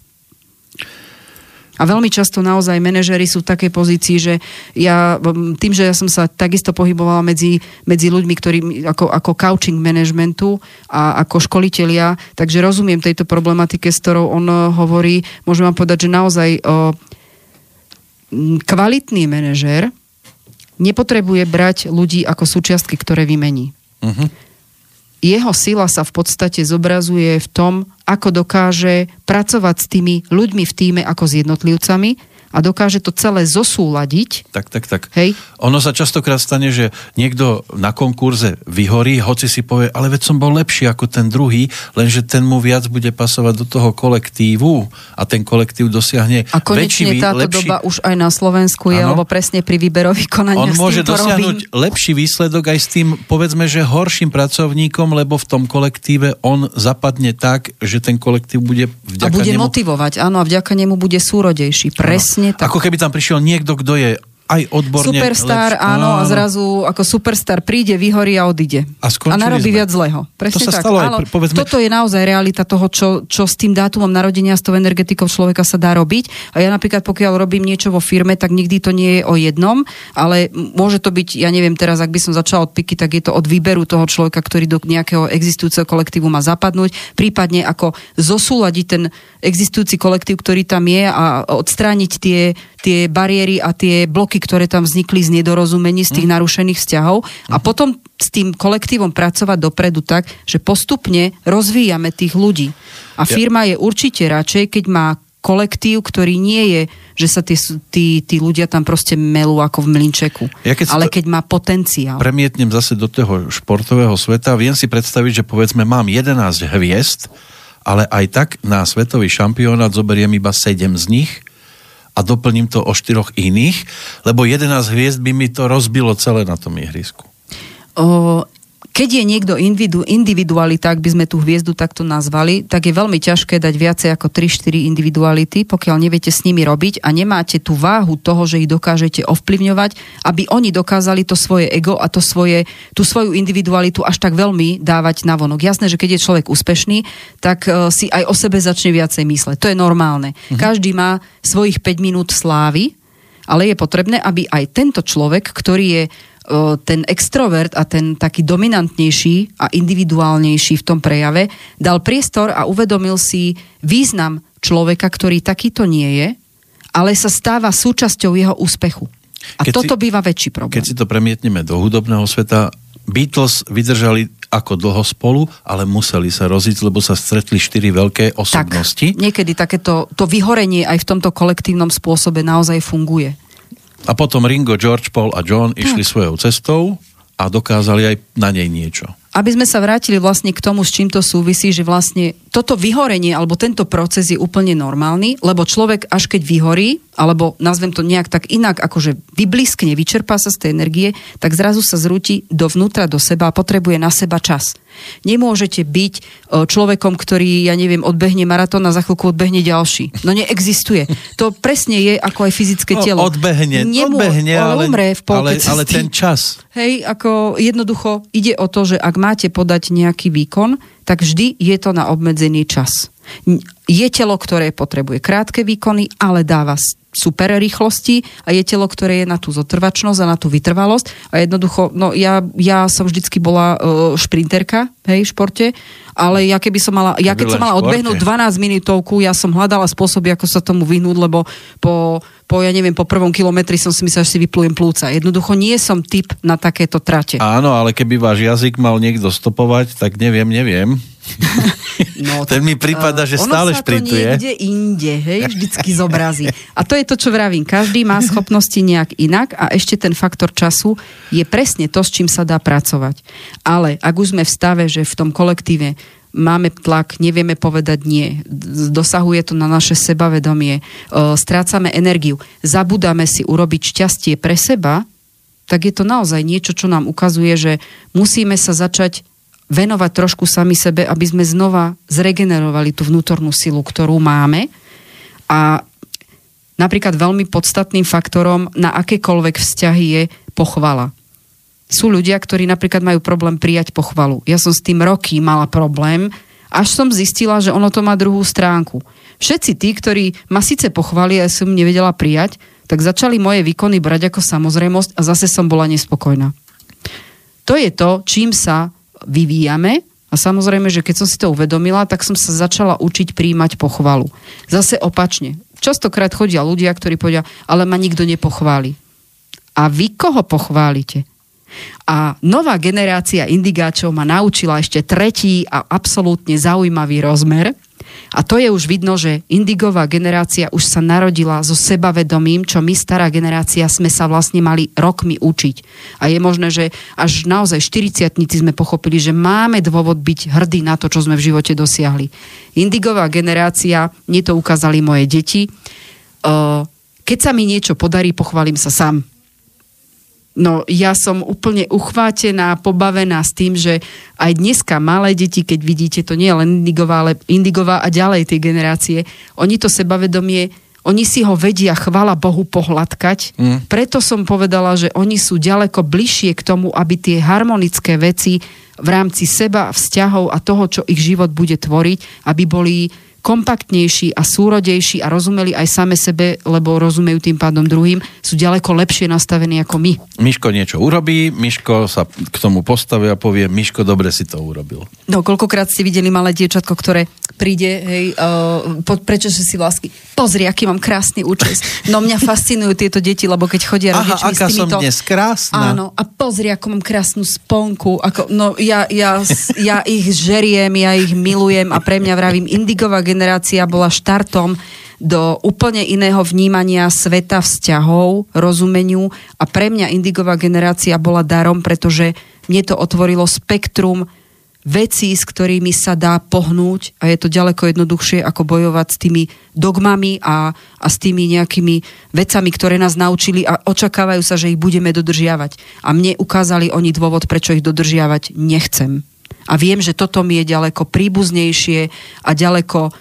A veľmi často naozaj manažery sú v takej pozícii, že ja tým, že ja som sa takisto pohybovala medzi, medzi ľuďmi, ktorí ako, ako coaching managementu a ako školitelia, takže rozumiem tejto problematike, s ktorou on eh, hovorí. Môžem vám povedať, že naozaj o, m, kvalitný manažer nepotrebuje brať ľudí ako súčiastky, ktoré vymení. Uh-huh. Jeho sila sa v podstate zobrazuje v tom, ako dokáže pracovať s tými ľuďmi v týme ako s jednotlivcami a dokáže to celé zosúladiť. Tak, tak, tak. Hej. Ono sa častokrát stane, že niekto na konkurze vyhorí, hoci si povie, ale veď som bol lepší ako ten druhý, lenže ten mu viac bude pasovať do toho kolektívu a ten kolektív dosiahne A konečne väčší, táto lepší... doba už aj na Slovensku je, Áno. lebo presne pri výberových On konaniach s môže dosiahnuť robím. lepší výsledok aj s tým, povedzme, že horším pracovníkom, lebo v tom kolektíve on zapadne tak, že ten kolektív bude A vďaka bude nemu... motivovať, áno, a vďaka nemu bude súrodejší. Presne tak. Ako keby tam prišiel niekto, kto je aj odborne Superstar, lepší. áno, a zrazu ako superstar príde, vyhorí a odíde. A skončili narobí sme. viac zlého. Presne To sa tak. stalo aj Áno, povedzme- Toto je naozaj realita toho, čo, čo s tým dátumom narodenia, s tou energetikou človeka sa dá robiť. A ja napríklad, pokiaľ robím niečo vo firme, tak nikdy to nie je o jednom, ale môže to byť, ja neviem teraz, ak by som začala od piky, tak je to od výberu toho človeka, ktorý do nejakého existujúceho kolektívu má zapadnúť, prípadne ako zosúľadiť ten existujúci kolektív, ktorý tam je a odstrániť tie, tie bariéry a tie bloky, ktoré tam vznikli z nedorozumení, z tých Mhm. narušených vzťahov a potom s tým kolektívom pracovať dopredu tak, že postupne rozvíjame tých ľudí. A firma je určite radšej, keď má kolektív, ktorý nie je, že sa tí, tí, tí ľudia tam proste melú ako v mlinčeku. Ja keď ale to- keď má potenciál. premietnem zase do toho športového sveta, viem si predstaviť, že povedzme mám 11 hviezd, ale aj tak na svetový šampionát zoberiem iba 7 z nich a doplním to o 4 iných, lebo 11 hviezd by mi to rozbilo celé na tom ihrisku. O, keď je niekto individu, individualita, ak by sme tú hviezdu takto nazvali, tak je veľmi ťažké dať viacej ako 3-4 individuality, pokiaľ neviete s nimi robiť a nemáte tú váhu toho, že ich dokážete ovplyvňovať, aby oni dokázali to svoje ego a to svoje, tú svoju individualitu až tak veľmi dávať na vonok. Jasné, že keď je človek úspešný, tak e, si aj o sebe začne viacej mysleť. To je normálne. Každý má svojich 5 minút slávy, ale je potrebné, aby aj tento človek, ktorý je ten extrovert a ten taký dominantnejší a individuálnejší v tom prejave, dal priestor a uvedomil si význam človeka, ktorý takýto nie je, ale sa stáva súčasťou jeho úspechu. A Keď toto si- býva väčší problém. Keď si to premietneme do hudobného sveta, Beatles vydržali ako dlho spolu, ale museli sa rozísť, lebo sa stretli štyri veľké osobnosti. Tak, niekedy takéto to vyhorenie aj v tomto kolektívnom spôsobe naozaj funguje. A potom Ringo, George, Paul a John išli svojou cestou a dokázali aj na nej niečo. Aby sme sa vrátili vlastne k tomu, s čím to súvisí, že vlastne toto vyhorenie alebo tento proces je úplne normálny, lebo človek až keď vyhorí, alebo nazvem to nejak tak inak, akože vybliskne, vyčerpá sa z tej energie, tak zrazu sa zrúti dovnútra do seba a potrebuje na seba čas. Nemôžete byť e, človekom, ktorý, ja neviem, odbehne maratón a za chvíľku odbehne ďalší. No neexistuje. To presne je ako aj fyzické No, telo. odbehne, Nemô- odbehne, ale, umre v ale, ale ten čas. Hej, ako jednoducho ide o to, že ak máte podať nejaký výkon, tak vždy je to na obmedzený čas. Je telo, ktoré potrebuje krátke výkony, ale dáva super rýchlosti a je telo, ktoré je na tú zotrvačnosť a na tú vytrvalosť a jednoducho, no ja, ja som vždycky bola uh, šprinterka, hej, v športe, ale ja keby som mala, ja keď som mala odbehnúť 12 minútovku, ja som hľadala spôsoby, ako sa tomu vyhnúť, lebo po, po, ja neviem, po prvom kilometri som si myslela, že si vyplujem plúca. Jednoducho nie som typ na takéto trate. Áno, ale keby váš jazyk mal niekto stopovať, tak neviem, neviem. No, Ten mi prípada, že ono stále sa šprintuje. to niekde inde, hej, vždycky zobrazí. A to je to, čo vravím. Každý má schopnosti nejak inak a ešte ten faktor času je presne to, s čím sa dá pracovať. Ale ak už sme v stave, že v tom kolektíve máme tlak, nevieme povedať nie, dosahuje to na naše sebavedomie, e, strácame energiu, zabudáme si urobiť šťastie pre seba, tak je to naozaj niečo, čo nám ukazuje, že musíme sa začať venovať trošku sami sebe, aby sme znova zregenerovali tú vnútornú silu, ktorú máme. A napríklad veľmi podstatným faktorom na akékoľvek vzťahy je pochvala. Sú ľudia, ktorí napríklad majú problém prijať pochvalu. Ja som s tým roky mala problém, až som zistila, že ono to má druhú stránku. Všetci tí, ktorí ma síce pochvali a ja som nevedela prijať, tak začali moje výkony brať ako samozrejmosť a zase som bola nespokojná. To je to, čím sa vyvíjame a samozrejme, že keď som si to uvedomila, tak som sa začala učiť príjmať pochvalu. Zase opačne. Častokrát chodia ľudia, ktorí povedia, ale ma nikto nepochváli. A vy koho pochválite? A nová generácia indigáčov ma naučila ešte tretí a absolútne zaujímavý rozmer. A to je už vidno, že indigová generácia už sa narodila so sebavedomím, čo my, stará generácia, sme sa vlastne mali rokmi učiť. A je možné, že až naozaj 40 sme pochopili, že máme dôvod byť hrdí na to, čo sme v živote dosiahli. Indigová generácia, mne to ukázali moje deti, keď sa mi niečo podarí, pochválim sa sám. No ja som úplne uchvátená, pobavená s tým, že aj dneska malé deti, keď vidíte, to nie je len Indigová, ale Indigová a ďalej tie generácie, oni to sebavedomie, oni si ho vedia, chvala Bohu, pohľadkať. Mm. Preto som povedala, že oni sú ďaleko bližšie k tomu, aby tie harmonické veci v rámci seba, vzťahov a toho, čo ich život bude tvoriť, aby boli kompaktnejší a súrodejší a rozumeli aj same sebe, lebo rozumejú tým pádom druhým, sú ďaleko lepšie nastavení ako my. Miško niečo urobí, Miško sa k tomu postaví a povie, Miško, dobre si to urobil. No, koľkokrát ste videli malé dievčatko, ktoré príde, hej, uh, po, prečo že si lásky, pozri, aký mám krásny účes. No mňa fascinujú tieto deti, lebo keď chodia Aha, rodičmi aká s som týmito... dnes krásna. Áno, a pozri, ako mám krásnu sponku. Ako, no, ja, ja, ja ich žeriem, ja ich milujem a pre mňa vravím, indigová generácia bola štartom do úplne iného vnímania sveta, vzťahov, rozumeniu a pre mňa indigová generácia bola darom, pretože mne to otvorilo spektrum vecí, s ktorými sa dá pohnúť a je to ďaleko jednoduchšie ako bojovať s tými dogmami a, a s tými nejakými vecami, ktoré nás naučili a očakávajú sa, že ich budeme dodržiavať. A mne ukázali oni dôvod, prečo ich dodržiavať nechcem. A viem, že toto mi je ďaleko príbuznejšie a ďaleko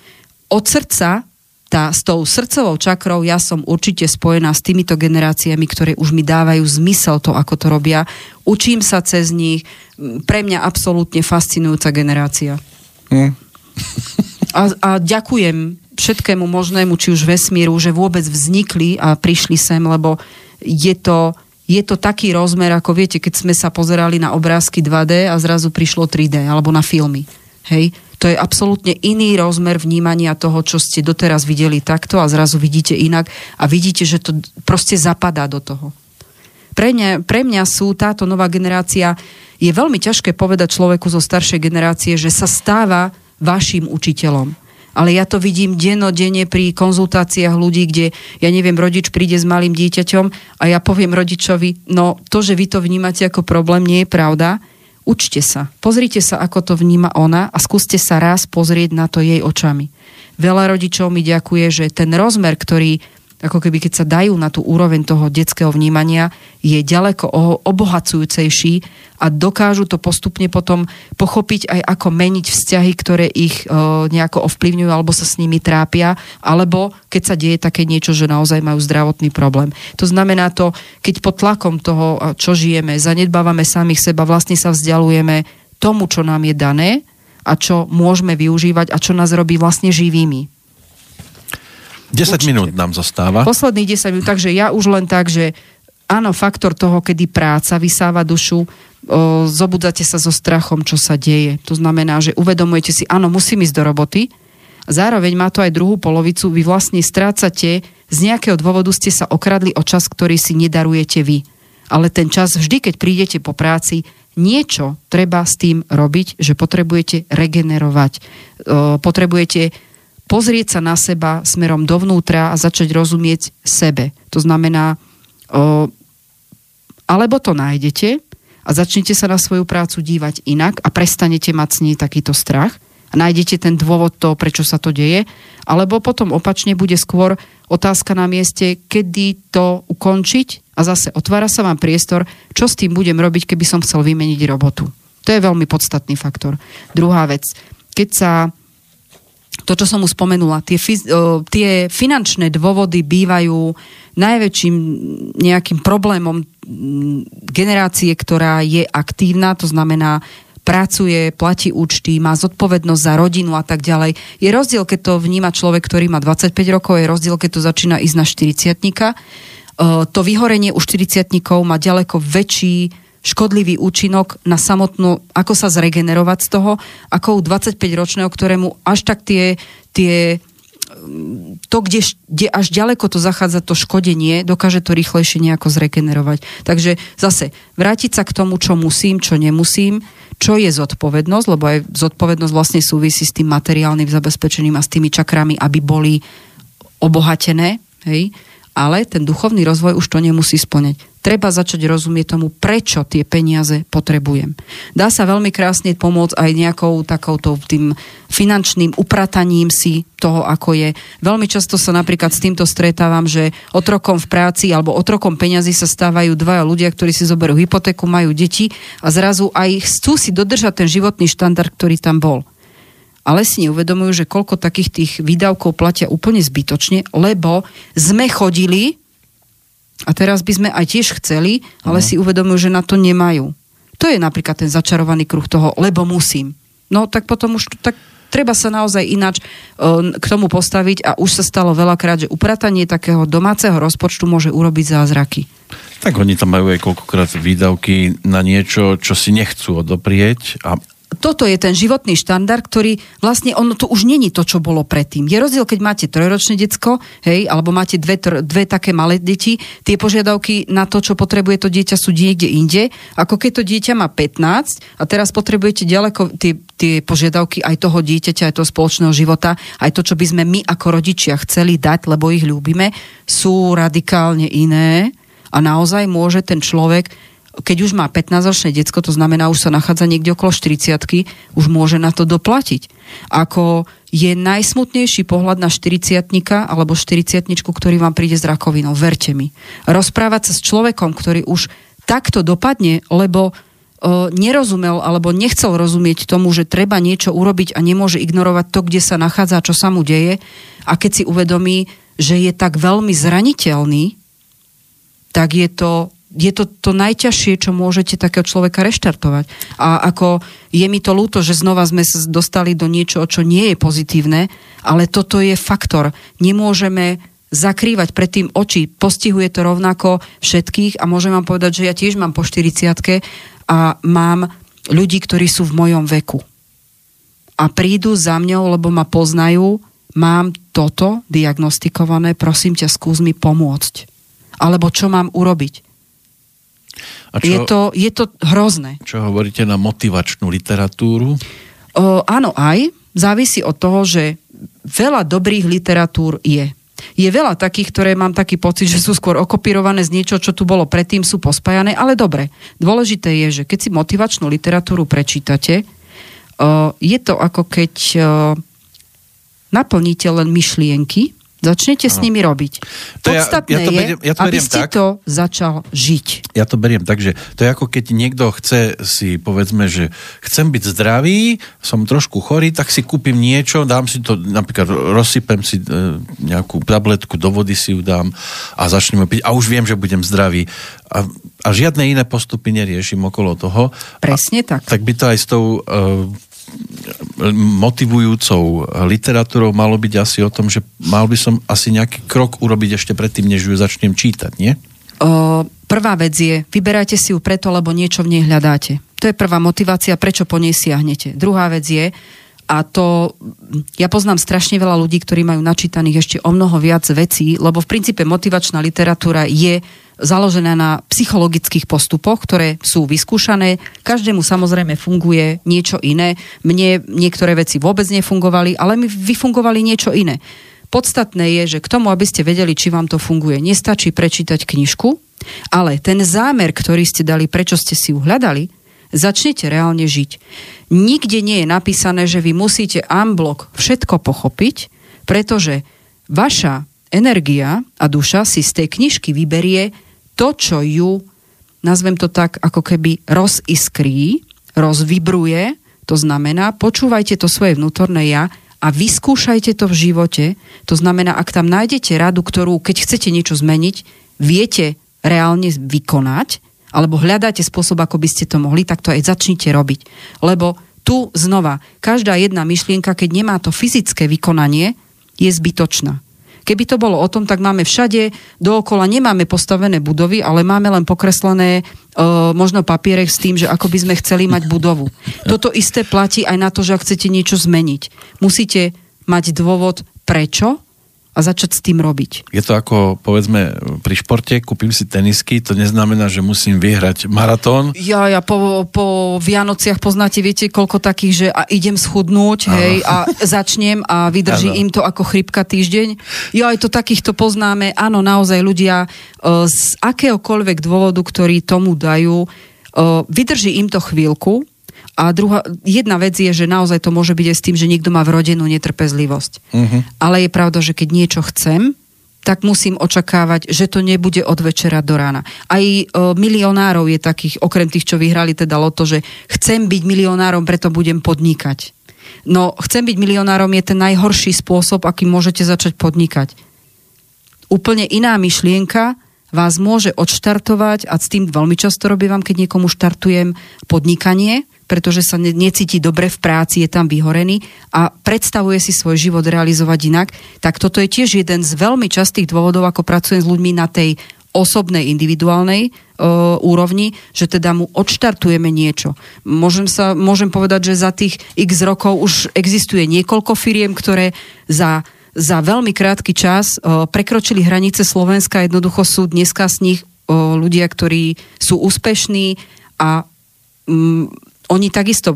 od srdca, tá, s tou srdcovou čakrou ja som určite spojená s týmito generáciami, ktoré už mi dávajú zmysel to, ako to robia. Učím sa cez nich. Pre mňa absolútne fascinujúca generácia. Hm. A, a ďakujem všetkému možnému, či už vesmíru, že vôbec vznikli a prišli sem, lebo je to, je to taký rozmer, ako viete, keď sme sa pozerali na obrázky 2D a zrazu prišlo 3D, alebo na filmy. Hej? To je absolútne iný rozmer vnímania toho, čo ste doteraz videli takto a zrazu vidíte inak a vidíte, že to proste zapadá do toho. Pre mňa, pre mňa sú táto nová generácia, je veľmi ťažké povedať človeku zo staršej generácie, že sa stáva vašim učiteľom. Ale ja to vidím dennodenne pri konzultáciách ľudí, kde, ja neviem, rodič príde s malým dieťaťom a ja poviem rodičovi, no to, že vy to vnímate ako problém, nie je pravda. Učte sa. Pozrite sa, ako to vníma ona a skúste sa raz pozrieť na to jej očami. Veľa rodičov mi ďakuje, že ten rozmer, ktorý ako keby keď sa dajú na tú úroveň toho detského vnímania, je ďaleko obohacujúcejší a dokážu to postupne potom pochopiť aj ako meniť vzťahy, ktoré ich e, nejako ovplyvňujú alebo sa s nimi trápia, alebo keď sa deje také niečo, že naozaj majú zdravotný problém. To znamená to, keď pod tlakom toho, a čo žijeme, zanedbávame samých seba, vlastne sa vzdialujeme tomu, čo nám je dané a čo môžeme využívať a čo nás robí vlastne živými. 10 Určite. minút nám zostáva. Posledných 10 minút, takže ja už len tak, že áno, faktor toho, kedy práca vysáva dušu, o, zobudzate sa so strachom, čo sa deje. To znamená, že uvedomujete si, áno, musím ísť do roboty, zároveň má to aj druhú polovicu, vy vlastne strácate, z nejakého dôvodu ste sa okradli o čas, ktorý si nedarujete vy. Ale ten čas, vždy, keď prídete po práci, niečo treba s tým robiť, že potrebujete regenerovať. O, potrebujete pozrieť sa na seba smerom dovnútra a začať rozumieť sebe. To znamená, o, alebo to nájdete a začnete sa na svoju prácu dívať inak a prestanete mať s nej takýto strach a nájdete ten dôvod toho, prečo sa to deje, alebo potom opačne bude skôr otázka na mieste, kedy to ukončiť a zase otvára sa vám priestor, čo s tým budem robiť, keby som chcel vymeniť robotu. To je veľmi podstatný faktor. Druhá vec, keď sa to, čo som už spomenula, tie, tie finančné dôvody bývajú najväčším nejakým problémom generácie, ktorá je aktívna, to znamená pracuje, platí účty, má zodpovednosť za rodinu a tak ďalej. Je rozdiel, keď to vníma človek, ktorý má 25 rokov, je rozdiel, keď to začína ísť na 40 To vyhorenie u 40 má ďaleko väčší škodlivý účinok na samotnú, ako sa zregenerovať z toho, ako u 25-ročného, ktorému až tak tie, tie mm, to, kde, kde až ďaleko to zachádza to škodenie, dokáže to rýchlejšie nejako zregenerovať. Takže zase vrátiť sa k tomu, čo musím, čo nemusím, čo je zodpovednosť, lebo aj zodpovednosť vlastne súvisí s tým materiálnym zabezpečením a s tými čakrami, aby boli obohatené, hej? ale ten duchovný rozvoj už to nemusí splňať. Treba začať rozumieť tomu, prečo tie peniaze potrebujem. Dá sa veľmi krásne pomôcť aj nejakou takouto tým finančným uprataním si toho, ako je. Veľmi často sa napríklad s týmto stretávam, že otrokom v práci alebo otrokom peňazí sa stávajú dvaja ľudia, ktorí si zoberú hypotéku, majú deti a zrazu aj chcú si dodržať ten životný štandard, ktorý tam bol ale si neuvedomujú, že koľko takých tých výdavkov platia úplne zbytočne, lebo sme chodili a teraz by sme aj tiež chceli, ale si uvedomujú, že na to nemajú. To je napríklad ten začarovaný kruh toho, lebo musím. No tak potom už tak treba sa naozaj ináč uh, k tomu postaviť a už sa stalo veľakrát, že upratanie takého domáceho rozpočtu môže urobiť zázraky. Tak oni tam majú aj koľkokrát výdavky na niečo, čo si nechcú odoprieť a toto je ten životný štandard, ktorý vlastne ono to už není to, čo bolo predtým. Je rozdiel, keď máte trojročné decko, hej, alebo máte dve, tr- dve také malé deti, tie požiadavky na to, čo potrebuje to dieťa, sú niekde inde, ako keď to dieťa má 15 a teraz potrebujete ďaleko tie, tie požiadavky aj toho dieťaťa, aj toho spoločného života, aj to, čo by sme my ako rodičia chceli dať, lebo ich ľúbime, sú radikálne iné a naozaj môže ten človek keď už má 15-ročné decko, to znamená, už sa nachádza niekde okolo 40 už môže na to doplatiť. Ako je najsmutnejší pohľad na 40 alebo 40 ktorý vám príde s rakovinou, verte mi. Rozprávať sa s človekom, ktorý už takto dopadne, lebo o, nerozumel alebo nechcel rozumieť tomu, že treba niečo urobiť a nemôže ignorovať to, kde sa nachádza čo sa mu deje a keď si uvedomí, že je tak veľmi zraniteľný, tak je to je to to najťažšie, čo môžete takého človeka reštartovať. A ako je mi to ľúto, že znova sme sa dostali do niečoho, čo nie je pozitívne, ale toto je faktor. Nemôžeme zakrývať predtým oči. Postihuje to rovnako všetkých a môžem vám povedať, že ja tiež mám po 40 a mám ľudí, ktorí sú v mojom veku. A prídu za mňou, lebo ma poznajú, mám toto diagnostikované, prosím ťa, skús mi pomôcť. Alebo čo mám urobiť A čo, je, to, je to hrozné. čo hovoríte na motivačnú literatúru? O, áno, aj. Závisí od toho, že veľa dobrých literatúr je. Je veľa takých, ktoré mám taký pocit, že sú skôr okopírované z niečo, čo tu bolo predtým, sú pospájané, ale dobre. Dôležité je, že keď si motivačnú literatúru prečítate, je to ako keď naplníte len myšlienky, začnete s nimi robiť. To ja- Podstatné ja to je, beriem- ja to aby beriem ste tak. to začal žiť. Ja to beriem tak, že to je ako keď niekto chce si, povedzme, že chcem byť zdravý, som trošku chorý, tak si kúpim niečo, dám si to, napríklad rozsypem si e, nejakú tabletku, do vody si ju dám a začnem piť a už viem, že budem zdravý. A, a žiadne iné postupy neriešim okolo toho. Presne tak. Tak by to aj s tou e, motivujúcou literatúrou malo byť asi o tom, že mal by som asi nejaký krok urobiť ešte predtým, než ju začnem čítať, nie? O, prvá vec je, vyberajte si ju preto, lebo niečo v nej hľadáte. To je prvá motivácia, prečo po nej siahnete. Druhá vec je, a to, ja poznám strašne veľa ľudí, ktorí majú načítaných ešte o mnoho viac vecí, lebo v princípe motivačná literatúra je založená na psychologických postupoch, ktoré sú vyskúšané. Každému samozrejme funguje niečo iné. Mne niektoré veci vôbec nefungovali, ale mi vyfungovali niečo iné. Podstatné je, že k tomu, aby ste vedeli, či vám to funguje, nestačí prečítať knižku, ale ten zámer, ktorý ste dali, prečo ste si ju hľadali, začnete reálne žiť. Nikde nie je napísané, že vy musíte unblock všetko pochopiť, pretože vaša energia a duša si z tej knižky vyberie to, čo ju, nazvem to tak, ako keby roziskrí, rozvibruje, to znamená, počúvajte to svoje vnútorné ja a vyskúšajte to v živote. To znamená, ak tam nájdete radu, ktorú, keď chcete niečo zmeniť, viete reálne vykonať, alebo hľadáte spôsob, ako by ste to mohli, tak to aj začnite robiť. Lebo tu znova, každá jedna myšlienka, keď nemá to fyzické vykonanie, je zbytočná. Keby to bolo o tom, tak máme všade dookola, nemáme postavené budovy, ale máme len pokreslené e, možno papierek s tým, že ako by sme chceli mať budovu. Toto isté platí aj na to, že ak chcete niečo zmeniť. Musíte mať dôvod prečo a začať s tým robiť. Je to ako, povedzme, pri športe, kúpim si tenisky, to neznamená, že musím vyhrať maratón. Ja, ja po, po Vianociach poznáte, viete, koľko takých, že a idem schudnúť, Áno. hej, a začnem a vydrží im to ako chrypka týždeň. Jo, aj to takýchto poznáme. Áno, naozaj ľudia e, z akéhokoľvek dôvodu, ktorý tomu dajú, e, vydrží im to chvíľku, a druhá, jedna vec je, že naozaj to môže byť aj s tým, že niekto má vrodenú netrpezlivosť. Mhm. Ale je pravda, že keď niečo chcem, tak musím očakávať, že to nebude od večera do rána. Aj e, milionárov je takých, okrem tých, čo vyhrali teda loto, že chcem byť milionárom, preto budem podnikať. No, chcem byť milionárom je ten najhorší spôsob, aký môžete začať podnikať. Úplne iná myšlienka vás môže odštartovať a s tým veľmi často robím, keď niekomu štartujem podnikanie, pretože sa ne- necíti dobre v práci, je tam vyhorený a predstavuje si svoj život realizovať inak, tak toto je tiež jeden z veľmi častých dôvodov, ako pracujem s ľuďmi na tej osobnej, individuálnej e, úrovni, že teda mu odštartujeme niečo. Môžem, sa, môžem povedať, že za tých x rokov už existuje niekoľko firiem, ktoré za za veľmi krátky čas e, prekročili hranice Slovenska, jednoducho sú dneska z nich e, ľudia, ktorí sú úspešní a mm, oni takisto,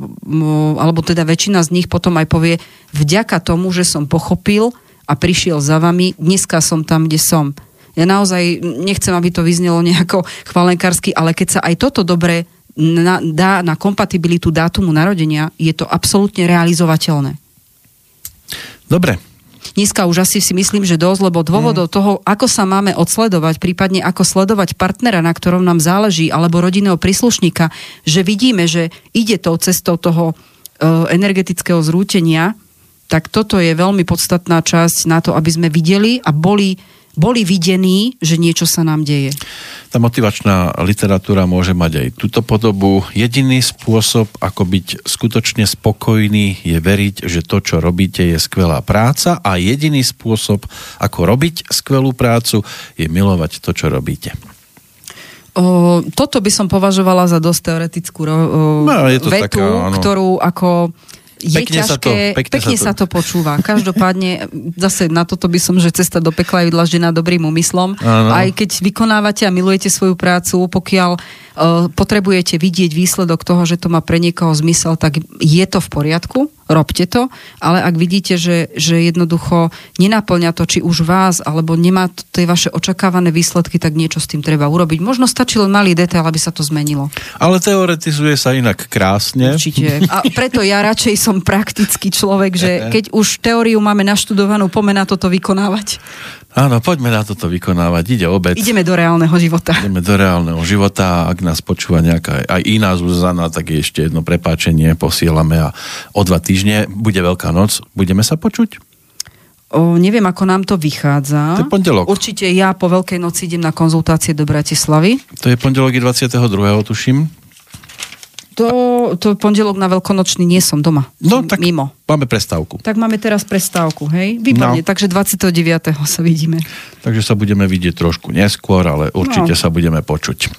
alebo teda väčšina z nich potom aj povie, vďaka tomu, že som pochopil a prišiel za vami, dneska som tam, kde som. Ja naozaj nechcem, aby to vyznelo nejako chvalenkársky, ale keď sa aj toto dobre na, dá na kompatibilitu dátumu narodenia, je to absolútne realizovateľné. Dobre, Dneska už asi si myslím, že dosť, lebo dôvodov toho, ako sa máme odsledovať, prípadne ako sledovať partnera, na ktorom nám záleží, alebo rodinného príslušníka, že vidíme, že ide tou cestou toho e, energetického zrútenia, tak toto je veľmi podstatná časť na to, aby sme videli a boli, boli videní, že niečo sa nám deje. tá motivačná literatúra môže mať aj túto podobu. Jediný spôsob, ako byť skutočne spokojný, je veriť, že to, čo robíte, je skvelá práca a jediný spôsob, ako robiť skvelú prácu, je milovať to, čo robíte. O, toto by som považovala za dosť teoretickú ro, o, No, je to vetu, taká, ktorú ako je Pekne sa to- ťažké, pekne pekne, sa sa, to- to... počúva. Každopádne, zase na toto by som, že cesta do pekla je vydlaždená dobrým úmyslom. Aj keď vykonávate a milujete svoju prácu, pokiaľ potrebujete vidieť výsledok toho, že to má pre niekoho zmysel, tak je to v poriadku, robte to, ale ak vidíte, že, že jednoducho nenaplňa to, či už vás, alebo nemá tie vaše očakávané výsledky, tak niečo s tým treba urobiť. Možno stačí len malý detail, aby sa to zmenilo. Ale teoretizuje sa inak krásne. Určite. A preto ja radšej som praktický človek, že keď už teóriu máme naštudovanú, poďme na toto vykonávať. Áno, poďme na toto vykonávať. Ide obec. Ideme do reálneho života. Ideme do reálneho života. Ak nás počúva nejaká aj iná Zuzana, tak ešte jedno prepáčenie posielame a o dva týždne bude Veľká noc. Budeme sa počuť? O, neviem, ako nám to vychádza. To je pondelok. Určite ja po Veľkej noci idem na konzultácie do Bratislavy. To je pondelok 22. tuším. To, to pondelok na veľkonočný nie som doma. No tak mimo. máme prestávku. Tak máme teraz prestávku, hej? Výborne, no. takže 29. sa vidíme. Takže sa budeme vidieť trošku neskôr, ale určite no. sa budeme počuť.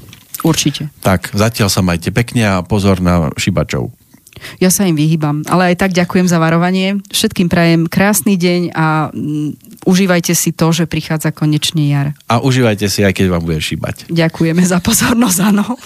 Určite. Tak, zatiaľ sa majte pekne a pozor na šibačov. Ja sa im vyhýbam, ale aj tak ďakujem za varovanie. Všetkým prajem krásny deň a mm, užívajte si to, že prichádza konečne jar. A užívajte si, aj keď vám bude šíbať. Ďakujeme za pozornosť, áno.